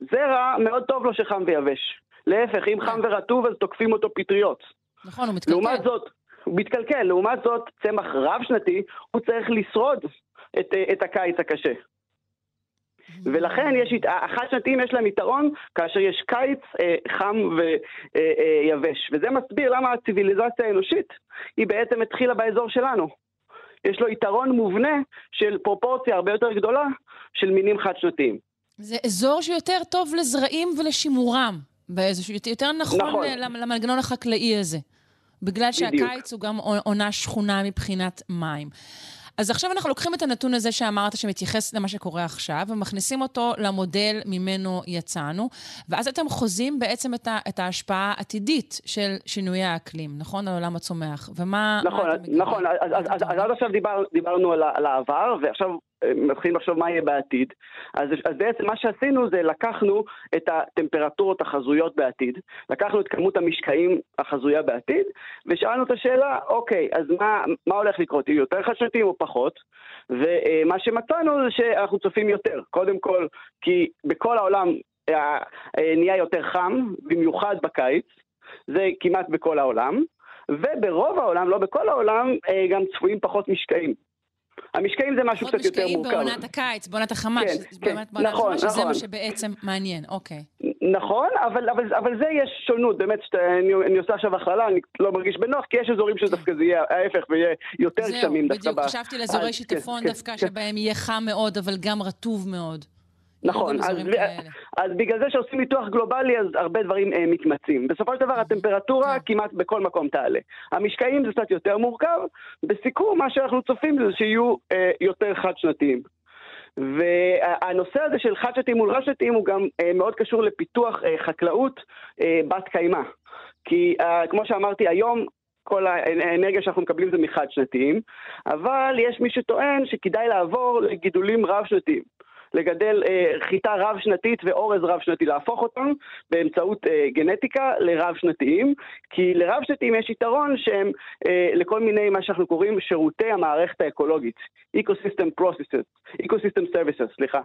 זרע, מאוד טוב לו שחם ויבש. להפך, אם חם ורטוב אז תוקפים אותו פטריות. נכון, הוא מתקלקל. לעומת זאת, הוא מתקלקל. לעומת זאת, צמח רב-שנתי, הוא צריך לשרוד את, את הקיץ הקשה. ולכן יש, החד-שנתיים יש להם יתרון כאשר יש קיץ אה, חם ויבש. אה, אה, וזה מסביר למה הציוויליזציה האנושית היא בעצם התחילה באזור שלנו. יש לו יתרון מובנה של פרופורציה הרבה יותר גדולה של מינים חד-שנתיים. זה אזור שיותר טוב לזרעים ולשימורם. באיזשהו, יותר נכון, נכון. למנגנון החקלאי הזה. בגלל שהקיץ הוא גם עונה שכונה מבחינת מים. אז עכשיו אנחנו לוקחים את הנתון הזה שאמרת שמתייחס למה שקורה עכשיו, ומכניסים אותו למודל ממנו יצאנו, ואז אתם חוזים בעצם את, ה, את ההשפעה העתידית של שינויי האקלים, נכון? על עולם הצומח. ומה... נכון, נכון. אז, אז, אז, אז עד עכשיו דיבר, דיברנו על, על העבר, ועכשיו מתחילים לחשוב מה יהיה בעתיד. אז, אז בעצם מה שעשינו זה לקחנו את הטמפרטורות החזויות בעתיד, לקחנו את כמות המשקעים החזויה בעתיד, ושאלנו את השאלה, אוקיי, אז מה, מה הולך לקרות? יהיו יותר חדשתיים או פחות? ומה שמצאנו זה שאנחנו צופים יותר. קודם כל, כי בכל העולם אה, אה, נהיה יותר חם, במיוחד בקיץ, זה כמעט בכל העולם. וברוב העולם, לא בכל העולם, אה, גם צפויים פחות משקעים. המשקעים זה משהו קצת יותר מורכב. עוד משקעים בעונת הקיץ, בעונת החמה, כן, כן, בעונת נכון, החמה, שזה נכון. מה שבעצם מעניין, אוקיי. נכון, אבל, אבל, אבל זה יש שונות, באמת, שאני אני עושה עכשיו הכללה, אני לא מרגיש בנוח, כי יש אזורים שדווקא זה יהיה ההפך ויהיה יותר גשמים דווקא. זהו, בדיוק, חשבתי לאזורי שיטפון כן, דווקא, כן. שבהם יהיה חם מאוד, אבל גם רטוב מאוד. נכון, אז, אז בגלל זה שעושים ניתוח גלובלי, אז הרבה דברים אה, מתמצים. בסופו של דבר הטמפרטורה כן. כמעט בכל מקום תעלה. המשקעים זה קצת יותר מורכב, בסיכום מה שאנחנו צופים זה שיהיו אה, יותר חד-שנתיים. והנושא הזה של חד-שנתיים מול רב-שנתיים הוא גם אה, מאוד קשור לפיתוח אה, חקלאות אה, בת קיימא. כי אה, כמו שאמרתי, היום כל האנרגיה שאנחנו מקבלים זה מחד שנתיים, אבל יש מי שטוען שכדאי לעבור לגידולים רב-שנתיים. לגדל אה, חיטה רב-שנתית ואורז רב-שנתי, להפוך אותם באמצעות אה, גנטיקה לרב-שנתיים, כי לרב-שנתיים יש יתרון שהם אה, לכל מיני מה שאנחנו קוראים שירותי המערכת האקולוגית, Ecosystem Processes, Ecosystem Services, סליחה.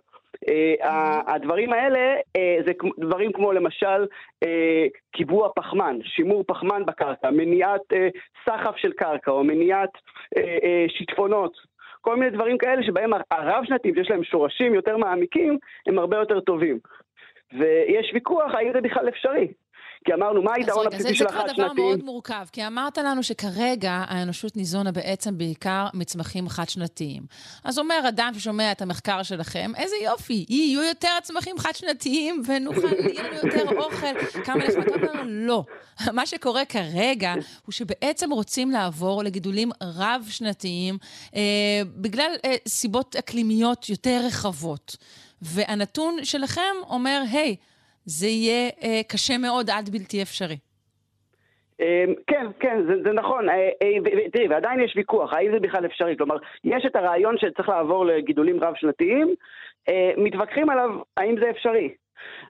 אה, הדברים האלה אה, זה דברים כמו למשל אה, קיבוע פחמן, שימור פחמן בקרקע, מניעת אה, סחף של קרקע או מניעת אה, אה, שיטפונות. כל מיני דברים כאלה שבהם הרב-שנתיים, שיש להם שורשים יותר מעמיקים, הם הרבה יותר טובים. ויש ויכוח האם זה בכלל אפשרי. כי אמרנו, מה היתרון הבסיסי של החד-שנתיים? זה כבר דבר מאוד מורכב, כי אמרת לנו שכרגע האנושות ניזונה בעצם בעיקר מצמחים חד-שנתיים. אז אומר אדם ששומע את המחקר שלכם, איזה יופי, יהיו יותר צמחים חד-שנתיים ונוכל, (laughs) יהיה לנו יותר אוכל, כמה נחמד. אומר, לא. (laughs) מה שקורה כרגע הוא שבעצם רוצים לעבור לגידולים רב-שנתיים אה, בגלל אה, סיבות אקלימיות יותר רחבות. והנתון שלכם אומר, היי, hey, זה יהיה אה, קשה מאוד עד בלתי אפשרי. אה, כן, כן, זה, זה נכון. אה, אה, תראי, ועדיין יש ויכוח, האם זה בכלל אפשרי? כלומר, יש את הרעיון שצריך לעבור לגידולים רב-שנתיים, מתווכחים עליו האם זה אפשרי.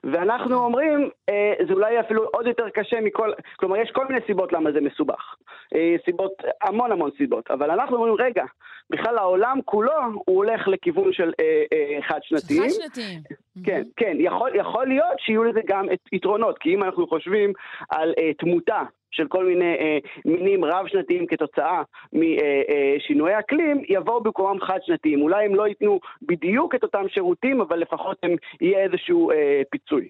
ואנחנו אומרים, אה, זה אולי אפילו עוד יותר קשה מכל, כלומר יש כל מיני סיבות למה זה מסובך. אה, סיבות, המון המון סיבות, אבל אנחנו אומרים, רגע, בכלל העולם כולו הוא הולך לכיוון של אה, אה, חד-שנתיים. חד-שנתיים. כן, כן, יכול, יכול להיות שיהיו לזה גם יתרונות, כי אם אנחנו חושבים על אה, תמותה של כל מיני אה, מינים רב-שנתיים כתוצאה משינויי אקלים, יבואו במקומם חד-שנתיים. אולי הם לא ייתנו בדיוק את אותם שירותים, אבל לפחות הם יהיה איזשהו אה, פיצוי.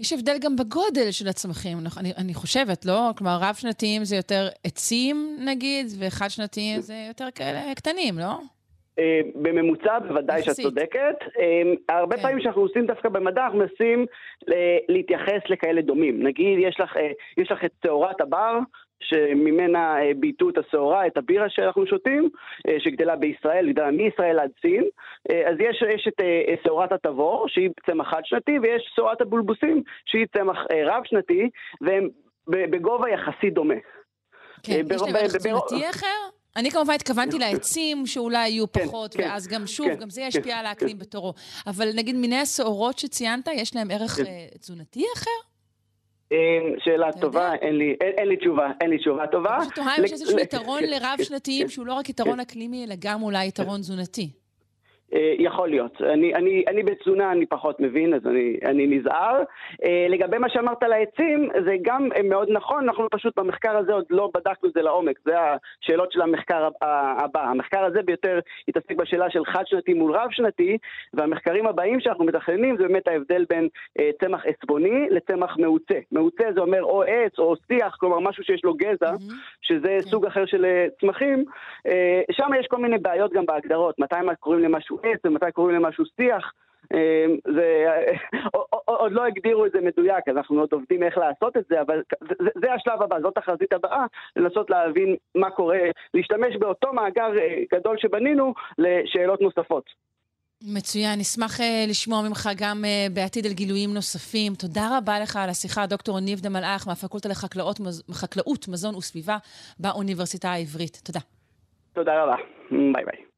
יש הבדל גם בגודל של הצמחים, אני, אני חושבת, לא? כלומר, רב-שנתיים זה יותר עצים, נגיד, וחד-שנתיים זה יותר כאלה קטנים, לא? אה, בממוצע בוודאי שאת צודקת. אה, הרבה כן. פעמים שאנחנו עושים דווקא במדע, אנחנו מנסים להתייחס לכאלה דומים. נגיד, יש לך, אה, יש לך את שעורת הבר, שממנה ביטאו את השעורה, את הבירה שאנחנו שותים, שגדלה בישראל, גדלה מישראל עד סין. אז יש, יש את שעורת התבור, שהיא צמח חד-שנתי, ויש שעורת הבולבוסים, שהיא צמח רב-שנתי, והם בגובה יחסית דומה. כן, יש להם ערך תזונתי אחר? אני כמובן התכוונתי לעצים שאולי יהיו כן, פחות, כן, ואז גם שוב, כן, גם זה ישפיע על האקלים בתורו. אבל נגיד מיני השעורות שציינת, יש להם ערך אה, תזונתי אחר? שאלה טובה, אין לי, אין, אין לי תשובה, אין לי תשובה טובה. אני פשוט תוהה אם יש איזשהו יתרון לרב-שנתיים שהוא לא רק יתרון אקלימי, אלא גם אולי יתרון תזונתי. אה, יכול להיות. אני, אני, אני בתזונה אני פחות מבין, אז אני, אני נזהר. אה, לגבי מה שאמרת על העצים, זה גם מאוד נכון, אנחנו פשוט במחקר הזה עוד לא בדקנו את זה לעומק, זה השאלות של המחקר הבא. המחקר הזה ביותר יתעסק בשאלה של חד-שנתי מול רב-שנתי, והמחקרים הבאים שאנחנו מתכננים זה באמת ההבדל בין אה, צמח עשבוני לצמח מעוצה. מעוצה זה אומר או עץ או שיח, כלומר משהו שיש לו גזע. שזה כן. סוג אחר של צמחים. שם יש כל מיני בעיות גם בהגדרות, מתי קוראים למשהו עץ ומתי קוראים למשהו שיח. אמ, זה, (laughs) עוד לא הגדירו את זה מדויק, אז אנחנו עוד עובדים איך לעשות את זה, אבל זה, זה השלב הבא, זאת החזית הבאה, לנסות להבין מה קורה, להשתמש באותו מאגר אה, גדול שבנינו לשאלות נוספות. מצוין, נשמח uh, לשמוע ממך גם uh, בעתיד על גילויים נוספים. תודה רבה לך על השיחה, דוקטור ניב דמלאך מהפקולטה לחקלאות, מזון וסביבה באוניברסיטה העברית. תודה. תודה רבה, ביי ביי.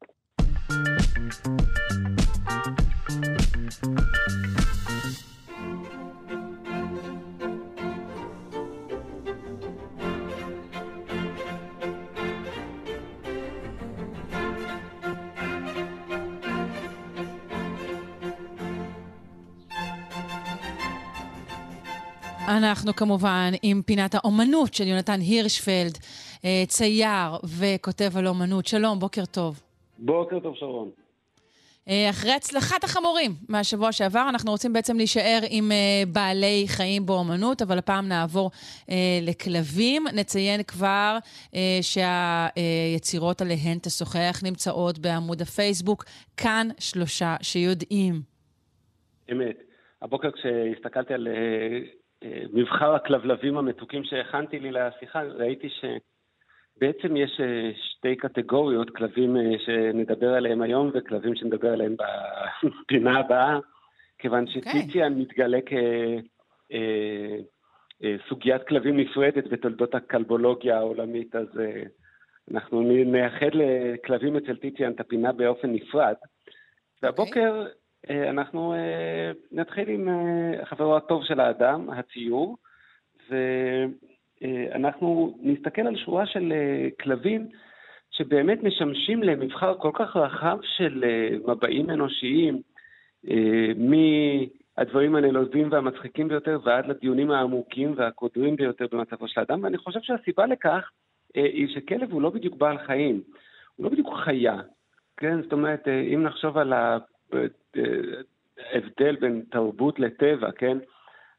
אנחנו כמובן עם פינת האומנות של יונתן הירשפלד, אה, צייר וכותב על אומנות. שלום, בוקר טוב. בוקר טוב, שרון. אה, אחרי הצלחת החמורים מהשבוע שעבר, אנחנו רוצים בעצם להישאר עם אה, בעלי חיים באומנות, אבל הפעם נעבור לכלבים. נציין כבר שהיצירות עליהן תשוחח נמצאות בעמוד הפייסבוק, כאן שלושה שיודעים. אמת. הבוקר כשהסתכלתי על מבחר הכלבלבים המתוקים שהכנתי לי לשיחה, ראיתי שבעצם יש אה, שתי קטגוריות, כלבים אה, שנדבר עליהם היום וכלבים שנדבר עליהם בפינה הבאה, כיוון אוקיי. שטיטיאן okay. מתגלה כ... אה, אה, כלבים נפרדת בתולדות הכלבולוגיה העולמית, אז אנחנו נייחד לכלבים אצל טיציאן את הפינה באופן נפרד. והבוקר אה, אנחנו נתחיל עם חברו הטוב של האדם, הציור, ואנחנו נסתכל על שורה של כלבים שבאמת משמשים למבחר כל כך רחב של אה, מבעים אנושיים, אה, מהדברים הנלוזים והמצחיקים ביותר ועד לדיונים העמוקים והקודרים ביותר במצבו של האדם, ואני חושב שהסיבה לכך אה, היא שכלב הוא לא בדיוק בעל חיים, הוא לא בדיוק חיה. כן, זאת אומרת, אם נחשוב על ההבדל בין תרבות לטבע, כן?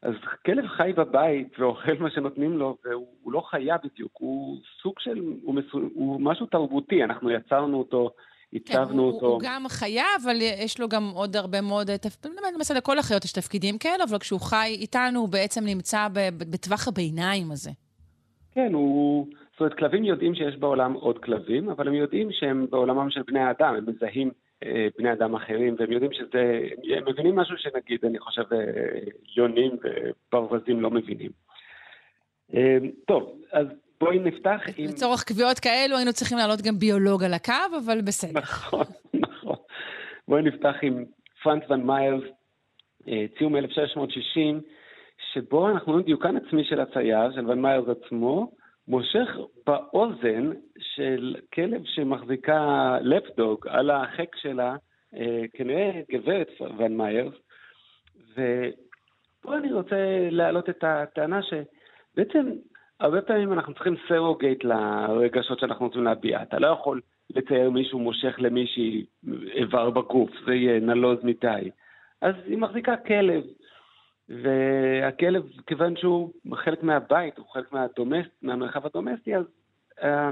אז כלב חי בבית ואוכל מה שנותנים לו, והוא לא חיה בדיוק, הוא סוג של, הוא, מסו, הוא משהו תרבותי, אנחנו יצרנו אותו, הצבנו כן, הוא, אותו. הוא גם חיה, אבל יש לו גם עוד הרבה מאוד תפקידים. למעשה לכל החיות יש תפקידים כאלה, אבל כשהוא חי איתנו, הוא בעצם נמצא בטווח הביניים הזה. כן, הוא... זאת אומרת, כלבים יודעים שיש בעולם עוד כלבים, אבל הם יודעים שהם בעולמם של בני האדם, הם מזהים אה, בני אדם אחרים, והם יודעים שזה... הם מבינים משהו שנגיד, אני חושב, אה, יונים וברווזים לא מבינים. אה, טוב, אז בואי נפתח עם... לצורך קביעות כאלו היינו צריכים להעלות גם ביולוג על הקו, אבל בסדר. נכון, נכון. בואי נפתח עם פרנץ ון מיירס, ציור מ-1660, שבו אנחנו רואים דיוקן עצמי של הצייר, של ון מיירס עצמו, מושך באוזן של כלב שמחזיקה לפדוג על החק שלה, אה, כנראה גברת ון מיירס, ופה אני רוצה להעלות את הטענה שבעצם הרבה פעמים אנחנו צריכים סרוגייט לרגשות שאנחנו רוצים להביע. אתה לא יכול לצייר מישהו מושך למישהי איבר בגוף, זה יהיה נלוז מדי. אז היא מחזיקה כלב, והכלב, כיוון שהוא חלק מהבית, הוא חלק מהדומסט, מהמרחב הדומסטי, אז אה,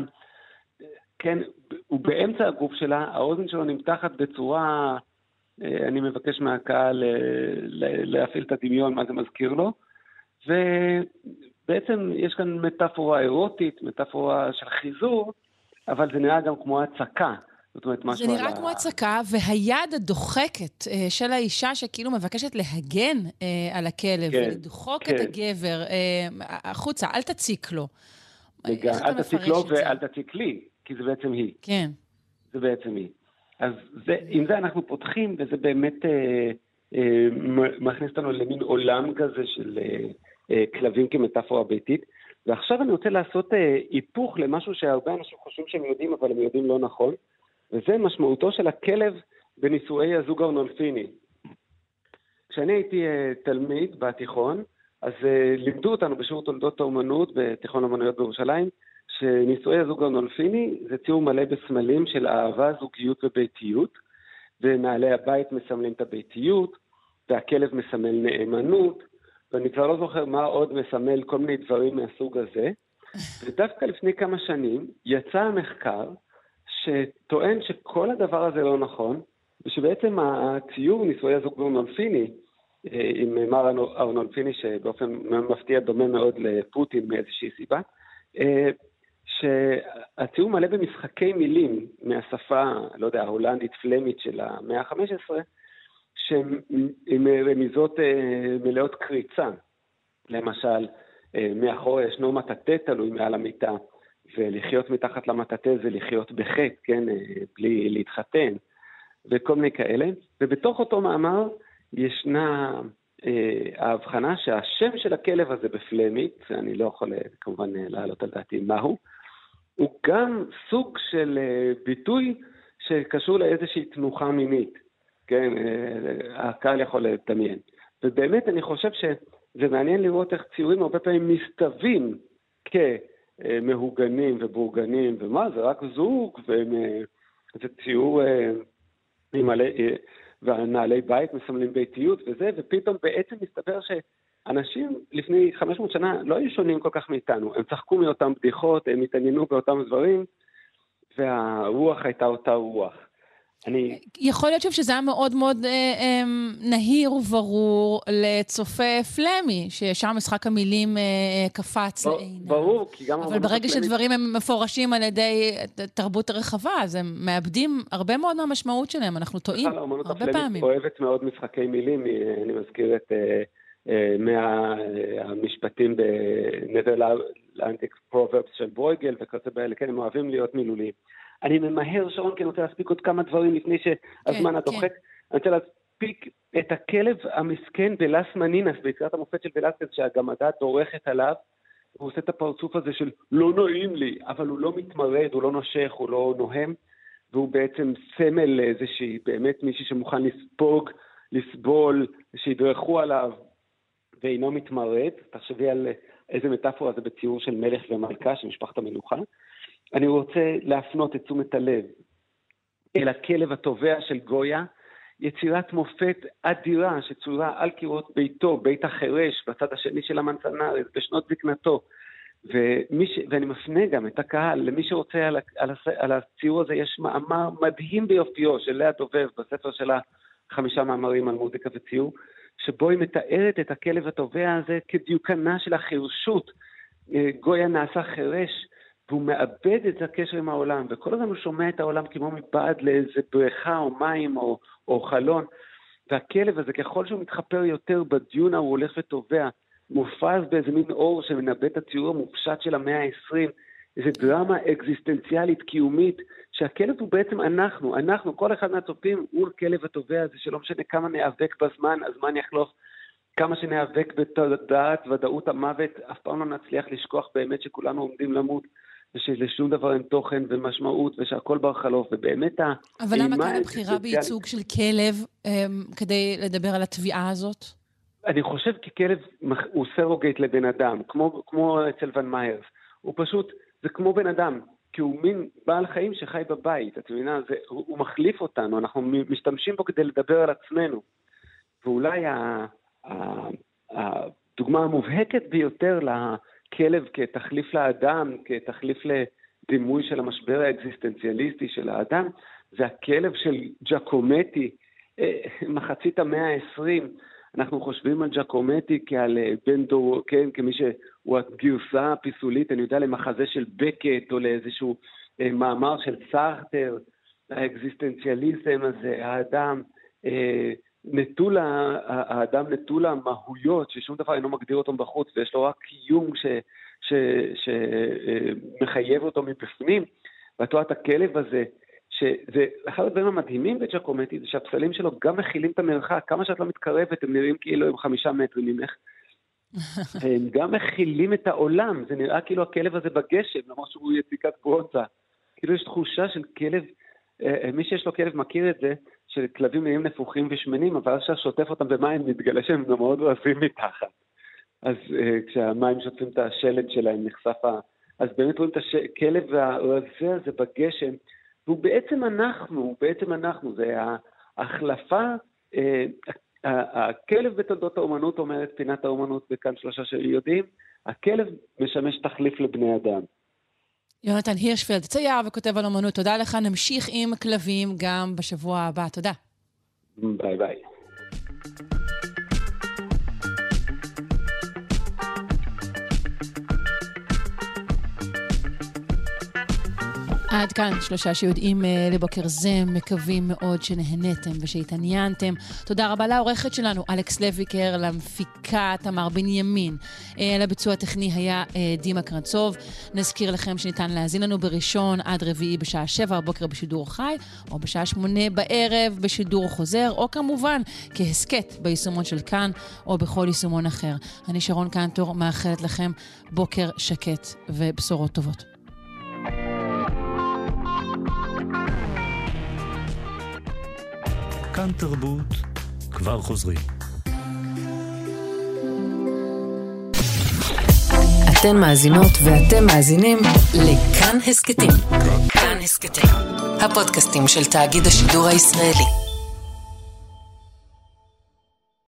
כן, הוא באמצע הגוף שלה, האוזן שלו נמתחת בצורה, אה, אני מבקש מהקהל אה, להפעיל את הדמיון, מה זה מזכיר לו, ובעצם יש כאן מטאפורה אירוטית, מטאפורה של חיזור, אבל זה נראה גם כמו הצקה. זאת אומרת, משהו זה נראה ה... כמו הצקה, והיד הדוחקת uh, של האישה שכאילו מבקשת להגן uh, על הכלב, כן, ולדחוק כן. את הגבר uh, החוצה, אל תציק לו. וגם, אל תציק לו ואל תציק לי, כי זה בעצם היא. כן. זה בעצם היא. אז זה, עם זה אנחנו פותחים, וזה באמת אה, אה, מכניס אותנו למין עולם כזה של אה, אה, כלבים כמטאפורה ביתית. ועכשיו אני רוצה לעשות אה, היפוך למשהו שהרבה אנשים חושבים שהם יודעים, אבל הם יודעים לא נכון. וזה משמעותו של הכלב בנישואי הזוג ארנולפיני. כשאני הייתי uh, תלמיד בתיכון, אז uh, לימדו אותנו בשיעור תולדות האומנות בתיכון אמנויות בירושלים, שנישואי הזוג ארנולפיני זה ציור מלא בסמלים של אהבה, זוגיות וביתיות, ונעלי הבית מסמלים את הביתיות, והכלב מסמל נאמנות, ואני כבר לא זוכר מה עוד מסמל כל מיני דברים מהסוג הזה. ודווקא לפני כמה שנים יצא המחקר שטוען שכל הדבר הזה לא נכון, ושבעצם הציור נישואי הזוג בארנולפיני, אה, עם מר ארנולפיני שבאופן מפתיע דומה מאוד לפוטין מאיזושהי סיבה, אה, שהציור מלא במשחקי מילים מהשפה, לא יודע, ההולנדית פלמית של המאה ה-15, עם רמיזות אה, מלאות קריצה. למשל, מאחור ישנו מטאטא תלוי מעל המיטה, ולחיות מתחת למטאטא זה לחיות בחטא, כן, אה, בלי להתחתן, וכל מיני כאלה. ובתוך אותו מאמר ישנה אה, ההבחנה שהשם של הכלב הזה בפלמית, אני לא יכול אה, כמובן להעלות על דעתי מהו, הוא גם סוג של ביטוי שקשור לאיזושהי תנוחה מינית, כן, הקהל יכול לדמיין. ובאמת אני חושב שזה מעניין לראות איך ציורים הרבה פעמים מסתווים כ... אה, מהוגנים ובורגנים, ומה, זה רק זוג, וזה ציור אה, עם מלא, אה, והנעלי בית מסמלים ביתיות וזה, ופתאום בעצם מסתבר שאנשים לפני 500 שנה לא היו שונים כל כך מאיתנו, הם צחקו מאותם בדיחות, הם התעניינו באותם דברים, והרוח הייתה אותה רוח. אני... יכול להיות שזה היה מאוד מאוד אה, אה, נהיר וברור לצופה פלמי, שישר משחק המילים אה, קפץ לעיניו. ברור, כי גם... אבל ברגע הפלמי... שדברים הם מפורשים על ידי תרבות הרחבה, אז הם מאבדים הרבה מאוד מהמשמעות שלהם, אנחנו טועים הרבה פעמים. האמנות הפלמית אוהבת מאוד משחקי מילים, אני מזכיר את... אה, מהמשפטים ב Netherlandish Proverbs של ברויגל וכזה באלה, כן, הם אוהבים להיות מילוליים. אני ממהר, שרון, כי אני רוצה להספיק עוד כמה דברים לפני שהזמן כן, הדוחק. כן. אני רוצה להספיק את הכלב המסכן בלאס מנינס, ביצירת המופת של ולסקס, שהגמדה דורכת עליו. הוא עושה את הפרצוף הזה של לא נעים לי, אבל הוא לא מתמרד, הוא לא נושך, הוא לא נוהם, והוא בעצם סמל לאיזושהי, באמת מישהי שמוכן לספוג, לסבול, שידרכו עליו, ואינו מתמרד. תחשבי על איזה מטאפורה זה בציור של מלך ומלכה, של משפחת המלוכה. אני רוצה להפנות את תשומת הלב אל הכלב התובע של גויה, יצירת מופת אדירה שצורה על קירות ביתו, בית החירש, בצד השני של המנצנרס, בשנות זקנתו. ש... ואני מפנה גם את הקהל, למי שרוצה על. על. על הציור הזה, יש מאמר מדהים ביופיו של לאה דובב בספר שלה, חמישה מאמרים על מוזיקה וציור, שבו היא מתארת את הכלב התובע הזה כדיוקנה של החירשות. אה, גויה נעשה חירש, והוא מאבד את הקשר עם העולם, וכל הזמן הוא שומע את העולם כמו מבעד לאיזה בריכה או מים או, או חלון. והכלב הזה, ככל שהוא מתחפר יותר בדיונה, הוא הולך וטובע. מופז באיזה מין אור שמנבא את הציור המופשט של המאה ה-20, איזו דרמה אקזיסטנציאלית, קיומית, שהכלב הוא בעצם אנחנו, אנחנו, כל אחד מהצופים הוא הכלב התובע הזה, שלא משנה כמה ניאבק בזמן, הזמן יחלוף, כמה שניאבק בתודעת ודאות המוות, אף פעם לא נצליח לשכוח באמת שכולנו עומדים למות, ושלשום דבר אין תוכן ומשמעות, ושהכול בר חלוף, ובאמת ה... אבל למה כאן הבחירה בייצוג של כלב um, כדי לדבר על התביעה הזאת? אני חושב כי כלב הוא סרוגייט לבן אדם, כמו, כמו אצל ון מיירס. הוא פשוט, זה כמו בן אדם, כי הוא מין בעל חיים שחי בבית, את מבינה? זה, הוא, הוא מחליף אותנו, אנחנו משתמשים בו כדי לדבר על עצמנו. ואולי ה, ה, הדוגמה המובהקת ביותר לכלב כתחליף לאדם, כתחליף לדימוי של המשבר האקזיסטנציאליסטי של האדם, זה הכלב של ג'קומטי, אה, מחצית המאה ה-20. אנחנו חושבים על ג'קומטי כעל אה, בן דור, כן, כמי שהוא הגרסה הפיסולית, אני יודע, למחזה של בקט או לאיזשהו אה, מאמר של סארטר, האקזיסטנציאליזם הזה, האדם נטול, האדם נטול המהויות, ששום דבר אינו מגדיר אותו בחוץ, ויש לו רק קיום שמחייב אותו מבפנים, ואת רואה את הכלב הזה, שזה אחד הדברים המדהימים בג'קומטי, זה שהפסלים שלו גם מכילים את המרחק, כמה שאת לא מתקרבת, הם נראים כאילו הם חמישה מטרים ממך. (laughs) הם גם מכילים את העולם, זה נראה כאילו הכלב הזה בגשם, למרות שהוא יציקת ברונזה. כאילו יש תחושה של כלב, אה, אה, מי שיש לו כלב מכיר את זה, שכלבים נהיים נפוחים ושמנים, אבל כשאתה שוטף אותם במים, מתגלה שהם גם מאוד רעבים מתחת. אז uh, כשהמים שוטפים את השלד שלהם, נחשף ה... אז באמת רואים את הכלב הרזה הזה בגשם, והוא בעצם אנחנו, הוא בעצם אנחנו, זה ההחלפה, אה, הכלב בתולדות האומנות אומרת פינת האומנות וכאן שלושה שיודעים, הכלב משמש תחליף לבני אדם. יונתן הירשפלד, צייר וכותב על אומנות, תודה לך. נמשיך עם כלבים גם בשבוע הבא. תודה. ביי ביי. עד כאן שלושה שיודעים אה, לבוקר זה, מקווים מאוד שנהניתם ושהתעניינתם. תודה רבה לעורכת שלנו, אלכס לויקר, למפיקה תמר בנימין. אה, לביצוע הטכני היה אה, דימה קרנצוב. נזכיר לכם שניתן להאזין לנו בראשון עד רביעי בשעה שבע בבוקר בשידור חי, או בשעה שמונה בערב בשידור חוזר, או כמובן כהסכת ביישומון של כאן, או בכל יישומון אחר. אני שרון קנטור, מאחלת לכם בוקר שקט ובשורות טובות. כאן תרבות, כבר חוזרים. אתן מאזינות ואתם מאזינים לכאן הסכתים. כאן הסכתים, הפודקאסטים של תאגיד השידור הישראלי.